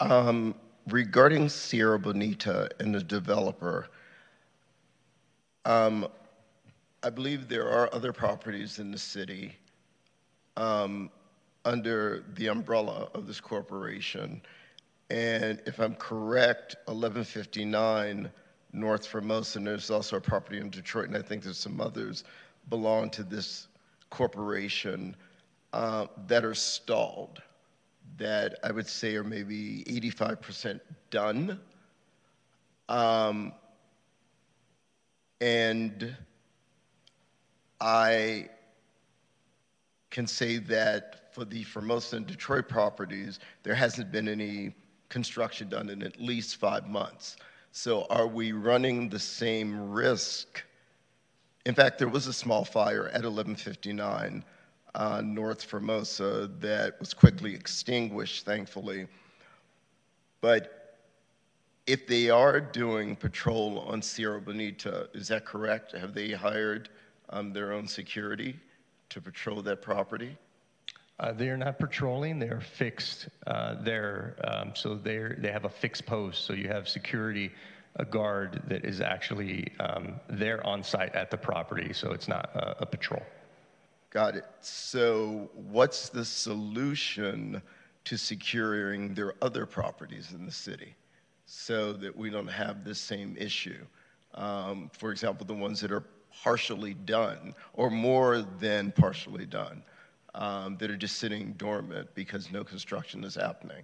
Um, regarding Sierra Bonita and the developer, um, I believe there are other properties in the city um, under the umbrella of this corporation. And if I'm correct, 1159 North Formosa, and there's also a property in Detroit, and I think there's some others, belong to this corporation uh, that are stalled, that I would say are maybe 85% done. Um, and I can say that for the Formosa and Detroit properties, there hasn't been any construction done in at least five months. So are we running the same risk? In fact, there was a small fire at 1159 uh, North Formosa that was quickly extinguished, thankfully. But if they are doing patrol on Sierra Bonita, is that correct? Have they hired um, their own security? to patrol that property? Uh, they are not patrolling. They're fixed. Uh, there, um, so they they have a fixed post. So you have security, a guard that is actually um, there on site at the property. So it's not a, a patrol. Got it. So what's the solution to securing their other properties in the city, so that we don't have this same issue? Um, for example, the ones that are partially done or more than partially done um, that are just sitting dormant because no construction is happening.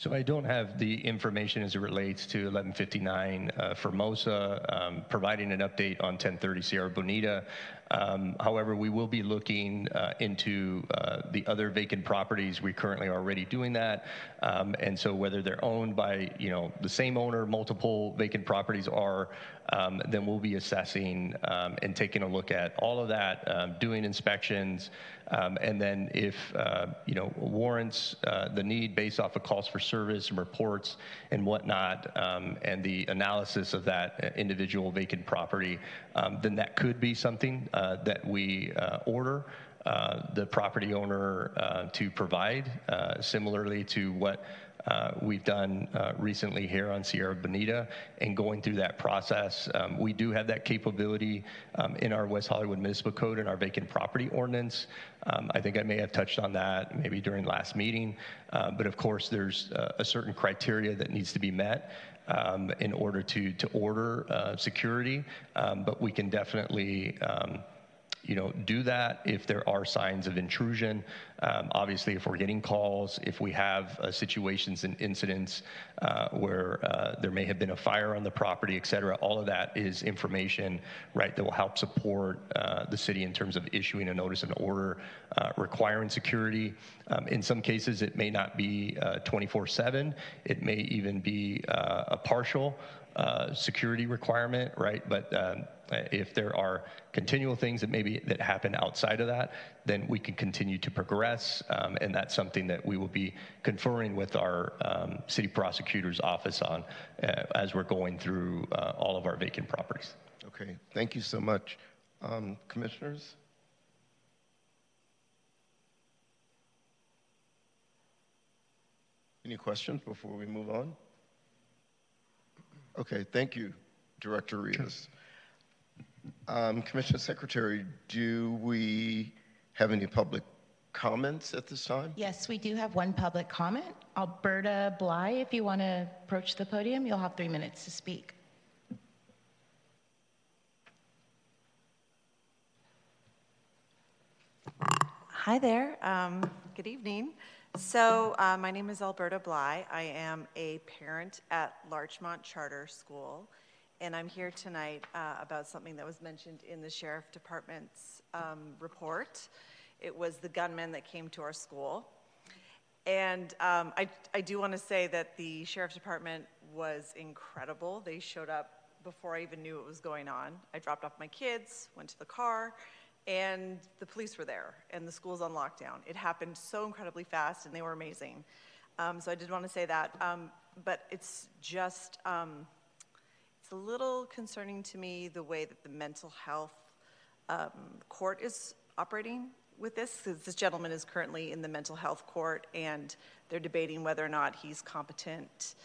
So I don't have the information as it relates to 1159 uh, Formosa, um, providing an update on 1030 Sierra Bonita. Um, however, we will be looking uh, into uh, the other vacant properties. We currently are already doing that, um, and so whether they're owned by you know the same owner, multiple vacant properties are, um, then we'll be assessing um, and taking a look at all of that, um, doing inspections, um, and then if uh, you know warrants uh, the need based off of calls for service and reports and whatnot, um, and the analysis of that uh, individual vacant property, um, then that could be something uh, that we uh, order. Uh, the property owner to provide, similarly to what uh, we've done uh, recently here on Sierra Bonita and going through that process. Um, we do have that capability um, in our West Hollywood Municipal Code and our vacant property ordinance. Um, I think I may have touched on that maybe during last meeting, uh, but of course there's a certain criteria that needs to be met. Um, in order to to order uh, security, um, but we can definitely um, you know, do that if there are signs of intrusion. Um, obviously, if we're getting calls, if we have uh, situations and incidents uh, where uh, there may have been a fire on the property, et cetera, all of that is information, right, that will help support uh, the city in terms of issuing a notice and order uh, requiring security. Um, in some cases, it may not be uh, 24 7, it may even be a partial. Security requirement, right? But um, if there are continual things that maybe that happen outside of that, then we can continue to progress, um, and that's something that we will be conferring with our um, city prosecutor's office on uh, as we're going through uh, all of our vacant properties. Okay, thank you so much, um, commissioners. Any questions before we move on? Okay, thank you, Director Rivas. Um, Commissioner Secretary, do we have any public comments at this time? Yes, we do have one public comment. Alberta Bly, if you want to approach the podium, you'll have three minutes to speak. Hi there. Um, good evening. So, uh, my name is Alberta Bly. I am a parent at Larchmont Charter School, and I'm here tonight uh, about something that was mentioned in the Sheriff Department's um, report. It was the gunman that came to our school. And um, I, I do want to say that the sheriff's department was incredible. They showed up before I even knew what was going on. I dropped off my kids, went to the car, and the police were there, and the school's on lockdown. It happened so incredibly fast, and they were amazing. Um, so I did want to say that. Um, but it's just, um, it's a little concerning to me the way that the mental health um, court is operating with this. This gentleman is currently in the mental health court, and they're debating whether or not he's competent,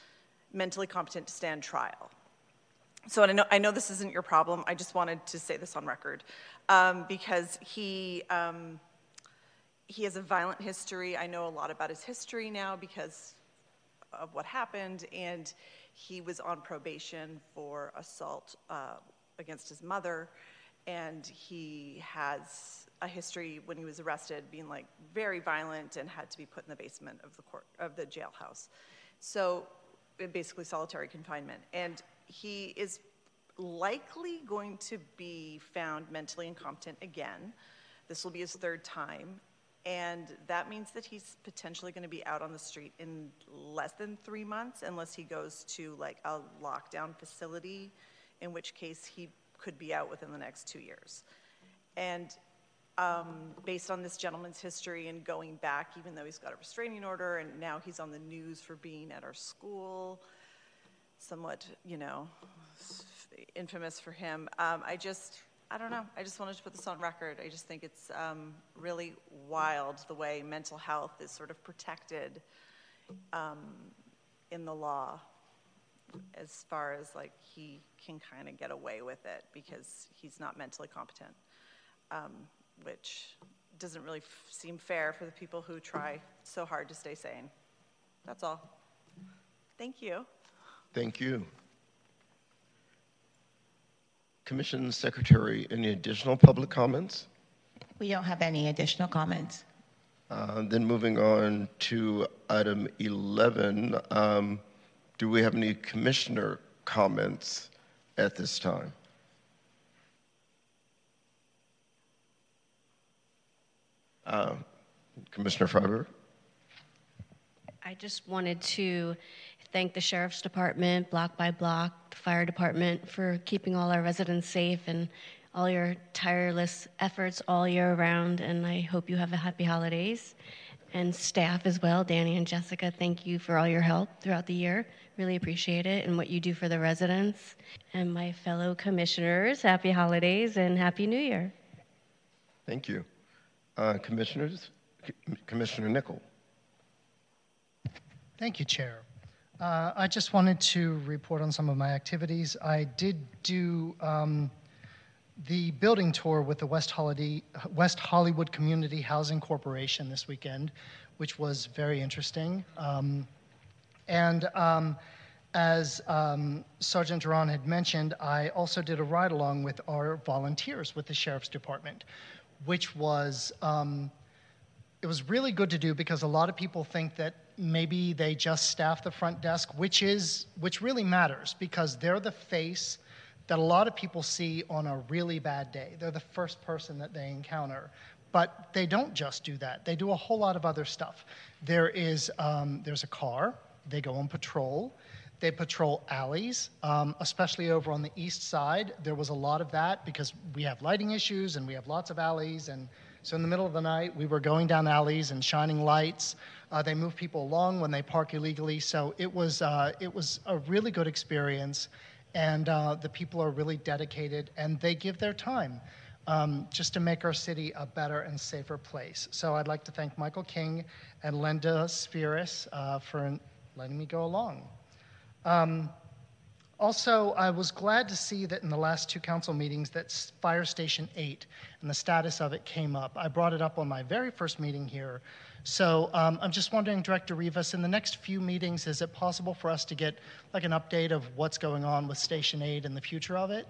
mentally competent to stand trial. So I know, I know this isn't your problem. I just wanted to say this on record um, because he um, he has a violent history. I know a lot about his history now because of what happened, and he was on probation for assault uh, against his mother, and he has a history when he was arrested being like very violent and had to be put in the basement of the court of the jailhouse. So basically solitary confinement, and he is likely going to be found mentally incompetent again. This will be his third time, and that means that he's potentially going to be out on the street in less than three months unless he goes to like a lockdown facility, in which case he could be out within the next two years. And um, based on this gentleman's history and going back, even though he's got a restraining order and now he's on the news for being at our school, somewhat, you know, infamous for him. Um, I just, I don't know. I just wanted to put this on record. I just think it's um, really wild the way mental health is sort of protected um, in the law as far as like he can kind of get away with it because he's not mentally competent, um, which doesn't really f- seem fair for the people who try so hard to stay sane. That's all. Thank you. Thank you. Commission Secretary, any additional public comments? We don't have any additional comments. Uh, Then moving on to item 11, um, do we have any commissioner comments at this time? Uh, Commissioner Freiberg? I just wanted to thank the Sheriff's Department, block by block, the Fire Department for keeping all our residents safe and all your tireless efforts all year round. And I hope you have a happy holidays. And staff as well, Danny and Jessica, thank you for all your help throughout the year. Really appreciate it and what you do for the residents. And my fellow commissioners, happy holidays and happy new year. Thank you. Uh, Commissioners, C- Commissioner Nickel? Thank you, Chair. Uh, I just wanted to report on some of my activities. I did do um, the building tour with the West, Holiday, West Hollywood Community Housing Corporation this weekend, which was very interesting. Um, and um, as um, Sergeant Duran had mentioned, I also did a ride along with our volunteers with the Sheriff's Department, which was um, it was really good to do because a lot of people think that maybe they just staff the front desk, which is which really matters because they're the face that a lot of people see on a really bad day. They're the first person that they encounter. But they don't just do that. They do a whole lot of other stuff. There is um, there's a car. They go on patrol. They patrol alleys, um, especially over on the east side. There was a lot of that because we have lighting issues and we have lots of alleys. And so in the middle of the night, we were going down alleys and shining lights. Uh, they move people along when they park illegally. So it was uh, it was a really good experience, and uh, the people are really dedicated and they give their time. Um, just to make our city a better and safer place. So I'd like to thank Michael King and Linda Spheris uh, for letting me go along. Um, also, I was glad to see that in the last two council meetings that Fire Station 8 and the status of it came up. I brought it up on my very first meeting here. So um, I'm just wondering, Director Rivas, in the next few meetings, is it possible for us to get like an update of what's going on with Station 8 and the future of it?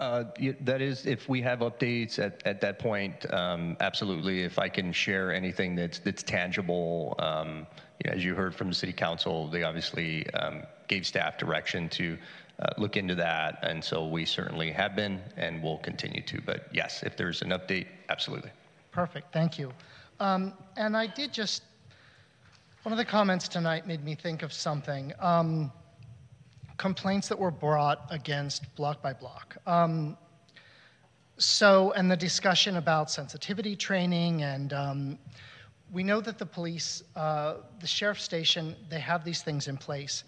Uh, That is, if we have updates at, at that point, um, absolutely. If I can share anything that's, that's tangible, um, as you heard from the city council, they obviously um, gave staff direction to uh, look into that. And so we certainly have been and will continue to. But yes, if there's an update, absolutely. Perfect, thank you. Um, and I did just, one of the comments tonight made me think of something. Um, complaints that were brought against block by block. Um, so, and the discussion about sensitivity training, and um, we know that the police, uh, the sheriff station, they have these things in place.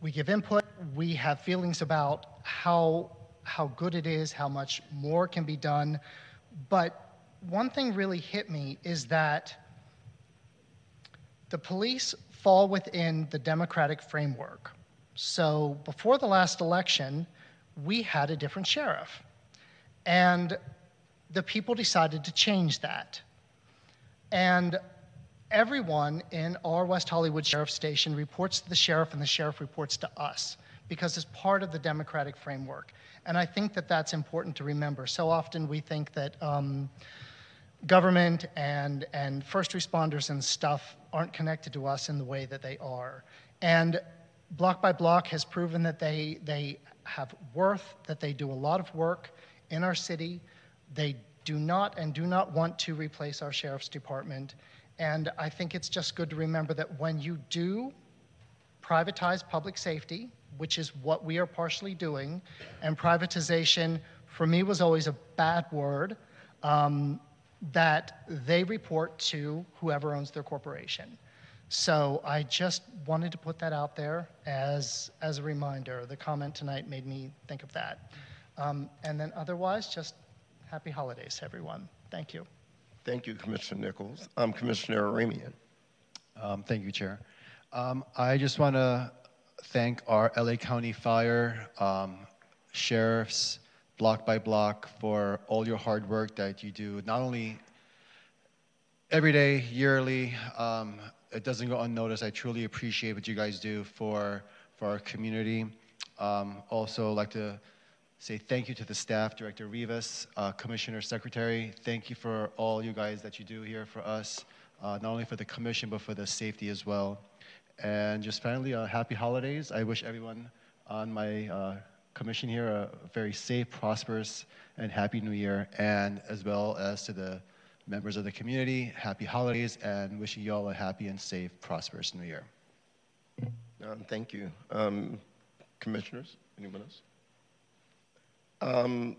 We give input, we have feelings about how, how good it is, how much more can be done. But one thing really hit me is that the police fall within the democratic framework. So before the last election, we had a different sheriff. And the people decided to change that. And everyone in our West Hollywood Sheriff Station reports to the sheriff, and the sheriff reports to us because it's part of the democratic framework. And I think that that's important to remember. So often we think that um, government and, and first responders and stuff aren't connected to us in the way that they are. And Block by Block has proven that they, they have worth, that they do a lot of work in our city. They do not and do not want to replace our sheriff's department. And I think it's just good to remember that when you do privatize public safety, which is what we are partially doing, and privatization for me was always a bad word, um, that they report to whoever owns their corporation. So I just wanted to put that out there as, as a reminder. The comment tonight made me think of that. Um, and then otherwise, just happy holidays everyone. Thank you. Thank you, Commissioner Nichols. Um, Commissioner Aramian. Um, thank you, Chair. Um, I just want to thank our LA County Fire, um, sheriffs, block by block, for all your hard work that you do, not only every day, yearly. Um, it doesn't go unnoticed. I truly appreciate what you guys do for, for our community. Um, also, like to say thank you to the staff, Director Rivas, uh, Commissioner Secretary. Thank you for all you guys that you do here for us, uh, not only for the commission, but for the safety as well. And just finally, uh, happy holidays. I wish everyone on my uh, commission here a very safe, prosperous, and happy new year, and as well as to the members of the community, happy holidays, and wishing you all a happy and safe, prosperous new year. Um, thank you. Um, commissioners, anyone else? Um,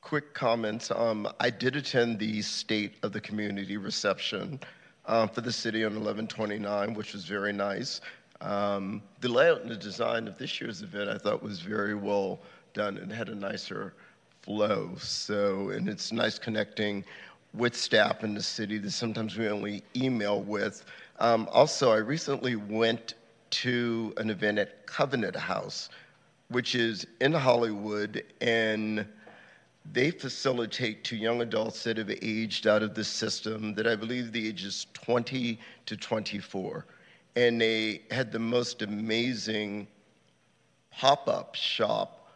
quick comments. Um, I did attend the State of the Community reception uh, for the city on 1129, which was very nice. Um, the layout and the design of this year's event I thought was very well done and had a nicer flow. So, and it's nice connecting with staff in the city that sometimes we only email with. Um, also, I recently went to an event at Covenant House, which is in Hollywood, and they facilitate to young adults that have aged out of the system that I believe the age is 20 to 24. And they had the most amazing pop up shop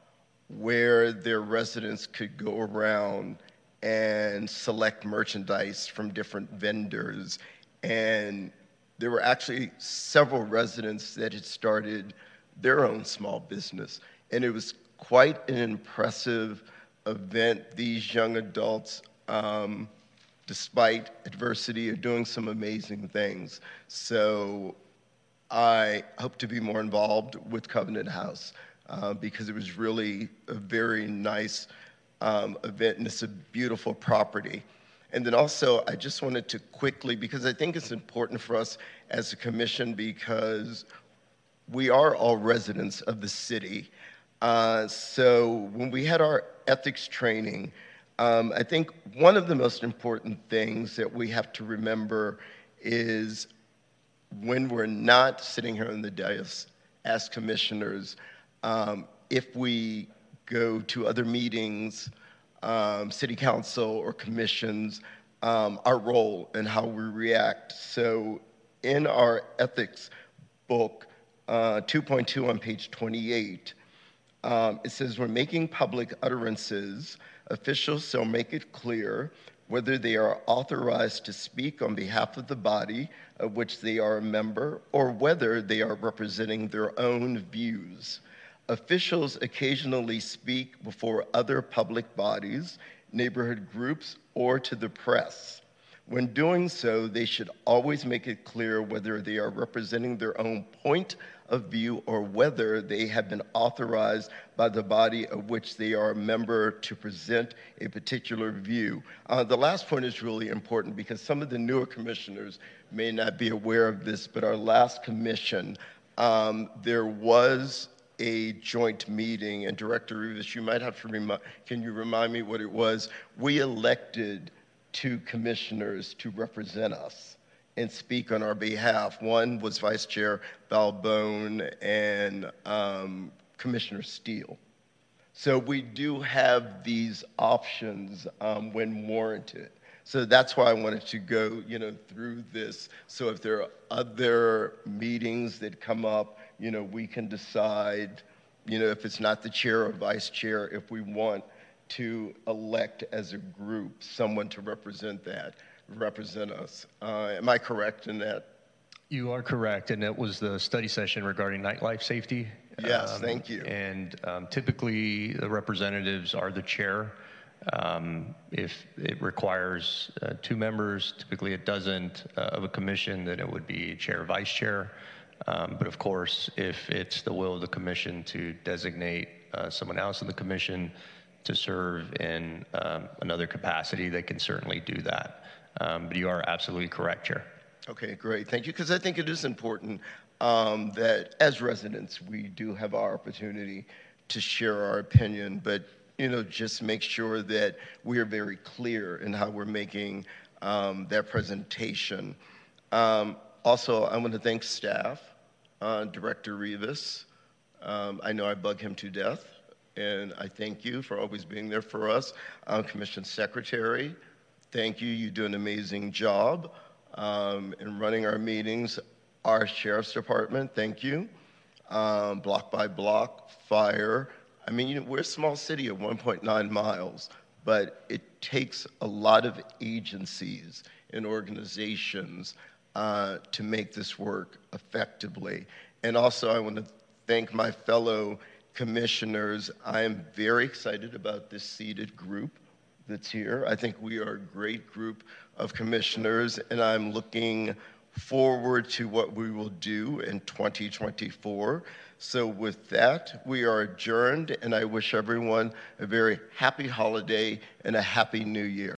where their residents could go around and select merchandise from different vendors. And there were actually several residents that had started their own small business. And it was quite an impressive event. These young adults, um, despite adversity, are doing some amazing things. So I hope to be more involved with Covenant House uh, because it was really a very nice um, event, and it's a beautiful property. And then also, I just wanted to quickly, because I think it's important for us as a commission, because we are all residents of the city. Uh, so when we had our ethics training, um, I think one of the most important things that we have to remember is when we're not sitting here in the dais as commissioners, um, if we go to other meetings, um, city council or commissions, um, our role and how we react. So in our ethics book, uh, 2.2 on page 28, um, it says, We're making public utterances, officials shall make it clear whether they are authorized to speak on behalf of the body of which they are a member or whether they are representing their own views. Officials occasionally speak before other public bodies, neighborhood groups, or to the press. When doing so, they should always make it clear whether they are representing their own point of view or whether they have been authorized by the body of which they are a member to present a particular view. Uh, the last point is really important because some of the newer commissioners may not be aware of this, but our last commission, um, there was a joint meeting, and Director Rivas, you might have to remind, can you remind me what it was? We elected two commissioners to represent us and speak on our behalf. One was Vice Chair Balbone and um, Commissioner Steele. So we do have these options um, when warranted. So that's why I wanted to go, you know, through this. So if there are other meetings that come up, you know, we can decide, you know, if it's not the chair or vice chair, if we want to elect as a group someone to represent that, represent us. Uh, am I correct in that? You are correct, and it was the study session regarding nightlife safety. Yes, thank you. And um, typically, the representatives are the chair. Um, if it requires uh, two members, typically it doesn't, uh, of a commission, then it would be chair, vice chair. Um, but of course, if it's the will of the commission to designate uh, someone else in the commission to serve in um, another capacity, they can certainly do that. Um, but you are absolutely correct, Chair. Okay, great. Thank you. Because I think it is important um, that as residents, we do have our opportunity to share our opinion, but you know, just make sure that we are very clear in how we're making um, that presentation. Um, also, I want to thank staff, uh, Director Rivas. Um, I know I bug him to death, and I thank you for always being there for us. Uh, Commission Secretary, thank you. You do an amazing job um, in running our meetings. Our Sheriff's Department, thank you. Um, block by block, fire. I mean, you know, we're a small city of 1.9 miles, but it takes a lot of agencies and organizations uh, to make this work effectively. And also, I want to thank my fellow commissioners. I am very excited about this seated group that's here. I think we are a great group of commissioners, and I'm looking forward to what we will do in 2024. So, with that, we are adjourned, and I wish everyone a very happy holiday and a happy new year.